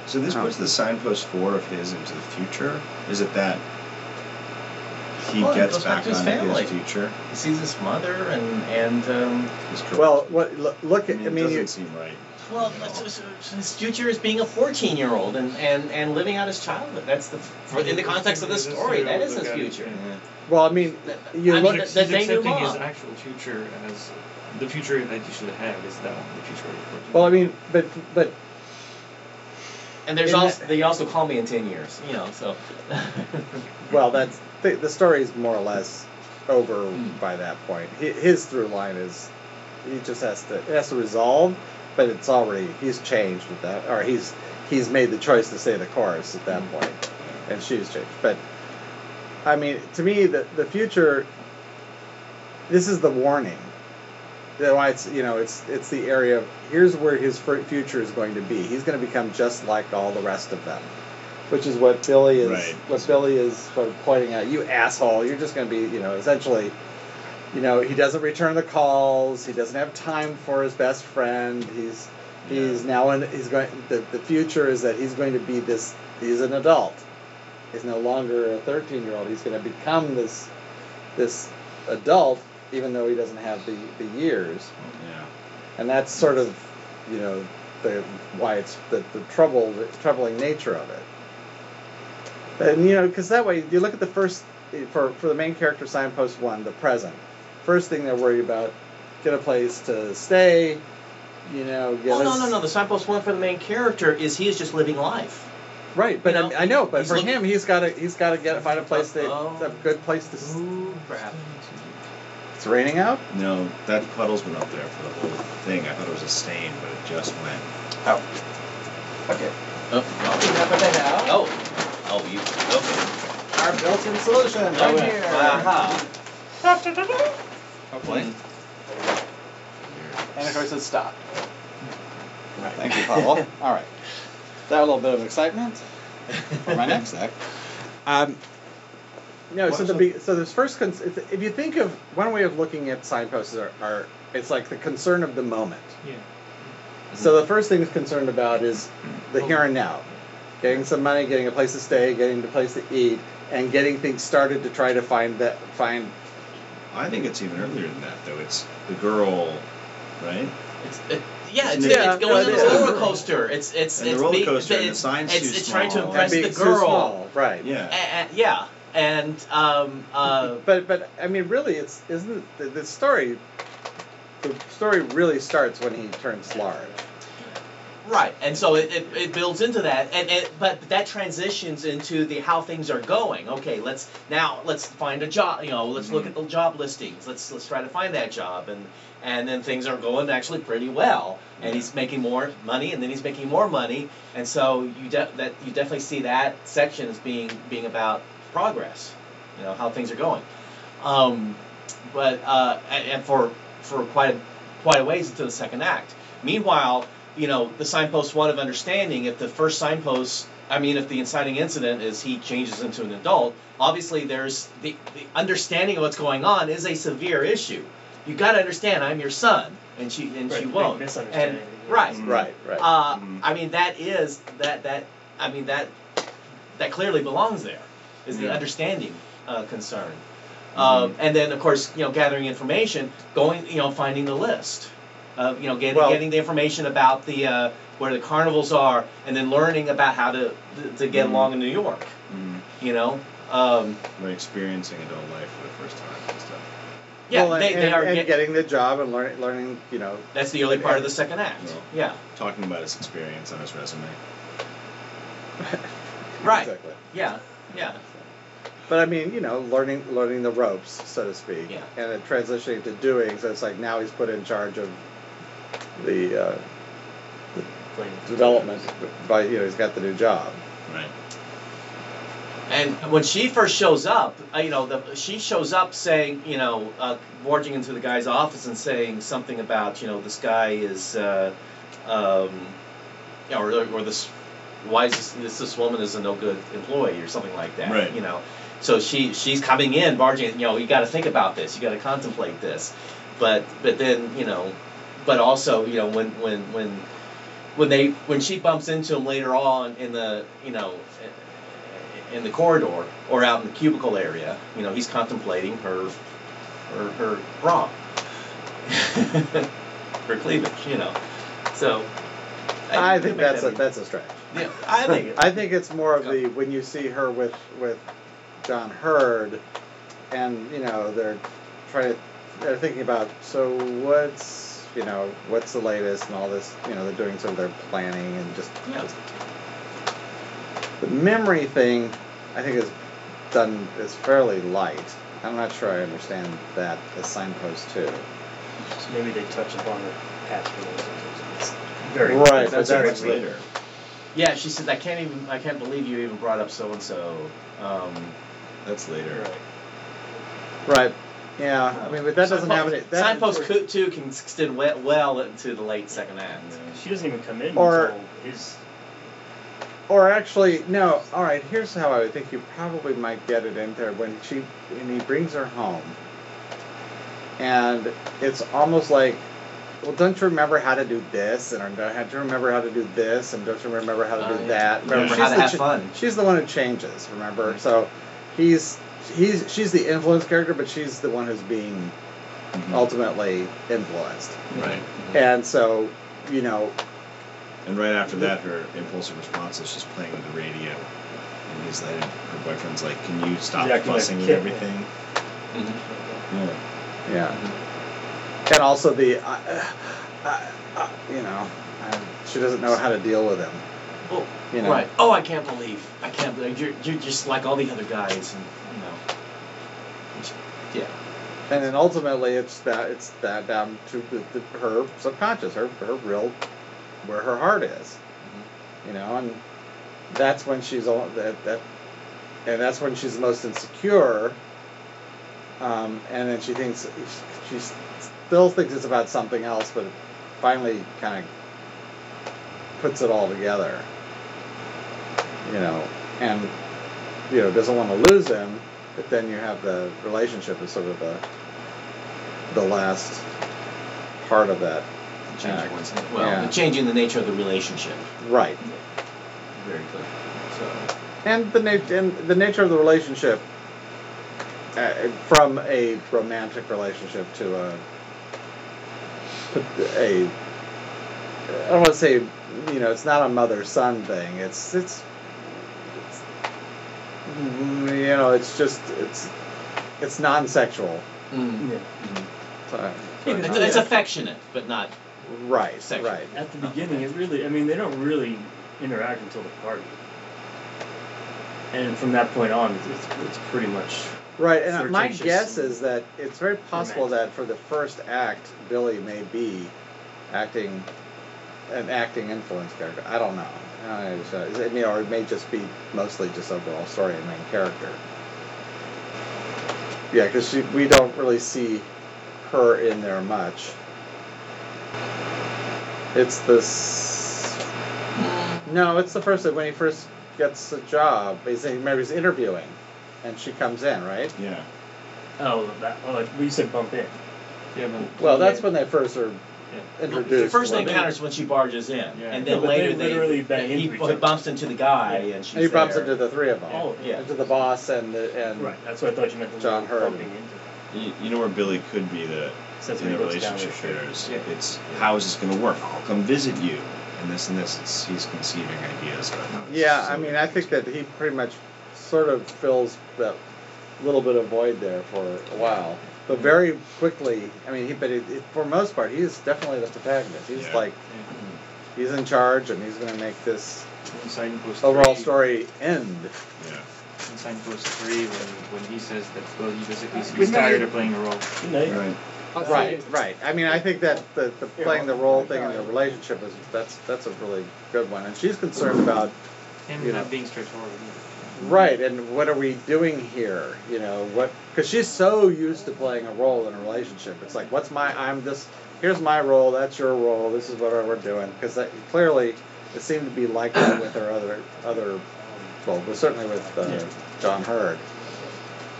So this puts the signpost four of his into the future. Is it that he Well, gets back back to his family. his future? He sees his mother and and um, His well, what look, look I mean, I it mean, doesn't you, seem right. Well, that's- that's- his future is being a 14 year old and, and, and living out his childhood. That's the for, in the context of the story. That is his future. Well, I mean, you I look. mean, at, the He's denouement. accepting his actual future as the future that he should have is that one, the future. of well, I mean, but but And there's also that- they also call me in 10 years. You know, so. well, that's the, the story is more or less over Hmm. by that point. His through line is he just has to it has to resolve, but it's already he's changed at that, or he's he's made the choice to say the chorus at that mm-hmm. point, and she's changed. But I mean, to me, the the future. This is the warning. That why it's you know it's it's the area of here's where his future is going to be. He's going to become just like all the rest of them, which is what Billy is Right. what Billy is sort of pointing out. You asshole! You're just going to be you know essentially. You know he doesn't return the calls. He doesn't have time for his best friend. He's he's now in he's going the, the future is that he's going to be this he's an adult. He's no longer a 13 year old. He's going to become this this adult even though he doesn't have the, the years Yeah. and that's sort of you know the why it's the, the trouble the troubling nature of it and you know because that way you look at the first for for the main character signpost one the present first thing they're worried about get a place to stay you know get Oh no us- no no! The signpost one for the main character is he is just living life. right but You I, know, mean, I know but he's for looking- him he's got to he's got to get find a place to Oh. a good place to s- Ooh, crap! it's raining out No, that puddle's been up there for the whole thing. I thought it was a stain, but it just went. oh okay Oh, oh, oh, you okay? our built-in solution Oh, right yeah. here uh-huh. Aha. Hopefully Mm. And of course, it stopped. Right. Thank you, Paul. All right. That a little bit of excitement for my next act. Um, no, so the be- so this first cons- it's, if you think of one way of looking at signposts are, are it's like the concern of the moment. Yeah. So the first thing it's concerned about is the here and now, getting some money, getting a place to stay, getting a place to eat, and getting things started to try to find that find. I think it's even earlier than that, though. It's the girl, right? It's, it, yeah, it's, Yeah, it's going it on is. the roller coaster. It's it's And the it's roller be- coaster and the it's, sign's it's, too it's trying to impress being the too girl. small, right? Yeah. A- a- yeah, and um, uh, But but I mean, really, it's isn't the, the story. The story really starts when he turns large. Right, and so it, it, it builds into that, and, and but that transitions into the how things are going. Okay, let's now let's find a job. You know, let's look at the job listings. Let's let's try to find that job, and and then things are going actually pretty well, and he's making more money, and then he's making more money, and so you de- that you definitely see that section as being being about progress. You know how things are going, um, but uh, and, and for for quite a, quite a ways into the second act. Meanwhile you know, the signpost one of understanding, if the first signpost, I mean, if the inciting incident is he changes into an adult, obviously there's the, the understanding of what's going on is a severe issue. You got to understand, I'm your son, and she and Right, she won't. And misunderstanding, right, Mhm. Right, right. uh, Mhm. I mean, that is that that I mean that that clearly belongs there. Is the Yeah. understanding uh, concern, um, and then of course you know gathering information, going you know finding the list, of you know getting Well- getting the information about the uh, where the carnivals are, and then learning about how to to get Mhm. along in New York. Mm. You know, um, Like experiencing adult life for the first time and stuff. yeah, Well, they, and, they are and get- getting the job and learning, learning, you know. that's the early part of the second act. Well. Yeah, Talking about his experience on his resume. right. Exactly. Yeah, yeah. But I mean, you know, learning learning the ropes, so to speak, Yeah. and then transitioning to doing. So it's like now he's put in charge of the uh, Playing development by you know he's got the new job. Right. And when she first shows up, uh, you know, the, she shows up saying, you know, uh, barging into the guy's office and saying something about, you know, this guy is, uh, um, you know, or, or this, why is this, this this woman is a no good employee or something like that, Right. you know. So she she's coming in, barging, you know, you got to think about this, you got to contemplate this, but but then you know, but also you know when when when when they when she bumps into him later on in the you know in the corridor or out in the cubicle area, you know, he's contemplating her her her bra, her cleavage, you know. So I you think that's a that that's a stretch. Yeah, I think. I think it's more of the when you see her with with John Heard, and you know they're trying to they're thinking about so what's you know what's the latest and all this you know they're doing some of their planning and just, Yeah. just the memory thing I think is done is fairly light. I'm not sure I understand that as signpost too. So maybe they touch upon the past relationships. Very Right, That's that's much later. Yeah, she says, I can't even, I can't believe you even brought up so and so. Um, That's later. Right. Right. Yeah. I mean, but that doesn't have any. That, Signpost co- two can extend we- well into the late second act. She doesn't even come in Or- until his. Or actually, no. All right. Here's how I would think you probably might get it in there when she when he brings her home, and it's almost like, well, don't you remember how to do this, and or don't you remember how to do this, and don't you remember how to Oh, do yeah. that? Remember she's how to the have fun. She's the one who changes. Remember, mm. so he's he's she's the influence character, but she's the one who's being Mhm. ultimately influenced, Right. and so you know And right after that, her impulsive response is just playing with the radio. And he's like, her boyfriend's like, "Can you stop He's acting like fussing a with everything?" Mm-hmm. Yeah. Yeah. And also the, uh, uh, uh, you know, uh, she doesn't know how to deal with him. Oh, You know. Right. Oh, I can't believe. I can't believe you're, you're just like all the other guys, and you know. Which- Yeah. And then ultimately, it's that it's that down to the, the, her subconscious, her her real, where her heart is. You know, and that's when she's all that that, and that's when she's the most insecure. Um, and then she thinks she still thinks it's about something else, but finally kind of puts it all together. You know, and you know doesn't want to lose him, but then you have the relationship as sort of the the last part of that. Changing one's well, Yeah. changing the nature of the relationship. Right. Very clear. So. and the nat- and the nature of the relationship uh, from a romantic relationship to a a I don't want to say you know it's not a mother son thing it's it's, Mm, you know it's just it's it's non-sexual Mm. Yeah. Mm-hmm. so, It's, it's affectionate, but not. right Sexual. right At the oh. beginning, it really, I mean, they don't really interact until the party. And from that point on, it's, it's, it's pretty much. Right, and uh, my guess is that it's very possible romantic. that for the first act, Billy may be acting an acting influence character. I don't know. Uh, it's, uh, it may, or it may just be mostly just overall story and main character. Yeah, because we don't really see her in there much. It's this. No, it's the first when he first gets a job. He's, remember he's interviewing, and she comes in, right? Yeah. Oh, that, Well, like, we said bump in. Yeah, Well, that's when they first are The introduced. first when they- encounter is when she barges in, Yeah. and then but later they literally bang he, into each he other. bumps into the guy, and she's he bumps there. into the three of them. Oh, yeah. Into the boss and the and Right, that's what I thought you meant. The John word Heard. Bumping into. You, you know where Billy could be the So that's in when the looks down relationship his shirt. there is Yeah. it's how is this going to work? I'll come visit you, and this and this. It's he's conceiving ideas about how. it's yeah. so I mean, I think that he pretty much sort of fills that little bit of void there for a while, but very quickly. I mean, he but it, it, for most part, he's definitely the protagonist. He's Yeah. like mm-hmm. he's in charge, and he's going to make this in Signpost overall 3 story end. Yeah. In Signpost 3, when, when he says that, well, he basically Good he's tired of playing a role. Good night. Right. Right, right. I mean, I think that the, the playing the role thing in the relationship is that's that's a really good one, and she's concerned about Him You not know. being straightforward. Either. Right, and what are we doing here? You know, what? Because she's so used to playing a role in a relationship. It's like, what's my? I'm this. Here's my role. That's your role. This is what we're doing. Because clearly, it seemed to be like that with her other other. Well, but certainly with uh, John Heard.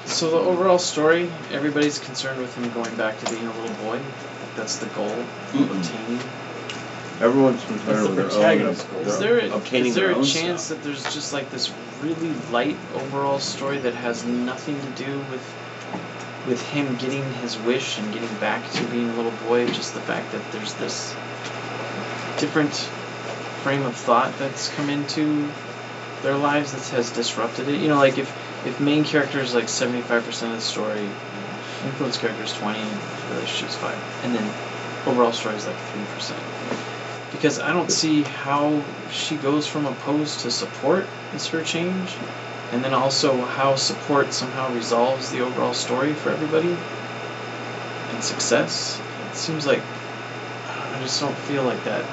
So the overall story, everybody's concerned with him going back to being a little boy. That's the goal, Mm-mm. obtaining. Everyone's concerned the with their own. protagonist goal. their- Is there a, is there a chance stuff. that there's just like this really light overall story that has nothing to do with with him getting his wish and getting back to being a little boy? Just the fact that there's this different frame of thought that's come into their lives that has disrupted it. You know, like if if main character is like seventy five percent of the story, influence character is twenty, relationships five, and then overall story is like three percent. Because I don't see how she goes from opposed to support is her change, and then also how support somehow resolves the overall story for everybody and success. It seems like I just don't feel like that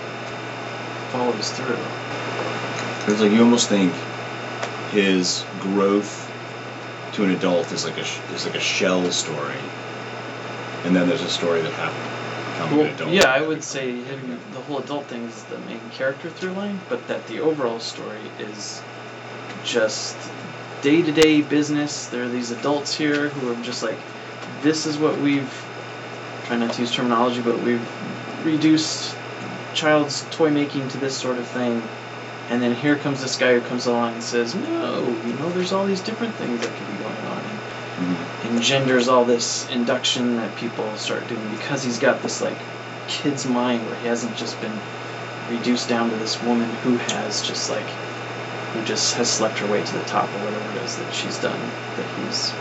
follows through. It's like you almost think his growth to an adult is like a sh- is like a shell story, and then there's a story that happened Well, yeah, I would say him, the whole adult thing is the main character through line, but that the overall story is just day to day business. There are these adults here who are just like, this is what we've, try not to use terminology, but we've reduced child's toy making to this sort of thing. And then here comes this guy who comes along and says, no, you know, there's all these different things that could be going on. And Mhm. engenders all this induction that people start doing because he's got this like kid's mind where he hasn't just been reduced down to this woman who has just like who just has slept her way to the top or whatever it is that she's done that he's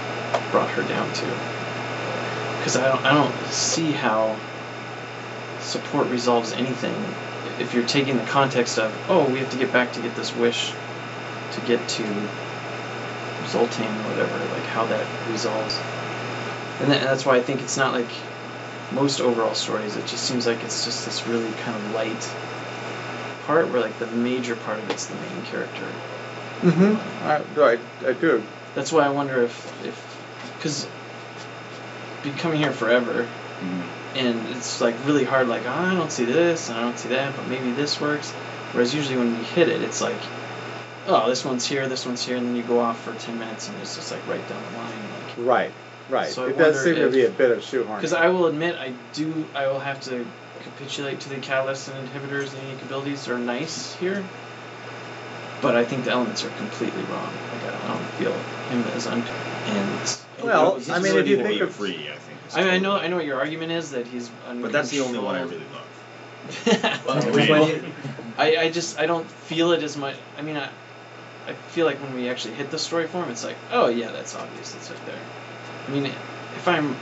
brought her down to because I don't, I don't see how support resolves anything if you're taking the context of oh we have to get back to get this wish to get to Zoltar or whatever, like how that resolves. And, that, and that's why I think it's not like most overall stories. It just seems like it's just this really kind of light part where like the major part of it's the main character. Mm-hmm. I, I, I do. That's why I wonder if if because been coming here forever Mhm. and it's like really hard like oh, I don't see this and I don't see that but maybe this works whereas usually when you hit it it's like oh this one's here this one's here and then you go off for 10 minutes and it's just like right down the line like Right, right. So I it does seem to be a bit of shoehorn. because I will admit I do I will have to capitulate to the catalysts and inhibitors and unique abilities are nice here but I think the elements are completely wrong like I don't, feel him as un and Well, His I mean, if you think of- free, I think. I, mean, I know I know what your argument is that he's But that's the only one I really love. Well, Agreed. but- I, I just I don't feel it as much. I mean, I, I feel like when we actually hit the story form, it's like, oh yeah, that's obvious. It's right there. I mean, if I'm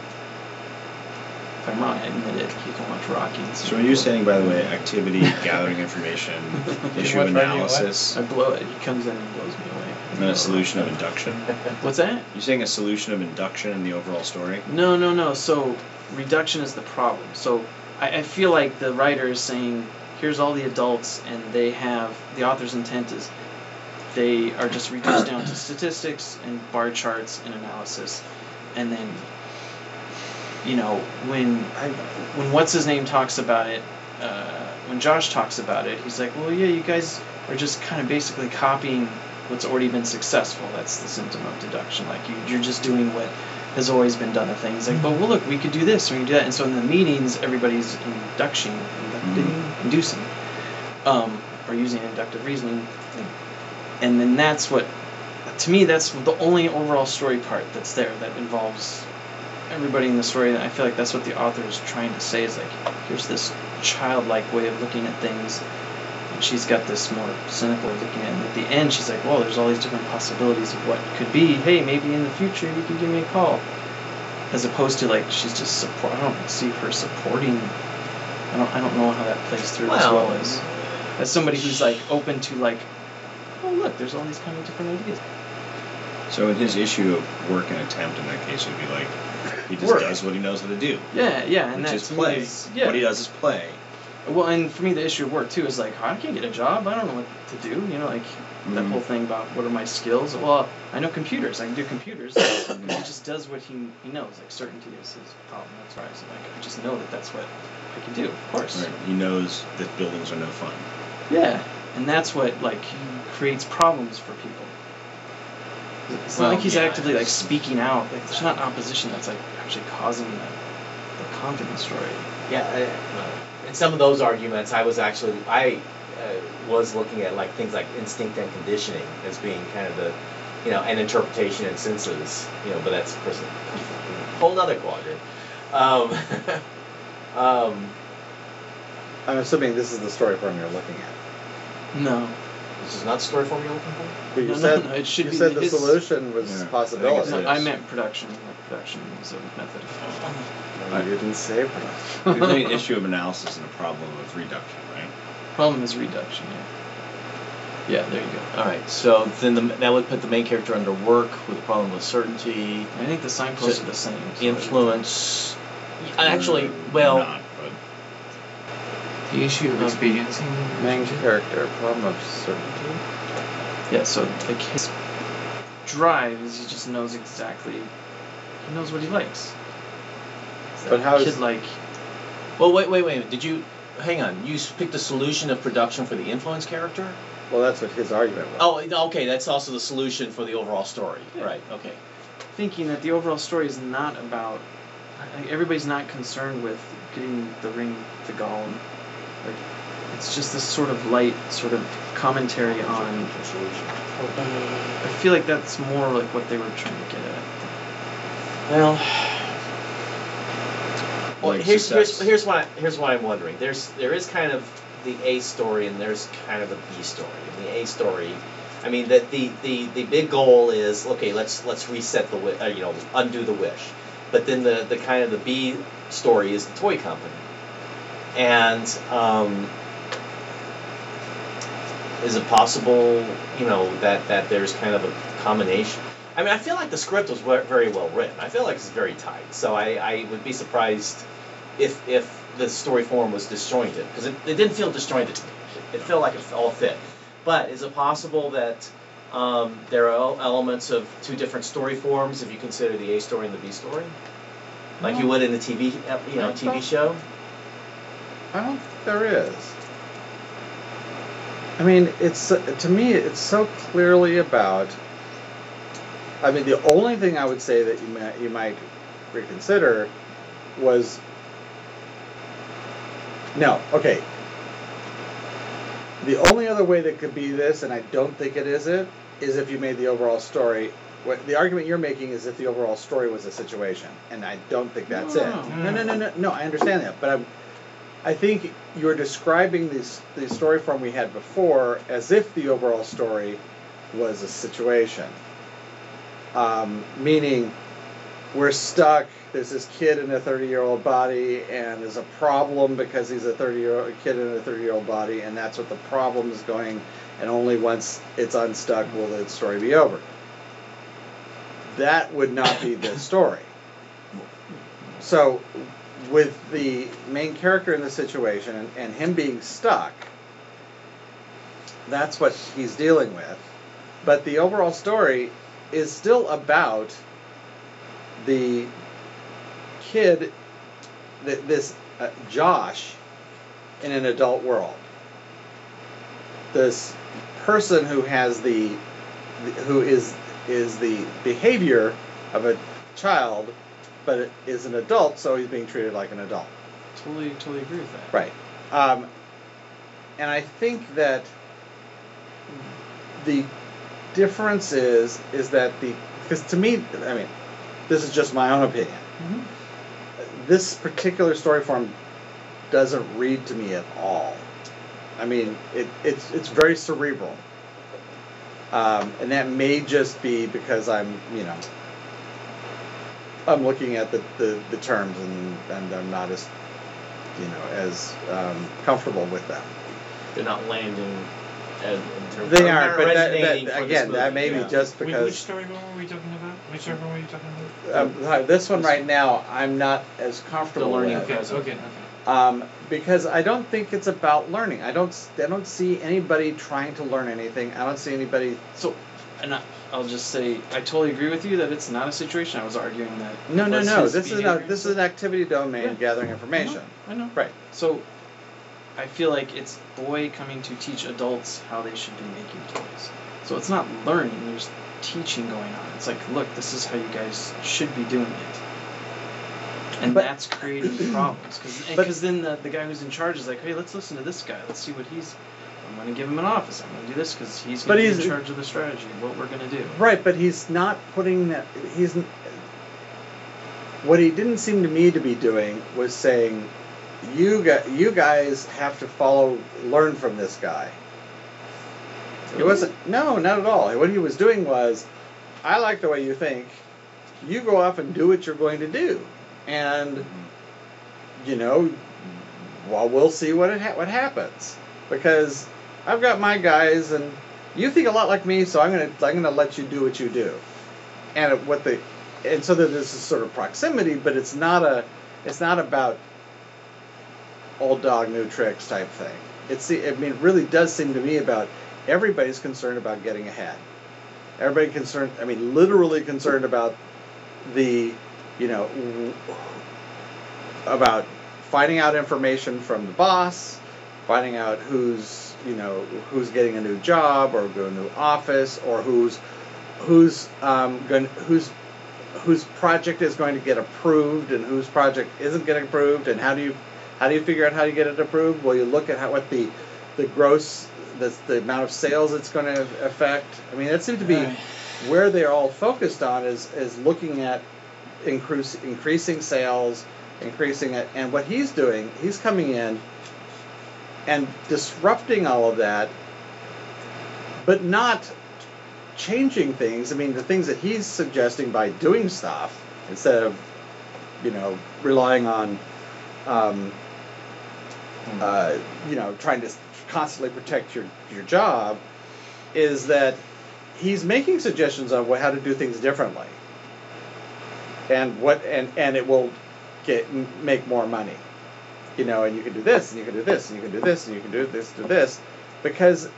if I'm wrong, I admit it. You can watch Rocky. And so are you saying, by the way, activity, gathering information, issue analysis, I blow it. He comes in and blows me away. and then a solution of induction? What's that? You're saying a solution of induction in the overall story? No, no, no. So reduction is the problem. So I, I feel like the writer is saying, here's all the adults, and they have the author's intent is they are just reduced down to statistics and bar charts and analysis, and then you know when I, when what's his name talks about it, uh, when Josh talks about it, he's like, well, yeah, you guys are just kind of basically copying what's already been successful. That's the symptom of deduction. Like you, you're just doing what has always been done. A thing. It's like, but well, look, we could do this, or we could do that. And so in the meetings, everybody's induction, inducting, inducing, um, or using inductive reasoning. And then that's what, to me, that's the only overall story part that's there that involves everybody in the story. I feel like that's what the author is trying to say is like, here's this childlike way of looking at things. And she's got this more cynical looking at it. And at the end, she's like, well, there's all these different possibilities of what could be. Hey, maybe in the future you can give me a call. As opposed to like, she's just support. I don't see her supporting. I don't. I don't know how that plays through as Well, well as as somebody who's like open to like, oh look, there's all these kind of different ideas. So in his issue of work and attempt, in that case, would be like, he just Work. does what he knows how to do. Yeah, yeah, and which that is play. is yeah. What he does is play. Well, and for me, the issue of work too is like, I can't get a job. I don't know what to do. You know, like that Mhm. whole thing about what are my skills. Well, I know computers. I can do computers. he just does what he he knows. Like certainty is his problem. That's why I was like, I just know that that's what I can do. Of course. Right. He knows that buildings are no fun. Yeah, and that's what like creates problems for people. It's not Well, like he's yeah, actively like speaking out. Like there's not opposition that's like actually causing the, the conflict in the story. Yeah, I, well, in some of those arguments, I was actually I uh, was looking at like things like instinct and conditioning as being kind of the, you know, and interpretation and senses, you know, but that's of course a whole other quadrant. Um, um, I'm assuming this is the story form you're looking at. No. This is not the story form you're looking for? But you No, no, said no, it should you be said the his- solution was Yeah, I possibility. think No, I meant production. Like production is a method. I didn't say production. There's only an issue of analysis and a problem of reduction, right? Problem is reduction. Yeah. Yeah. There you go. All right, so then the, that would put the main character under work with a problem with certainty, I think the signposts So- are the same. so- influence. Actually, well, Not, but The issue of expediency. Main character, problem of certainty. Yeah. So like his drive is he just knows exactly. He knows what he likes. But how kid is- like? well, wait, wait, wait. Did you hang on? You picked the solution of production for the influence character. Well, that's what his argument was. Oh, okay. That's also the solution for the overall story. Yeah. Right. Okay. thinking that the overall story is not about like, everybody's not concerned with getting the ring to Gollum. Like it's just this sort of light sort of commentary on. I feel like that's more like what they were trying to get at. Well, well Like here's, here's here's what I, here's what I'm wondering. There's there is kind of the A story and there's kind of a B story. And the A story, I mean that the, the the big goal is okay. Let's let's reset the uh, you know undo the wish, but then the the kind of the B story is the toy company, and um, is it possible you know that that there's kind of a combination? I mean, I feel like the script was very well written. I feel like it's very tight. So I, I would be surprised if if the story form was disjointed because it, it didn't feel disjointed to me. It, felt like it all fit. But is it possible that um, there are elements of two different story forms if you consider the A story and the B story, like you would in a TV you know TV show? I don't think there is. I mean, it's uh, to me, it's so clearly about. I mean, the only thing I would say that you might you might reconsider was. No, okay. The only other way that could be this, and I don't think it is it, is if you made the overall story. What the argument you're making is if the overall story was a situation, and I don't think that's it. No, no, no, no, no. I understand that, but I'm. I think you're describing this the story form we had before as if the overall story was a situation. Um, meaning, we're stuck. There's this kid in a 30 year old body, and there's a problem because he's a 30 year old kid in a 30 year old body, and that's what the problem is going. And only once it's unstuck will the story be over. That would not be the story. So, with the main character in the situation and, and him being stuck, that's what he's dealing with. But the overall story is still about the kid, th- this uh, Josh, in an adult world. This person who has the, who is is the behavior of a child, but is an adult, so he's being treated like an adult. Totally, totally agree with that. Right. Um, and I think that the difference is is that the because to me, I mean, this is just my own opinion. This particular story form doesn't read to me at all. I mean, it, it's it's very cerebral, um, and that may just be because I'm you know I'm looking at the, the, the terms and, and I'm not as you know as um, comfortable with them. They're not landing. As, in terms They of- aren't, but that, that, again, that may yeah. be just because which story form were we talking about? Which story were you talking about? um, this one right now I'm not as comfortable learning with. Okay, okay, okay. Um, because I don't think it's about learning. I don't. s- I don't see anybody trying to learn anything. I don't see anybody. So, and I, I'll just say I totally agree with you that it's not a situation. I was arguing that. No, no, no. his This is not. This is an activity domain Yeah. gathering information. I know. Right. So, I feel like it's boy coming to teach adults how they should be making toys. So it's not learning. There's teaching going on. It's like, look, this is how you guys should be doing it. And But- that's creating problems. Because then the, the guy who's in charge is like, hey, let's listen to this guy. Let's see what he's. I'm going to give him an office. I'm going to do this because he's going to be he's- in charge of the strategy, what we're going to do. Right, but he's not putting that. He's. What he didn't seem to me to be doing was saying, "You got, you guys have to follow, learn from this guy." He wasn't. No, not at all. What he was doing was, I like the way you think. You go off and do what you're going to do, and you know, well, we'll see what it ha- what happens because I've got my guys, and you think a lot like me, so I'm gonna I'm gonna let you do what you do, and what the, and so there's this sort of proximity, but it's not a, it's not about old dog new tricks type thing. It's the, I mean, it really does seem to me about everybody's concerned about getting ahead. Everybody concerned, I mean, literally concerned about the, you know, about finding out information from the boss, finding out who's, you know, who's getting a new job or a new office or who's, who's um, going, who's whose project is going to get approved and whose project isn't getting approved and how do you how do you figure out how to get it approved? Well you look at how what the the gross the, the amount of sales it's going to affect. I mean that seems to be where they're all focused on is is looking at increase, increasing sales increasing it. And what he's doing he's coming in and disrupting all of that but not changing things. I mean, the things that he's suggesting by doing stuff instead of, you know, relying on, um, uh, you know, trying to constantly protect your your job, is that he's making suggestions on what, how to do things differently, and what and and it will get make more money, you know, and you can do this and you can do this and you can do this and you can do this do this, because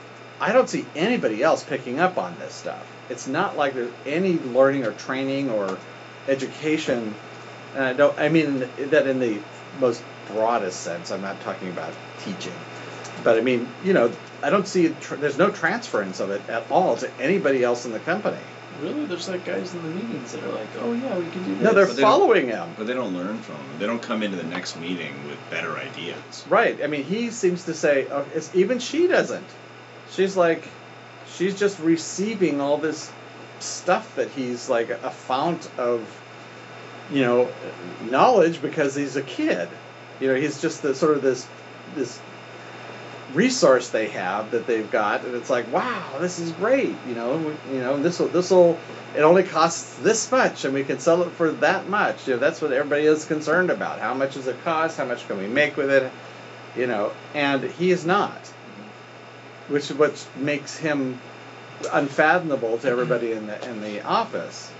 I don't see anybody else picking up on this stuff. It's not like there's any learning or training or education. And I don't. I mean that in the most broadest sense. I'm not talking about teaching, but I mean you know I don't see there's no transference of it at all to anybody else in the company. Really, there's like guys in the meetings that are like, "Oh yeah, we can do this." No, they're But they don't- following him. But they don't learn from him. They don't come into the next meeting with better ideas. Right. I mean, he seems to say, oh, it's, even she doesn't. She's like, she's just receiving all this stuff that he's like a fount of, you know, knowledge because he's a kid. You know, he's just the sort of this, this resource they have that they've got, and it's like, wow, this is great. You know, you know, this will, this will, it only costs this much, and we can sell it for that much. You know, that's what everybody is concerned about. How much does it cost? How much can we make with it? You know, and he is not, which which makes him unfathomable to everybody in the in the office.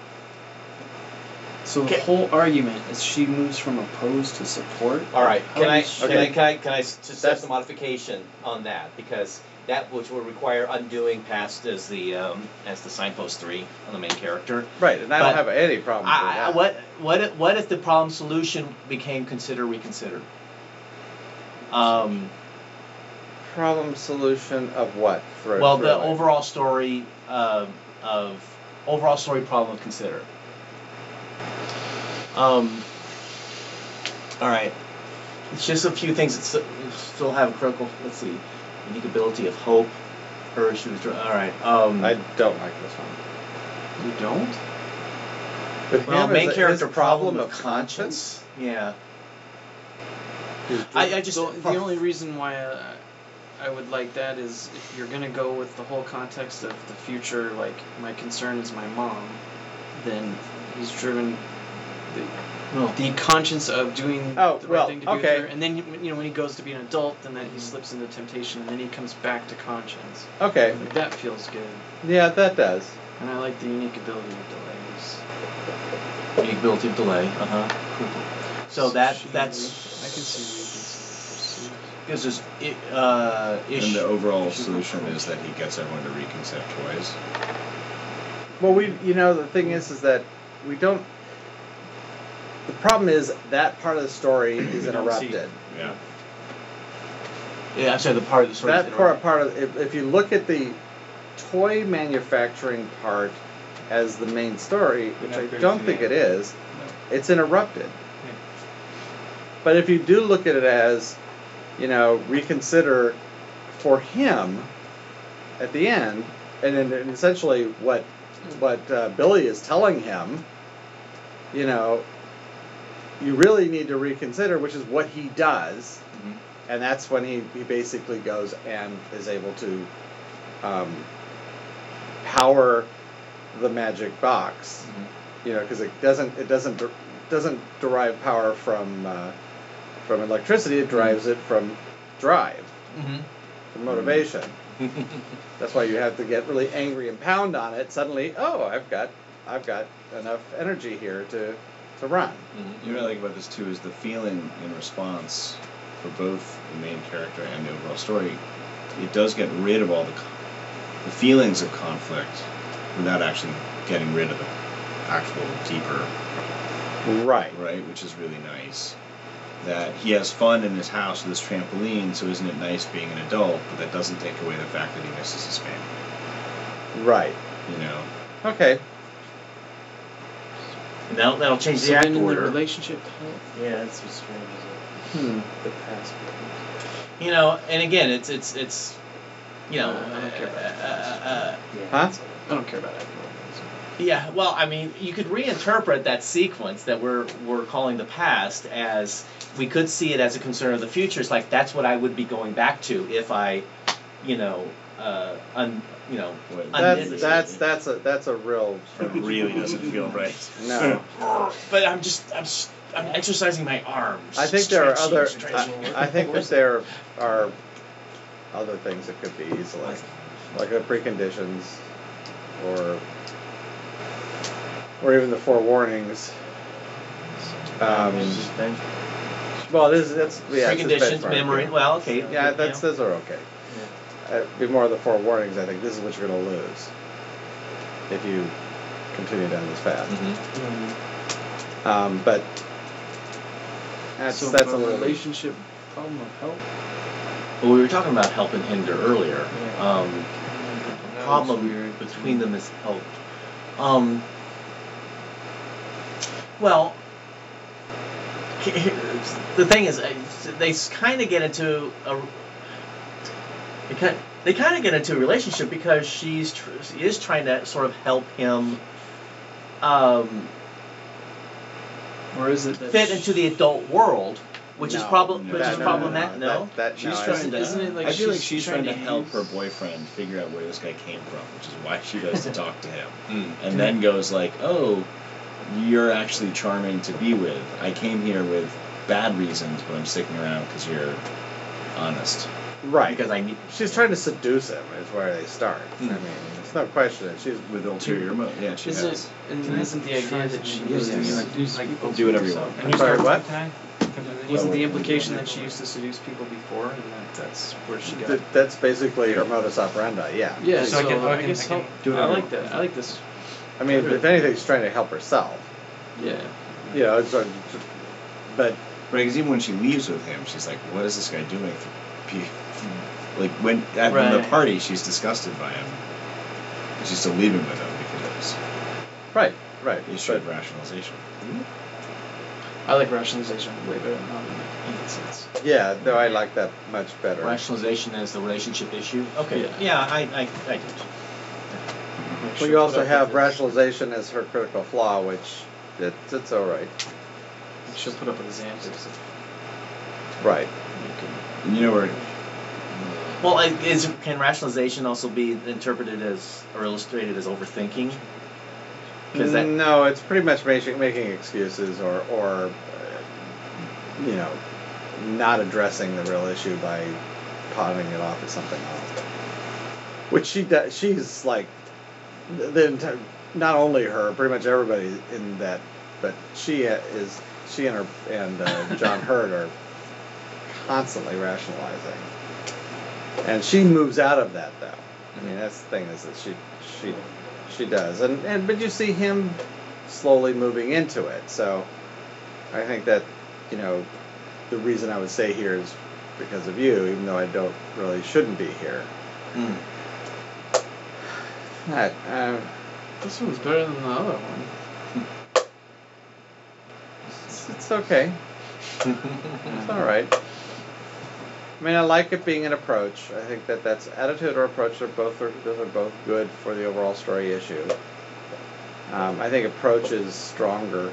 So the whole argument is she moves from opposed to support. All right, can I, does she- can I, can I, can I s- suggest a modification on that? Because that which will require undoing past as the, um, as the signpost three on the main character. Right, and I don't have any problem with I, I- that. what, what, if- what if the problem solution became consider reconsider? Um, Problem solution of what? Throw- well, the throw away. overall story, uh, of, overall story problem of consider. Um, all right. It's just a few things that still, still have a critical. Let's see, unique ability of hope. Her, she was. All right. Um, I don't like this one. You don't? But well, main character problem, problem of of conscience. Yeah. I, I just the, the only reason why I, I would like that is if you're gonna go with the whole context of the future, like my concern is my mom, then he's driven the, the conscience of doing Oh, the well, right thing to do okay. with and then you know when he goes to be an adult, and then he slips into temptation, and then he comes back to conscience. Okay. Like, that feels good, Yeah, that does. and I like the unique ability of delays. Unique ability of delay. Uh huh. So that She- that's. I can see reconsider pursuit. Because there's i- uh, And the overall solution is that he gets everyone to reconsider twice. Well, we, you know, the thing is, is that we don't. The problem is that part of the story is We see- interrupted. Yeah. Yeah, I'm sorry. The part of the story. That part, part of if, if you look at the toy manufacturing part as the main story, which I don't think it is, familiar. is, it's interrupted. But if you do look at it as, you know, reconsider for him at the end, and then and essentially what what uh, Billy is telling him, you know, you really need to reconsider, which is what he does, Mhm. and that's when he, he basically goes and is able to um, power the magic box. Mm-hmm. You know, because it doesn't it doesn't der- doesn't derive power from uh, from electricity. It derives it from drive, Mm-hmm. from motivation. That's why you have to get really angry and pound on it. Suddenly, oh, I've got I've got enough energy here to to run. Mm-hmm. You know what I like about this too is the feeling in response for both the main character and the overall story. It does get rid of all the the feelings of conflict without actually getting rid of the actual deeper Right. right, which is really nice. That he has fun in his house with his trampoline, so isn't it nice being an adult? But that doesn't take away the fact that he misses his family. Right. You know. Okay. And that'll, that'll change So the act then in the order. relationship. Yeah, that's what's strange. Is Hmm. it? The past. You know, and again, it's it's it's, you know, Uh, I don't care about uh, uh, uh, Yeah. Huh? I don't care about that. Yeah, well, I mean, you could reinterpret that sequence that we're we're calling the past as we could see it as a concern of the future. It's like that's what I would be going back to if I, you know, uh, un, you know, Wait, That's that's that's a that's a real It really doesn't feel right. no. But I'm just I'm just, I'm exercising my arms. I think there are stretching, other. stretching. I, I think that there are other things that could be easily, like the preconditions, or or even the forewarnings. Um, Suspension. well, this that's yeah. it's Preconditions, suspense memory. Well, okay. Yeah, yeah that's those are okay. Uh, be more of the forewarnings. I think this is what you're going to lose if you continue down this path. Mhm. Um, but that's so that's from a little. relationship problem of help. Well, we were talking about help and hinder earlier. Um, That was problem weird. between them is help. Um, well, the thing is, uh, they kind of get into a. They kind, they kind of get into a relationship because she's tr- she is trying to sort of help him um, Or is it fit sh- into the adult world, which is problem, no, which is no, no, problematic. no, No, that- that- She's no, I trying. think- Isn't it like I feel like she's, she's trying to help her boyfriend figure out where this guy came from, which is why she goes to talk to him. mm. And then goes like, "Oh, you're actually charming to be with. I came here with bad reasons, but I'm sticking around because you're honest." Right. because I need. She's trying to seduce him. Is where they start. Hmm. I mean, it's no question that she's With ulterior motive. Yeah, she Is has. it? And isn't the idea that she Yeah, used yeah, to yeah. seduce people? Do whatever you want. And I'm sorry, start- what? Wasn't the implication that she used to seduce people before, and that that's where she got? Th- that's basically her modus operandi. Yeah. yeah, So so, I can- I, I can- I can help. do I whatever like I that. want. I like this. I mean, if anything, she's trying to help herself. Yeah. You know, it's a, but Right, because even when she leaves with him, she's like, "What is this guy doing?" For pe-" like when at the party, she's disgusted by him. But she's still leaving with him because right, right. of issue But of rationalization. I like rationalization way better than making sense. yeah, no, I like that much better. rationalization as the relationship issue. Okay, Yeah. yeah, I, I, I do. Well, you also have rationalization as her critical flaw, which it's it's all right. She'll put up with his answers. Right. And you know where Well, is can rationalization also be interpreted as or illustrated as overthinking? That no, it's pretty much making excuses or or uh, you know not addressing the real issue by pawning it off as something else. Which she does. She's like the, entire, not only her, pretty much everybody in that, but she is she and her and uh, John Heard are constantly rationalizing, and she moves out of that though. I mean, that's the thing is that she she she does, and and but you see him slowly moving into it. So I think that you know the reason I would say here is because of you, even though I don't really shouldn't be here. Mm. That uh, This one's better than the other one. it's, it's okay. It's all right. I mean, I like it being an approach. I think that that's attitude or approach They're both are, those are both good for the overall story issue. Um, I think approach is stronger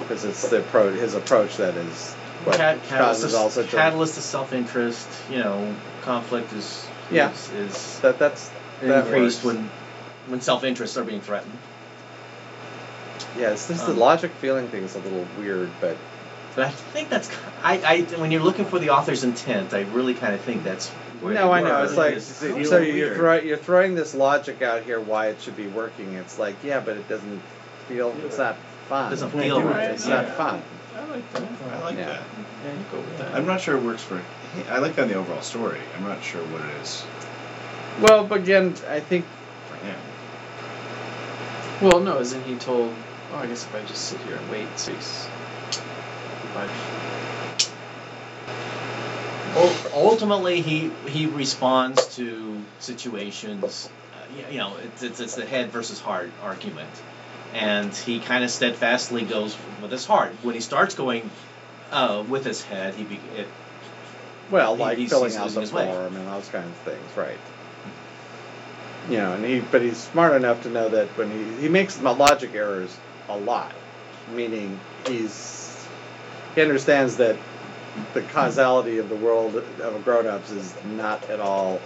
because it's the approach, his approach that is what cat, catalyst, causes all of catalyst of self-interest. You know, conflict is Yeah. is, is that that's that increased works. when when self-interests are being threatened. Yeah, it's just Um, the logic feeling thing is a little weird, but But I think that's I, I when you're looking for the author's intent, I really kind of think that's where no, I know. were. It's like It's so, really so you're weird. throwing you're throwing this logic out here why it should be working. It's like yeah, but it doesn't feel. It's not fun. It doesn't feel right. It's Yeah. not fun. I like that. I like Yeah. that. Yeah, you go with that. I'm not sure it works for. I like that in the overall story. I'm not sure what it is Well, but again, I think for him. Well, no, isn't he told? Oh, I guess if I just sit here and wait, so he's. But ultimately he he responds to situations uh, you know it's, it's it's the head versus heart argument. And he kind of steadfastly goes with his heart. When he starts going uh, with his head he be, it, well, He- like he's- filling he's out the form and those kinds of things, right? You know, and he but he's smart enough to know that when he he makes logic errors a lot, meaning he's he understands that the causality of the world of grown-ups is not at all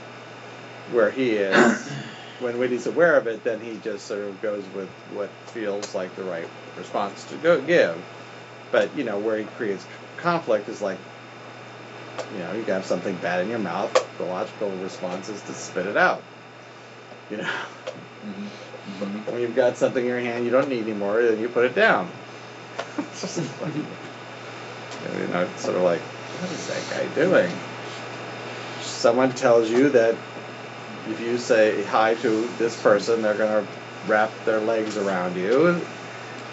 where he is. when when he's aware of it, then he just sort of goes with what feels like the right response to go give. But you know, where he creates conflict is like, you know, you have something bad in your mouth. The logical response is to spit it out. You know, mm-hmm. Mm-hmm. when you've got something in your hand you don't need anymore, then you put it down. It's just like- you know, it's sort of like, what is that guy doing? Someone tells you that if you say hi to this person, they're going to wrap their legs around you,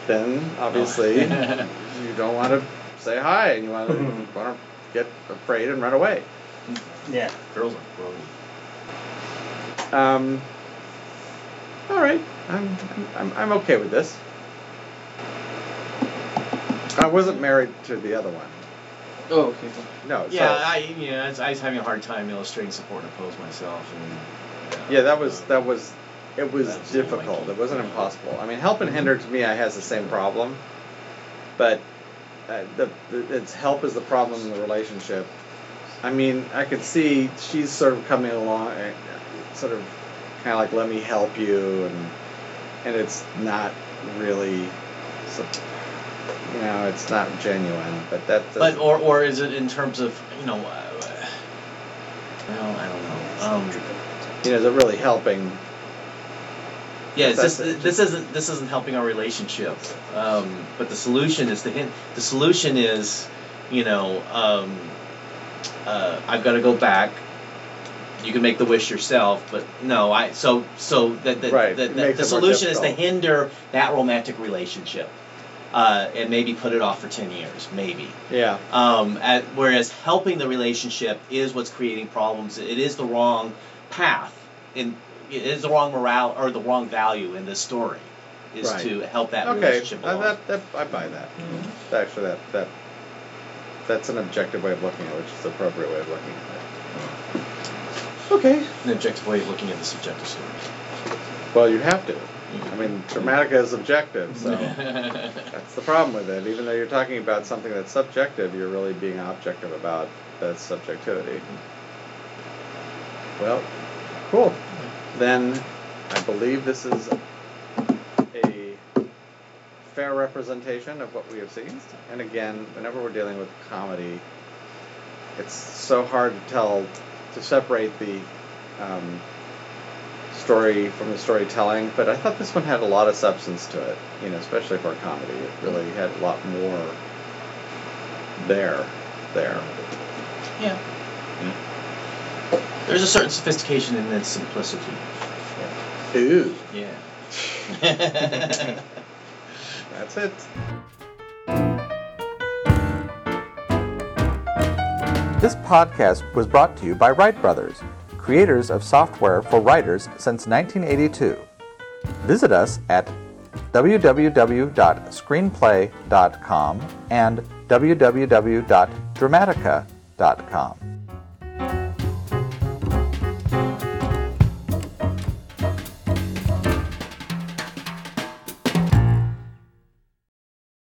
then obviously you don't want to say hi, and you want to want to get afraid and run away. Yeah, girls are growing. Um, all right, I'm, I'm I'm okay with this. I wasn't married to the other one. oh, okay. No. yeah so, I you know I was, I was having a hard time illustrating support and oppose myself and yeah, that was that was it was That's the only way difficult. It wasn't impossible. I mean, help and hinder to me, I has the same problem, but uh, the, the its help is the problem in the relationship. I mean, I could see she's sort of coming along, uh, sort of kind of like let me help you, and and it's not really, so, you know, it's not genuine. But that. but doesn't- or or is it in terms of you know uh, well I don't know um, you know, is it really helping? Yeah, it's just, it. this isn't this isn't helping our relationship. Um, but the solution is the hint. The solution is, you know, um, uh, I've got to go back. You can make the wish yourself, but no, I. So so that the Right, the, the, the solution is to hinder that romantic relationship, uh, and maybe put it off for ten years, maybe. Yeah. Um, at, whereas helping the relationship is what's creating problems. It is the wrong path. In it is the wrong morale or the wrong value in this story. Is Right. to help that okay, relationship along. that, that I buy that. Actually, that that that's an objective way of looking at it, which is the appropriate way of looking at it. Okay. An objective way of looking at the subjective story. Well, you have to. I mean, Dramatica is objective, so that's the problem with it. Even though you're talking about something that's subjective, you're really being objective about that subjectivity. Well, cool. Then I believe this is a fair representation of what we have seen. And again, whenever we're dealing with comedy, it's so hard to tell, to separate the um, story from the storytelling. But I thought this one had a lot of substance to it, you know, especially for a comedy. It really had a lot more there, there. Yeah. yeah. There's a certain sophistication in its simplicity. Ooh, Yeah. that's it. This podcast was brought to you by Write Brothers, creators of software for writers since 1982. Visit us at www.screenplay.com and www.dramatica.com.